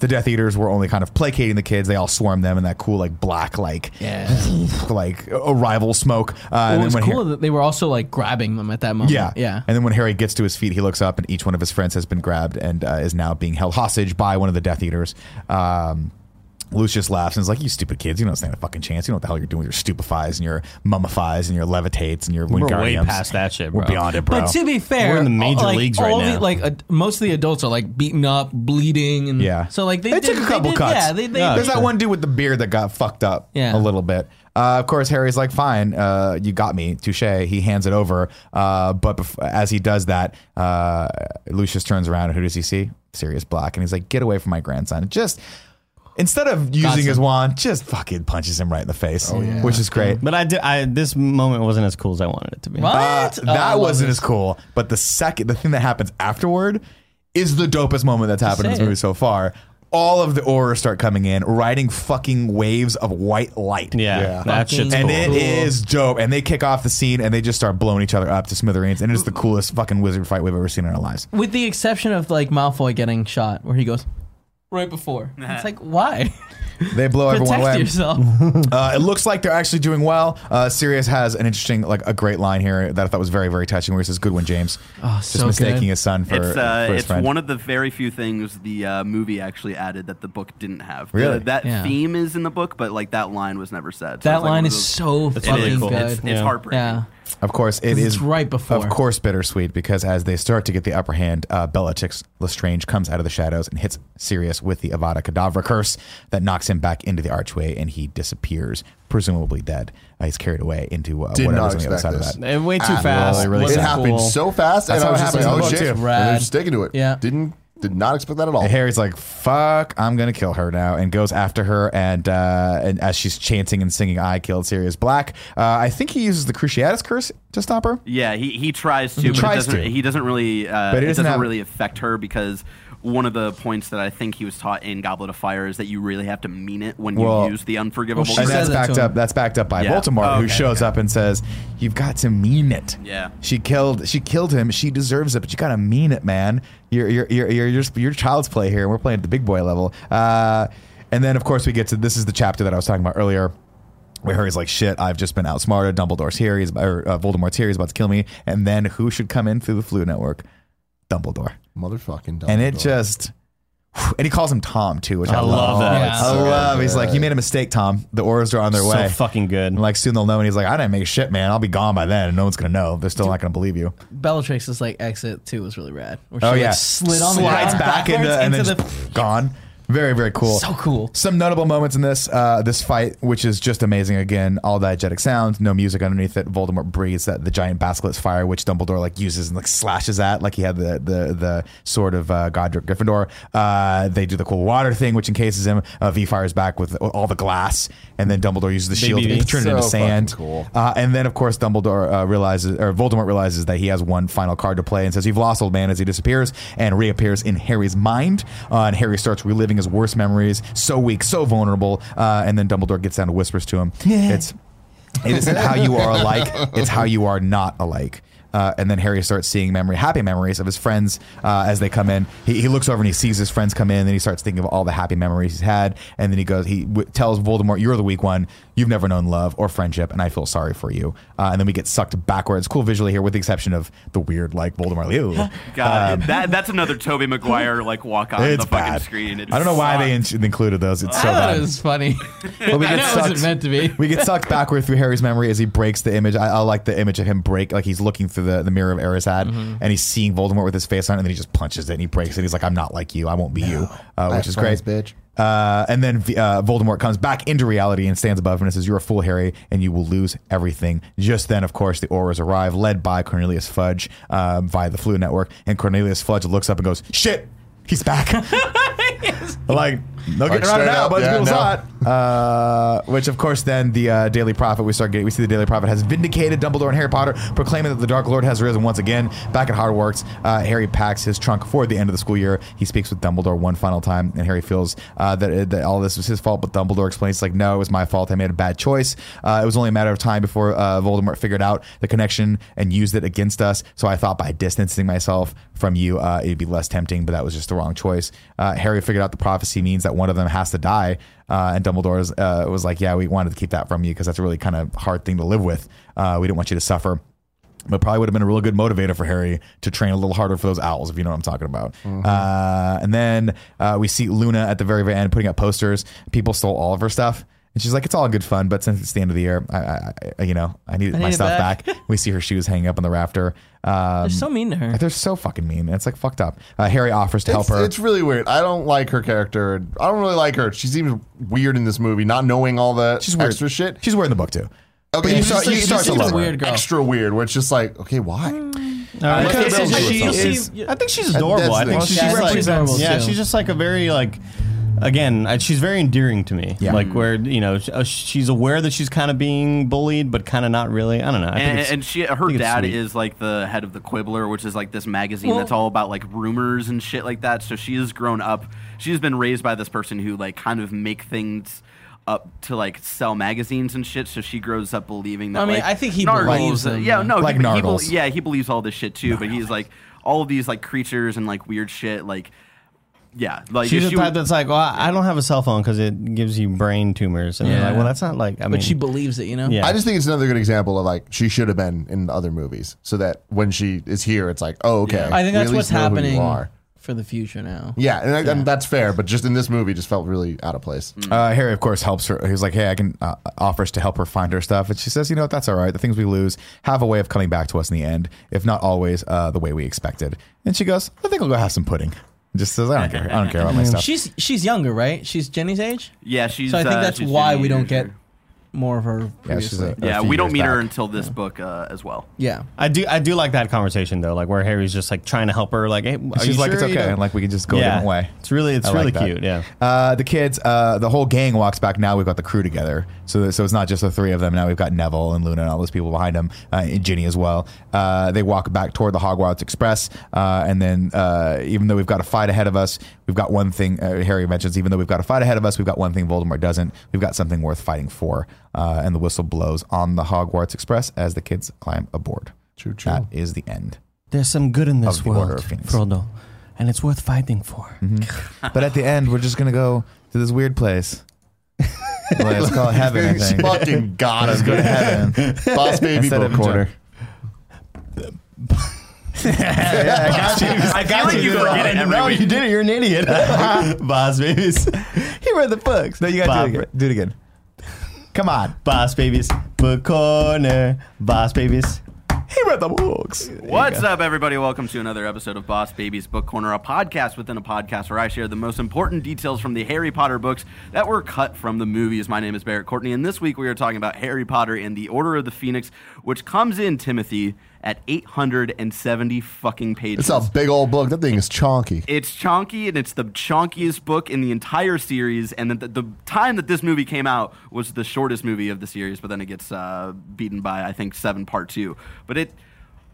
the Death Eaters were only kind of placating the kids. They all swarmed them in that cool, like black, like yeah. like arrival smoke. Uh, Well, and it was when cool Har- that they were also like grabbing them at that moment. yeah, yeah. And then when Harry gets to his feet, he looks up, and each one of his friends has been grabbed and uh, is now being held hostage by one of the Death Eaters. Um, Lucius laughs and is like, "You stupid kids! You don't stand a fucking chance. You know what the hell you're doing with your stupefies and your mummifies and your levitates and your We're way Wingardiums. past that shit, We're beyond it, bro." But to be fair, We're in the major like, leagues right all now. The, like uh, most of the adults are like beaten up, bleeding, and Yeah. So like they, They did, took a couple did, cuts. Yeah, they, they, Yeah, There's they- that one dude with the beard that got fucked up Yeah. a little bit. Uh, of course, Harry's like, "Fine, uh, you got me, touche." He hands it over, uh, but bef- as he does that, uh, Lucius turns around and who does he see? Sirius Black, and he's like, "Get away from my grandson!" Just instead of using him. his wand, just fucking punches him right in the face, which is great. But I did. I this moment wasn't as cool as I wanted it to be. What? Uh, Oh, I that love wasn't this. as cool. But the second, the thing that happens afterward is the dopest moment that's happened in this say movie it. so far. all of the Aurors start coming in, riding fucking waves of white light. Yeah, Yeah. that shit's And cool. it is dope. And they kick off the scene and they just start blowing each other up to smithereens. And it's the coolest fucking wizard fight we've ever seen in our lives. With the exception of like Malfoy getting shot, where he goes right before. It's like why? They blow everyone Protect away. yourself. Uh, it looks like they're actually doing well. Uh, Sirius has an interesting, like a great line here that I thought was very, very touching. Where he says, "Good one, James." Oh, Just so mistaking good. his son for, It's uh, for his it's friend. one of the very few things the uh, movie actually added that the book didn't have. The- Really? that Yeah. theme is in the book, but like that line was never said. So That it's like line one of is those- so It fucking is. good. It's, it's Yeah. heartbreaking. yeah. Of course, it 'Cause is it's right before. Of course, bittersweet because as they start to get the upper hand, uh, Bellatrix Lestrange comes out of the shadows and hits Sirius with the Avada Kedavra curse that knocks him back into the archway and he disappears, presumably dead. Uh, he's carried away into uh, Did not whatever's on the other side expect of that. Uh, way too At fast. all. It really it Wasn't happened cool. so fast, That's and I how was it just like, "Oh shit!" too. And they're just sticking to it. Yeah. didn't did not expect that at all. And Harry's like, "Fuck, I'm gonna kill her now," and goes after her. And uh, and as she's chanting and singing, "I killed Sirius Black," uh, I think he uses the Cruciatus curse to stop her. Yeah, he, he tries to, but tries it doesn't, to. he doesn't really uh, But it it doesn't doesn't have- really affect her because one of the points that I think he was taught in Goblet of Fire is that you really have to mean it when you use the unforgivable. Well, and She that's that backed up. That's backed up by Yeah. Voldemort, Oh, who shows okay. up and says, "You've got to mean it." Yeah. she killed. She killed him. She deserves it, but you got to mean it, man. You're you're you're you're you're, just, you're child's play here, and we're playing at the big boy level. Uh, and then of course we get to this is the chapter that I was talking about earlier. Where Harry's like, shit, I've just been outsmarted. Dumbledore's here. He's or, uh, Voldemort's here. He's about to kill me. And then who should come in through the Floo Network? Dumbledore. Motherfucking. Dumbledore. And it just, and he calls him Tom too, which I, I love that. Yeah. I love. He's like, you made a mistake, Tom. The Aurors are on their so way. So fucking good. And like soon they'll know. And he's like, I didn't make shit, man. I'll be gone by then, and no one's gonna know. They're still not gonna believe you. Bellatrix's like exit too was really rad. Where she, Oh like, yeah, slid on slides the back into, backwards and then into just gone. Very very cool. So cool. Some notable moments in this uh, this fight, which is just amazing. Again, all diegetic sound, no music underneath it. Voldemort breathes that the giant basilisk fire, which Dumbledore like uses and like slashes at, like he had the the the sword of uh, Godric Gryffindor. Uh, they do the cool water thing, which encases him. Uh, v fires back with all the glass, and then Dumbledore uses the shield Baby to V. turn it So into sand. cool. Uh, and then, of course, Dumbledore uh, realizes, or Voldemort realizes that he has one final card to play and says, You've lost, old man, as he disappears and reappears in Harry's mind. Uh, and Harry starts reliving his worst memories. So weak, so vulnerable. Uh, and then Dumbledore gets down and whispers to him, It's. It isn't how you are alike, it's how you are not alike. Uh, and then Harry starts seeing memory, happy memories of his friends uh, as they come in. He, he looks over and he sees his friends come in, and he starts thinking of all the happy memories he's had. And then he goes, he w- tells Voldemort, "You're the weak one. You've never known love or friendship, and I feel sorry for you." Uh, and then we get sucked backwards. Cool visually here, with the exception of the weird, like Voldemort. Like, Ew. God, that that's another Tobey Maguire like walk on the fucking bad. screen. It I don't know why they in- included those. It's so I thought bad. it was funny. But we I get know it wasn't sucked- meant to be. we get sucked backward through Harry's memory as he breaks the image. I, I like the image of him break, like he's looking through the, the mirror of Erised Mm-hmm. and he's seeing Voldemort with his face on, it, and then he just punches it and he breaks it. He's like, "I'm not like you. I won't be you," uh, which is friends, great. bitch. Uh, and then uh, Voldemort comes back into reality and stands above him and says, "You're a fool, Harry, and you will lose everything." Just then, of course, the Aurors arrive, led by Cornelius Fudge uh, via the Floo Network, and Cornelius Fudge looks up and goes, "Shit." He's back. like, no getting around it now. Bunch yeah, people saw it. Uh, which, of course, then the uh, Daily Prophet, we start getting, we see the Daily Prophet has vindicated Dumbledore and Harry Potter, proclaiming that the Dark Lord has risen once again. Back at Hogwarts, uh, Harry packs his trunk for the end of the school year. He speaks with Dumbledore one final time, and Harry feels uh, that, that all this was his fault, but Dumbledore explains, like, no, it was my fault. I made a bad choice. Uh, it was only a matter of time before uh, Voldemort figured out the connection and used it against us. So I thought by distancing myself from you, uh, it'd be less tempting, but that was just the wrong choice. Uh, Harry figured out the prophecy means that one of them has to die. Uh, and Dumbledore uh, was like, "Yeah, we wanted to keep that from you because that's a really kind of hard thing to live with. Uh, we didn't want you to suffer." But probably would have been a really good motivator for Harry to train a little harder for those owls, if you know what I'm talking about. Uh, and then uh, we see Luna at the very, very end putting up posters. People stole all of her stuff. And she's like, it's all good fun, but since it's the end of the year, I, I, I you know, I need I my need it stuff back. back. we see her shoes hanging up on the rafter. Um, They're so mean to her. they're so fucking mean. It's like fucked up. Uh, Harry offers to help It's, her. it's really weird. I don't like her character. I don't really like her. She seems weird in this movie, not knowing all the She's weird. extra shit. She's wearing the book too. Okay, you start- just like- you start to seems love her. Weird girl. Extra weird, where it's just like, okay, why? Uh, Because because she she is- is- I think she's adorable. I think That's the she's. Yeah, like, adorable, yeah, too. she's just like a very like again, I- she's very endearing to me. Yeah. Like where you know sh- uh, she's aware that she's kind of being bullied, but kind of not really. I don't know. I and, it's, and she, her think dad is like the head of the Quibbler, which is like this magazine Well- that's all about like rumors and shit like that. So she has grown up. She's been raised by this person who like kind of make things up to like sell magazines and shit. So she grows up believing that. I mean, like, I think he Nargles- believes them, Yeah, no, Like he, he bel- yeah, he believes all this shit too. But he's like all of these like creatures and like weird shit. Like, yeah, like She's if the she type would- that's like, well, I don't have a cell phone because it gives you brain tumors, and they're Yeah. like, well, that's not like. I mean, But she believes it, you know. Yeah. I just think it's another good example of like she should have been in other movies, so that when she is here, it's like, oh, okay. I think we that's at what's least know who you happening are. for the future now. Yeah, and, I- and that's fair, but just in this movie, just felt really out of place. Uh, Harry, of course, helps her. He's like, "Hey, I can." Uh, offers to help her find her stuff, and she says, "You know, what, that's all right. The things we lose have a way of coming back to us in the end, if not always uh, the way we expected." And she goes, "I think I'll go have some pudding." Just says, "I don't care. I don't care about my stuff." She's she's younger, right? She's Jenny's age, yeah, she's. so I think uh, that's she's why Jenny we don't User. get more of her. Yeah, she's a, a Yeah, we don't years meet her until this book uh, as well. yeah. I do. I do like that conversation though, like where Harry's just like trying to help her. Like, hey, are She's you like, sure "It's okay. don't-" Like we can just go a yeah, different way." It's really, it's I really like cute. Yeah. Uh, the kids, uh, the whole gang walks back. Now we've got the crew together. So, so it's not just the three of them. Now we've got Neville and Luna and all those people behind them, uh, and Ginny as well. Uh, they walk back toward the Hogwarts Express. Uh, and then, uh, even though we've got a fight ahead of us, we've got one thing, uh, Harry mentions, even though we've got a fight ahead of us, we've got one thing Voldemort doesn't. We've got something worth fighting for. Uh, and the whistle blows on the Hogwarts Express as the kids climb aboard. True, true. That is the end. There's some good in this Of the Order world. Frodo, and it's worth fighting for. But at the end, we're just going to go to this weird place. Let's call it heaven, I think. Fucking God, Let's us. go to heaven. Boss baby Instead book of quarter. yeah, I got you. I feel like you forget it every no, week. you did it. You're an idiot, boss babies. He read the books. No, you got to do it again. Do it again. Come on. Boss babies, book corner. Boss babies. He read the books. What's up, everybody? Welcome to another episode of Boss Babies Book Corner, a podcast within a podcast where I share the most important details from the Harry Potter books that were cut from the movies. My name is Barrett Courtney, and this week we are talking about Harry Potter and the Order of the Phoenix, which comes in, Timothy, at 870 fucking pages. It's a big old book. That thing is chonky. It's chonky, and it's the chonkiest book in the entire series. And the, the time that this movie came out was the shortest movie of the series, but then it gets uh, beaten by I think seven part two. But it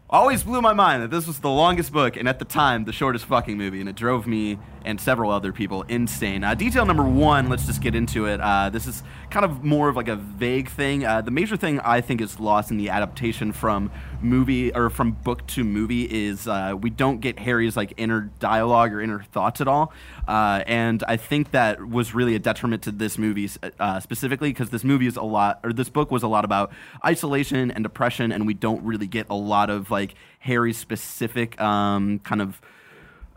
always blew my mind that this was the longest book, and at the time the shortest fucking movie, and it drove me and several other people insane. Uh, detail number one, let's just get into it. Uh, this is kind of more of like a vague thing. Uh, the major thing I think is lost in the adaptation from movie or from book to movie is uh, we don't get Harry's like inner dialogue or inner thoughts at all. Uh, and I think that was really a detriment to this movie uh, specifically because this movie is a lot, or this book was a lot about isolation and depression, and we don't really get a lot of like Harry's specific um, kind of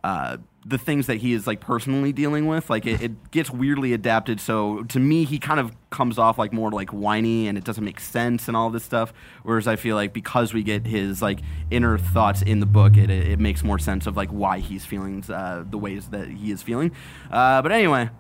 uh, the things that he is like personally dealing with. Like it, it gets weirdly adapted. So to me, he kind of comes off like more like whiny and it doesn't make sense and all this stuff. Whereas I feel like because we get his like inner thoughts in the book, it, it, makes more sense of like why he's feeling uh, the ways that he is feeling. Uh, but anyway.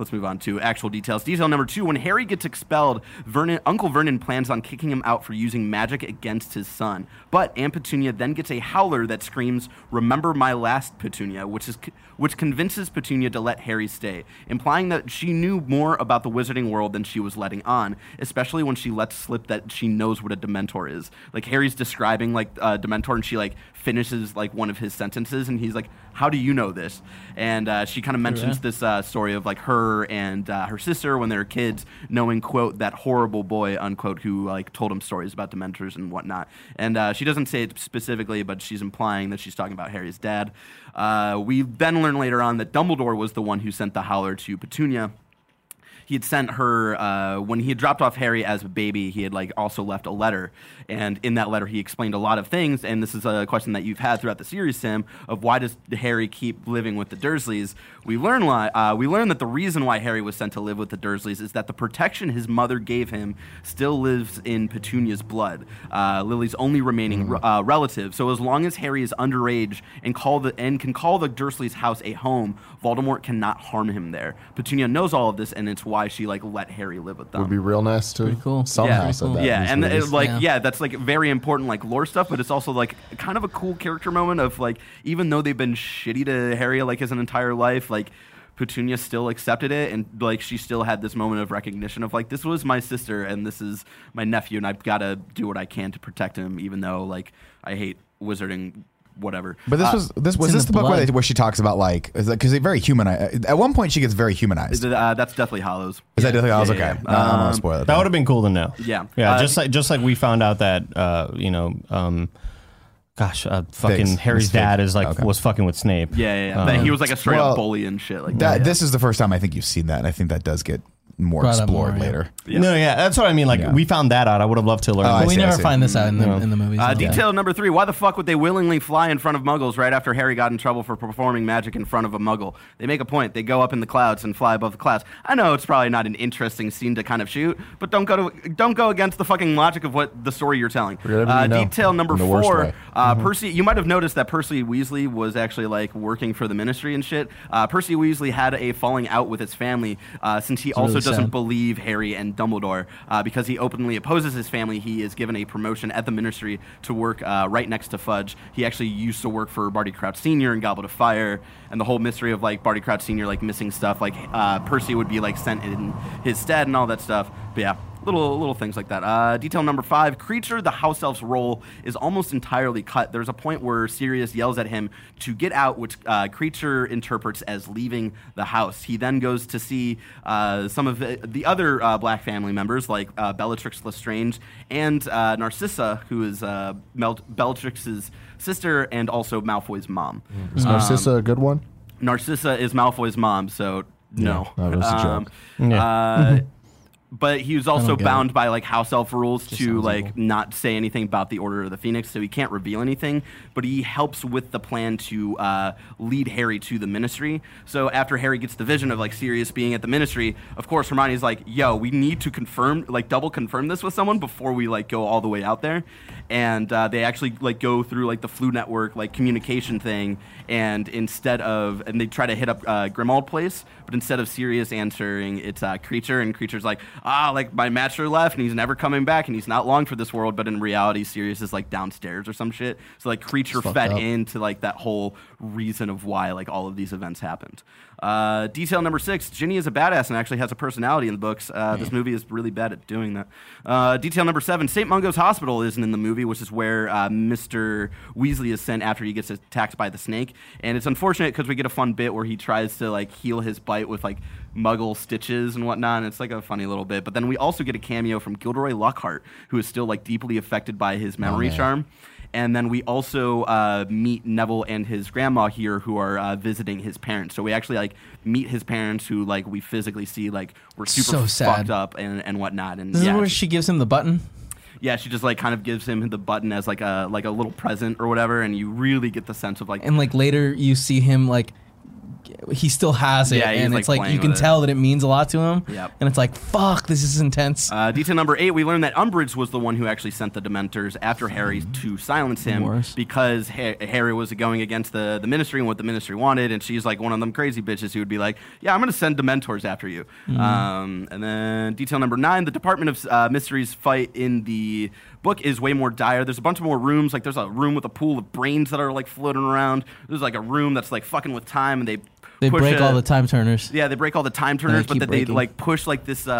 Let's move on to actual details. Detail number two: When Harry gets expelled, Vernon, Uncle Vernon plans on kicking him out for using magic against his son. But Aunt Petunia then gets a howler that screams, "Remember my last Petunia," which is which convinces Petunia to let Harry stay, implying that she knew more about the wizarding world than she was letting on. Especially when she lets slip that she knows what a Dementor is. Like Harry's describing like uh, Dementor, and she like finishes like one of his sentences, and he's like, "How do you know this?" And uh, she kind of mentions Yeah. this uh, story of like her and uh, her sister when they were kids, knowing quote that horrible boy unquote who like told him stories about Dementors and whatnot. And uh, she doesn't say it specifically, but she's implying that she's talking about Harry's dad. Uh, we then learn later on that Dumbledore was the one who sent the Howler to Petunia he had sent her uh, when he had dropped off Harry as a baby. He had like also left a letter, and in that letter he explained a lot of things. And this is a question that you've had throughout the series, Sam, of why does Harry keep living with the Dursleys? We learn why. Uh, we learn that the reason why Harry was sent to live with the Dursleys is that the protection his mother gave him still lives in Petunia's blood, uh, Lily's only remaining uh, relative. So as long as Harry is underage and call the and can call the Dursleys' house a home, Voldemort cannot harm him there. Petunia knows all of this, and it's why she like let Harry live with them. Would be real nice to Pretty cool. somehow yeah, said that. yeah, and movies. it, like Yeah. yeah. that's like very important like lore stuff, but it's also like kind of a cool character moment of like even though they've been shitty to Harry like his entire life, like Petunia still accepted it, and like she still had this moment of recognition of like this was my sister and this is my nephew, and I've got to do what I can to protect him, even though like I hate wizarding, whatever. But this Uh, was this was in this the the book where, blood. they, where she talks about like because they very humanized. At one point, she gets very humanized. Is uh, that's definitely Hollows. Is that definitely? I was Yeah, okay. yeah, No, I don't want Um, to spoil it. That would have been cool to know. Yeah. yeah. Uh, just like just like we found out that uh, you know, um, gosh, uh, fucking Figgs. Harry's Miss dad is like Okay. was fucking with Snape. Yeah, yeah, yeah. But Um, he was like a straight well, up bully and shit. Like that, that. This is the first time I think you've seen that, and I think that does get more Brought up explored more, yeah. later. No, yeah, that's what I mean. Like Yeah. we found that out. I would have loved to learn. Oh, I But we see, I never see. find this out in the, No. in the movies. Uh, Okay. detail number three: Why the fuck would they willingly fly in front of Muggles right after Harry got in trouble for performing magic in front of a Muggle? They make a point. They go up in the clouds and fly above the clouds. I know it's probably not an interesting scene to kind of shoot, but don't go to don't go against the fucking logic of what the story you're telling. Whatever Uh, you know, detail number in the worst four: way. uh, Percy. You might have noticed that Percy Weasley was actually like working for the Ministry and shit. Uh, Percy Weasley had a falling out with his family uh, since he also really doesn't sad. believe Harry and Dumbledore uh, because he openly opposes his family. He is given a promotion at the Ministry to work uh, right next to Fudge. He actually used to work for Barty Crouch Senior and Goblet of Fire, and the whole mystery of like Barty Crouch Senior like missing stuff. Like uh, Percy would be like sent in his stead and all that stuff. But yeah. Little little things like that. Uh, detail number five: Kreacher, the house elf's role is almost entirely cut. There's a point where Sirius yells at him to get out, which uh, Kreacher interprets as leaving the house. He then goes to see uh, some of the, the other uh, Black family members, like uh, Bellatrix Lestrange and uh, Narcissa, who is uh, Mel- Bellatrix's sister and also Malfoy's mom. Is Narcissa a good one? Narcissa is Malfoy's mom, so no. Yeah, that was a joke. Yeah. But he was also bound by like house elf rules to like evil. not say anything about the Order of the Phoenix, so he can't reveal anything. But he helps with the plan to uh, lead Harry to the Ministry. So after Harry gets the vision of like Sirius being at the Ministry, of course Hermione's like, "Yo, we need to confirm, like double confirm this with someone before we like go all the way out there." And uh, they actually like go through like the Floo Network like communication thing, and instead of and they try to hit up uh, Grimmauld Place, but instead of Sirius answering, it's uh, Kreacher, and Kreacher's like, ah, like my master left, and he's never coming back, and he's not long for this world. But in reality, Sirius is like downstairs or some shit. So like Kreacher fed up. into like that whole reason of why like all of these events happened. Uh, detail number six: Ginny is a badass and actually has a personality in the books. Uh, this movie is really bad at doing that. Uh, detail number seven: St. Mungo's Hospital isn't in the movie, which is where uh, Mr. Weasley is sent after he gets attacked by the snake. And it's unfortunate because we get a fun bit where he tries to like heal his bite with like Muggle stitches and whatnot. And it's like a funny little bit. But then we also get a cameo from Gilderoy Lockhart, who is still like deeply affected by his memory man. charm. And then we also uh, meet Neville and his grandma here, who are uh, visiting his parents. So we actually like meet his parents, who like we physically see like we're super So sad. fucked up and, and whatnot. And This yeah, is where she gives him the button. yeah, she just like kind of gives him the button as like a like a little present or whatever, and you really get the sense of like and like later you see him like he still has it Yeah, and it's like playing you can it. tell that it means a lot to him Yep. and it's like fuck this is intense Uh, detail number eight, we learned that Umbridge was the one who actually sent the Dementors after Harry to silence him Worse. because ha- Harry was going against the, the Ministry and what the Ministry wanted, and she's like one of them crazy bitches who would be like, "Yeah, I'm going to send Dementors after you." Um, and then detail number nine, the Department of uh, Mysteries fight in the book is way more dire. There's a bunch of more rooms. Like there's a room with a pool of brains that are like floating around. There's like a room that's like fucking with time, and they they push break a- all the time turners yeah, they break all the time turners, but keep then they like push like this uh,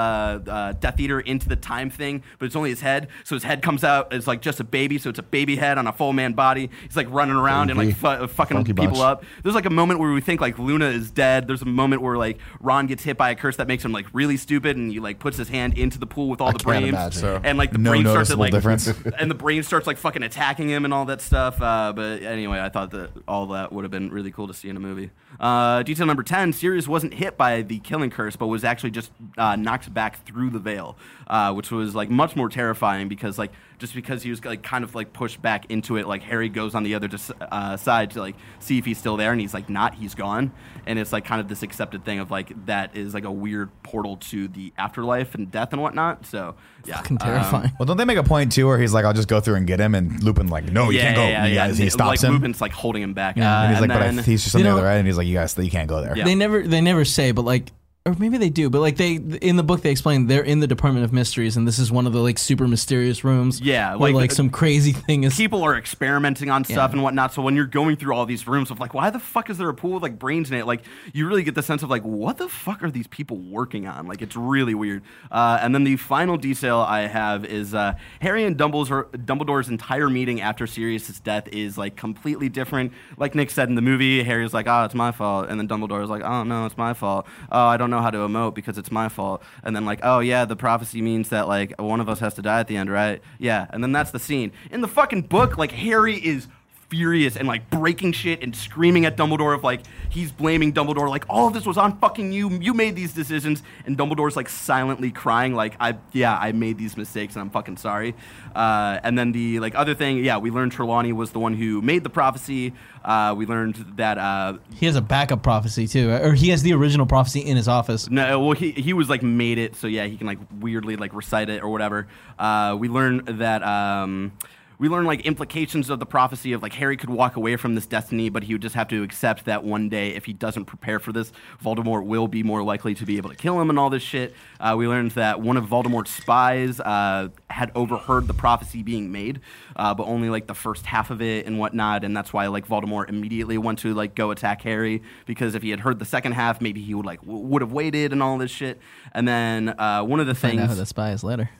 uh, Death Eater into the time thing, but it's only his head. So his head comes out It's like just a baby, so it's a baby head on a full man body. He's like running around and like fu- fucking Funky people bunch. up. There's like a moment where we think like Luna is dead. There's a moment where like Ron gets hit by a curse that makes him like really stupid, and he like puts his hand into the pool with all I the can't brains, imagine. So- and like the No brain starts to like difference. and the brain starts like fucking attacking him and all that stuff. Uh, but anyway, I thought that all that would have been really cool to see in a movie. Uh, detail number ten: Sirius wasn't hit by the killing curse, but was actually just uh, knocked back through the veil, uh, which was like much more terrifying because like just because he was like kind of like pushed back into it, like Harry goes on the other dis- uh, side to like see if he's still there, and he's like not, he's gone, and it's like kind of this accepted thing of like that is like a weird portal to the afterlife and death and whatnot. So yeah, fucking um, terrifying Well, don't they make a point too where he's like, "I'll just go through and get him," and Lupin like, "No, you yeah, can't go, yeah, yeah, guys." yeah. He stops like, him, Lupin's like holding him back. Yeah. Uh, and he's like, "But I, then- he's just on the other don't- end," and he's like, "You guys, you can't go there." Yeah. they never they never say but like or maybe they do, but like they in the book they explain they're in the Department of Mysteries, and this is one of the like super mysterious rooms. Yeah, where like, like uh, some crazy thing is. people are experimenting on stuff Yeah. and whatnot. So when you're going through all these rooms of like, why the fuck is there a pool with like brains in it? Like, you really get the sense of like, what the fuck are these people working on? Like, it's really weird. Uh, and then the final detail I have is uh, Harry and Dumbledore's, Dumbledore's entire meeting after Sirius's death is like completely different. Like Nick said in the movie, Harry's like, oh, it's my fault, and then Dumbledore's like, oh no, it's my fault. Oh, I don't know how to emote because it's my fault. And then like, oh yeah, the prophecy means that like one of us has to die at the end, right? Yeah. And then that's the scene in the fucking book. Like Harry is furious and like breaking shit and screaming at Dumbledore of like he's blaming Dumbledore like all of this was on fucking you you made these decisions and Dumbledore's like silently crying like I yeah I made these mistakes and I'm fucking sorry uh, and then the like other thing yeah we learned Trelawney was the one who made the prophecy uh, we learned that uh, he has a backup prophecy too, or he has the original prophecy in his office. no, well, he, he was like made it, so yeah, he can like weirdly like recite it or whatever. Uh, we learned that um, we learned like implications of the prophecy of like Harry could walk away from this destiny, but he would just have to accept that one day if he doesn't prepare for this, Voldemort will be more likely to be able to kill him and all this shit. Uh, we learned that one of Voldemort's spies uh, had overheard the prophecy being made, uh, but only like the first half of it and whatnot, and that's why like Voldemort immediately went to like go attack Harry because if he had heard the second half, maybe he would like w- would have waited and all this shit. And then uh, one of the things. Find out who the spy is later.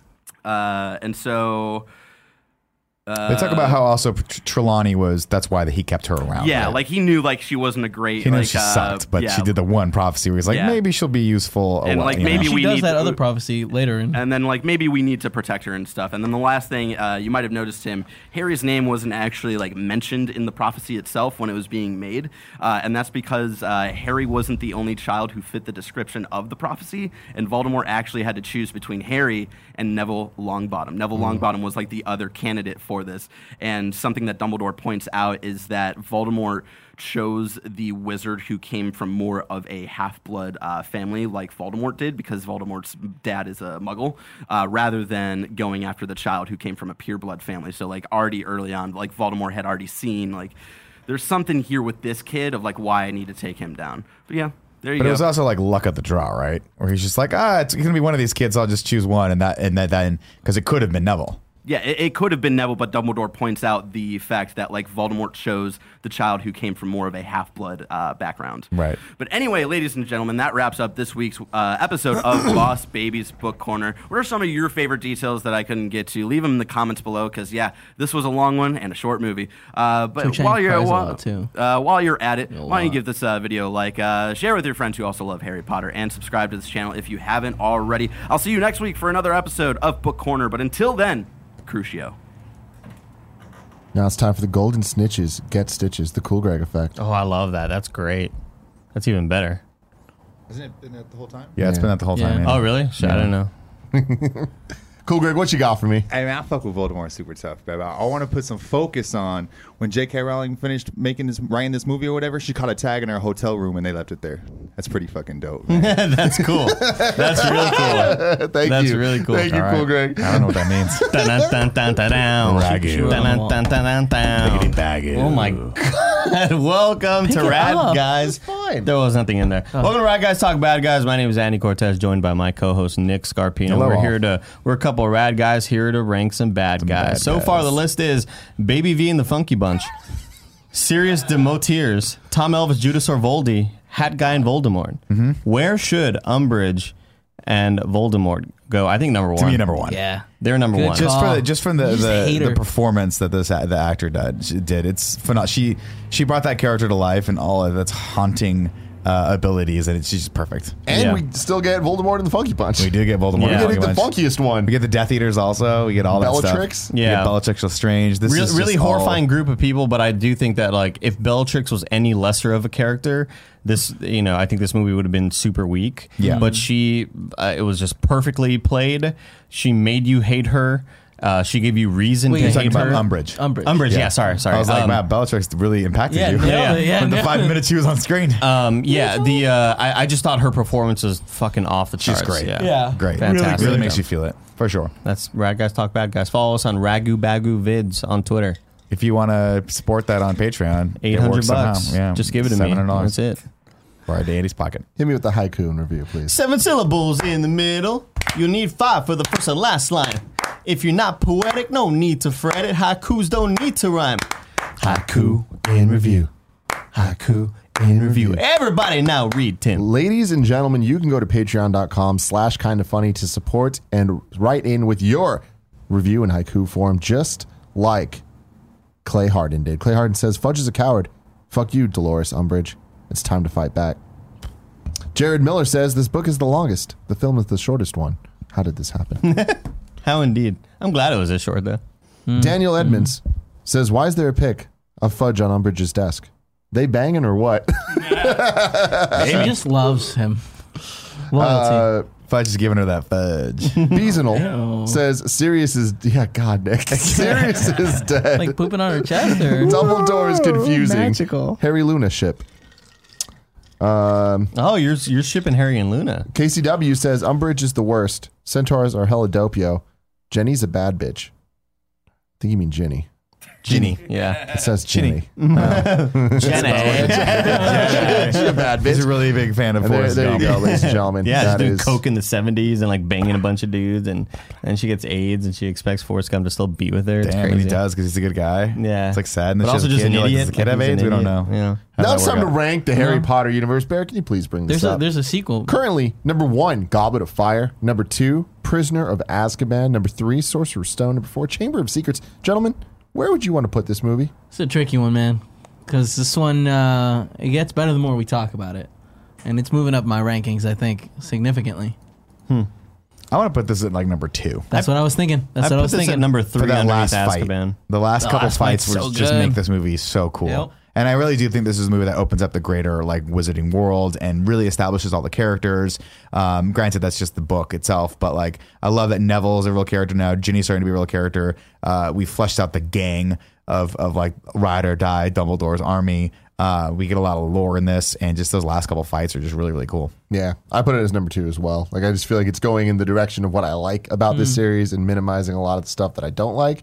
uh, and so. They talk about how also Tr- Trelawney was. That's why he kept her around. Yeah, right? like he knew like she wasn't a great. he knew like, she uh, sucked, but yeah. she did the one prophecy where he's like, Yeah. maybe she'll be useful. And, while, like, you know? maybe She we does need that to- other prophecy later. In, and then like maybe we need to protect her and stuff. And then the last thing uh, you might have noticed him, Harry's name wasn't actually like mentioned in the prophecy itself when it was being made, uh, and that's because uh, Harry wasn't the only child who fit the description of the prophecy, and Voldemort actually had to choose between Harry and Neville Longbottom. Neville Longbottom was like the other candidate for this, and something that Dumbledore points out is that Voldemort chose the wizard who came from more of a half-blood uh, family like Voldemort did because Voldemort's dad is a muggle uh, rather than going after the child who came from a pure-blood family so like already early on like Voldemort had already seen like there's something here with this kid of like why I need to take him down but yeah there you But go it was also like luck of the draw, right? Where he's just like, ah, it's gonna be one of these kids. I'll just choose one, and that and that then because it could have been Neville. Yeah, it, it could have been Neville, but Dumbledore points out the fact that like Voldemort chose the child who came from more of a half-blood uh, background. Right. But anyway, ladies and gentlemen, that wraps up this week's uh, episode of Boss Babies Book Corner. What are some of your favorite details that I couldn't get to? Leave them in the comments below, because yeah, this was a long one and a short movie. Uh, but while you're while, too. uh, while you're at it, why don't you give this uh, video a like, uh, share with your friends who also love Harry Potter, and subscribe to this channel if you haven't already. I'll see you next week for another episode of Book Corner. But until then, Crucio. Now it's time for the golden snitches. Get stitches. The cool Greg effect. Oh, I love that. That's great. That's even better. Isn't it been that the whole time? Yeah, it's Yeah. been that the whole time. Yeah. time. Oh, really? Shit, I don't know. Cool Greg, what you got for me? I mean, I fuck with Voldemort super tough, but I want to put some focus on when J.K. Rowling finished making this, writing this movie or whatever. She caught a tag in her hotel room and they left it there. That's pretty fucking dope. That's cool. That's really cool. Thank you. That's you. really cool. Thank you, All Cool. Greg. I don't know what that means. Dun, dun, dun, dun, dun. Ragu. Dun, dun, dun, dun, dun, dun. Bagu. Oh my god! Welcome to it Rad up. Guys. fine. There was nothing in there. Welcome to Rad Guys Talk Bad Guys. My name is Andy Cortez, joined by my co-host Nick Scarpino. Hello, we're all. here to we're a couple of rad guys here to rank some bad guys. bad so far, guys. the list is Baby V and the Funky Bunch, Sirius Demotiers, Tom Elvis, Judas Orvoldi, Hat Guy, and Voldemort. Mm-hmm. Where should Umbridge and Voldemort go? I think number one. To me, number one. yeah, They're number Good one. Just for the, just from the just the, the performance that this the actor did, did it's phenomenal. She she brought that character to life and all of its haunting uh, abilities, and it's just perfect. And Yeah. we still get Voldemort and the Funky Punch. We do get Voldemort. Yeah. We're We the get- funkiest one. We get the Death Eaters also. We get all that Bellatrix? stuff. We Yeah. get Bellatrix Lestrange. This Real, is really just all- horrifying group of people, but I do think that like if Bellatrix was any lesser of a character, this you know I think this movie would have been super weak. Yeah. but she uh, it was just perfectly played. She made you hate her. Uh, she gave you reason Wait, to you're hate talking her. about Umbridge. Umbridge. Umbridge, yeah. sorry, sorry. I was like, Um, wow, Bellatrix really impacted Yeah, you. nailed Yeah. yeah, From the nailed five minutes she was on screen. Um, yeah, the uh, I, I just thought her performance was fucking off the charts. She's charts. great. Yeah, Yeah. Great. Fantastic. Really makes you feel it for sure. That's Rad Guys Talk Bad Guys. Follow us on Ragu Bagu Vids on Twitter. If you want to support that on Patreon, Eight it hundred works bucks. somehow. Yeah, just give it to me. $700. That's it. Right, Andy's pocket. Hit me with the haiku and review, please. Seven syllables in the middle. You'll need five for the first and last line. If you're not poetic, no need to fret it. Haikus don't need to rhyme. Haiku in review. Haiku in review. Everybody now read Tim. Ladies and gentlemen, you can go to patreon.com slash kind of funny to support and write in with your review in haiku form, just like Clay Harden did. Clay Harden says, Fudge is a coward. Fuck you, Dolores Umbridge. It's time to fight back. Jared Miller says, This book is the longest. The film is the shortest one. How did this happen? How indeed. I'm glad it was this short though. Daniel Edmonds says, Why is there a pic of Fudge on Umbridge's desk? They banging or what? She just loves him. Loyalty. Uh, Fudge is giving her that fudge. Beasenal says Sirius is yeah God Nick Sirius is dead. like pooping on her chest or Dumbledore is confusing. magical. Harry Luna ship. Um, Oh, you're you're shipping Harry and Luna. KCW says Umbridge is the worst. Centaurs are hella dopio. Jenny's a bad bitch. I think you mean Ginny. Ginny. Yeah. It says Ginny. Oh. Jenny. She's a bad He's bitch. a really big fan of And there, Forrest there you Gump. go, ladies and gentlemen. Yeah, she's That doing is- coke in the '70s and like banging a bunch of dudes, and then she gets AIDS, and she expects Forrest Gump to still be with her. It's Damn, and crazy. he does because he's a good guy. Yeah, it's like sad. And but also just an Like, idiot. does the kid Like, have he's an AIDS? We don't idiot. know. Yeah. How'd Now that it's time to out? rank the Harry Potter universe. Bear, can you please bring this there's a up? there's a sequel. Currently, number one, Goblet of Fire. Number two, Prisoner of Azkaban. Number three, Sorcerer's Stone. Number four, Chamber of Secrets. Gentlemen, where would you want to put this movie? It's a tricky one, man. Because this one uh, it gets better the more we talk about it, and it's moving up my rankings. I think significantly. I want to put this at like number two. That's what I was thinking. That's I what I put was this thinking. at number For three that underneath last fight, Azkaban. the last The couple last fights fight's were so just good. make this movie so cool. Yep. And I really do think this is a movie that opens up the greater like wizarding world and really establishes all the characters. Um, granted, that's just the book itself, but like I love that Neville's a real character now. Ginny's starting to be a real character. Uh, we fleshed out the gang of of like ride or die Dumbledore's army. Uh, we get a lot of lore in this, and just those last couple fights are just really really cool. Yeah, I put it as number two as well. Like, I just feel like it's going in the direction of what I like about this series and minimizing a lot of the stuff that I don't like.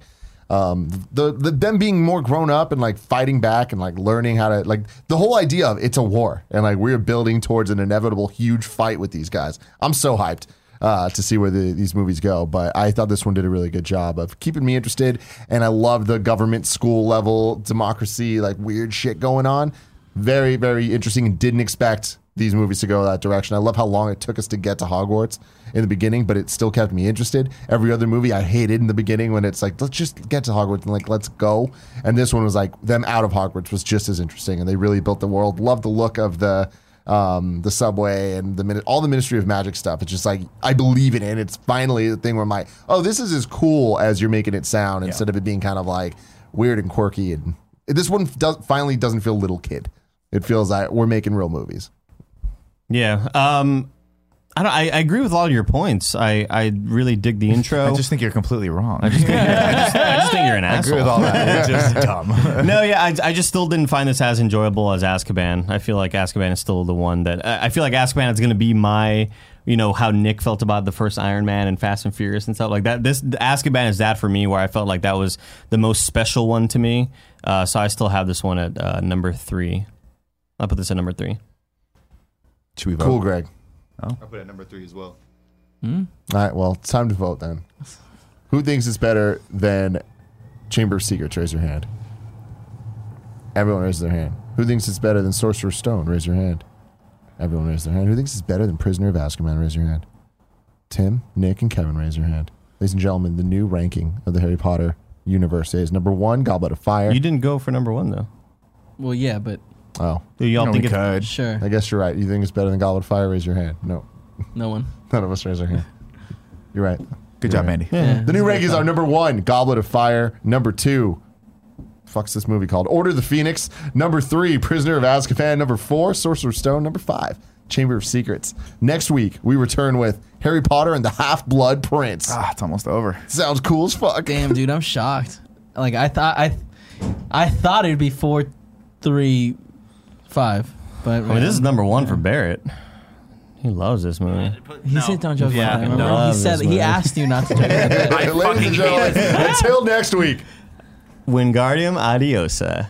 Um, the, the them being more grown up and like fighting back and like learning how to like the whole idea of it's a war and like we're building towards an inevitable huge fight with these guys. I'm so hyped uh, to see where the, these movies go. But I thought this one did a really good job of keeping me interested, and I love the government school level democracy like weird shit going on. Very very interesting, and didn't expect these movies to go that direction. I love how long it took us to get to Hogwarts in the beginning, but it still kept me interested. Every other movie I hated in the beginning when it's like, let's just get to Hogwarts and like, let's go. And this one was like, them out of Hogwarts was just as interesting. And they really built the world. Love the look of the, um, the subway and the minute, all the Ministry of Magic stuff. It's just like, I believe in it. And it's finally the thing where I'm like, oh, this is as cool as you're making it sound instead of it being kind of like weird and quirky. And this one does finally doesn't feel little kid. It feels like we're making real movies. Yeah. Um, I don't. I, I agree with all of your points. I, I really dig the intro. I just think you're completely wrong. I just, I just think you're an I agree asshole. with all that. It's just dumb. no, yeah, I, I just still didn't find this as enjoyable as Azkaban. I feel like Azkaban is still the one that I I feel like Azkaban is going to be my, you know, how Nick felt about the first Iron Man and Fast and Furious and stuff like that. This Azkaban is that for me, where I felt like that was the most special one to me. Uh, so I still have this one at uh, number three. I'll put this at number three. Should we vote? Cool, Greg. Oh. I put it at number three as well. Hmm? All right, well, it's time to vote then. Who thinks it's better than Chamber of Secrets? Raise your hand. Everyone raises their hand. Who thinks it's better than Sorcerer's Stone? Raise your hand. Everyone raise their hand. Who thinks it's better than Prisoner of Azkaban? Raise your hand. Tim, Nick, and Kevin, raise your hand. Ladies and gentlemen, the new ranking of the Harry Potter universe is number one, Goblet of Fire. You didn't go for number one though. Well, yeah, but oh, Do y'all No, think we it's could. sure, I guess you're right. You think it's better than Goblet of Fire? Raise your hand. No, no one. none of us raise our hand. You're right. Good job, Andy. Yeah. The new rankings are number one, Goblet of Fire. Number two, fuck's this movie called? Order of the Phoenix. Number three, Prisoner of Azkaban. Number four, Sorcerer's Stone. Number five, Chamber of Secrets. Next week, we return with Harry Potter and the Half Blood Prince. Ah, it's almost over. Sounds cool as fuck. Damn, dude, I'm shocked. Like I thought, I, I thought it'd be four, three, five, but I mean, this is number one for Barrett. He loves this movie. He said don't joke Yeah, about that. no. Remember? Love He said this he movie. asked you not to joke about that. I Ladies fucking and hate gentlemen, it. until next week. Wingardium Adiosa.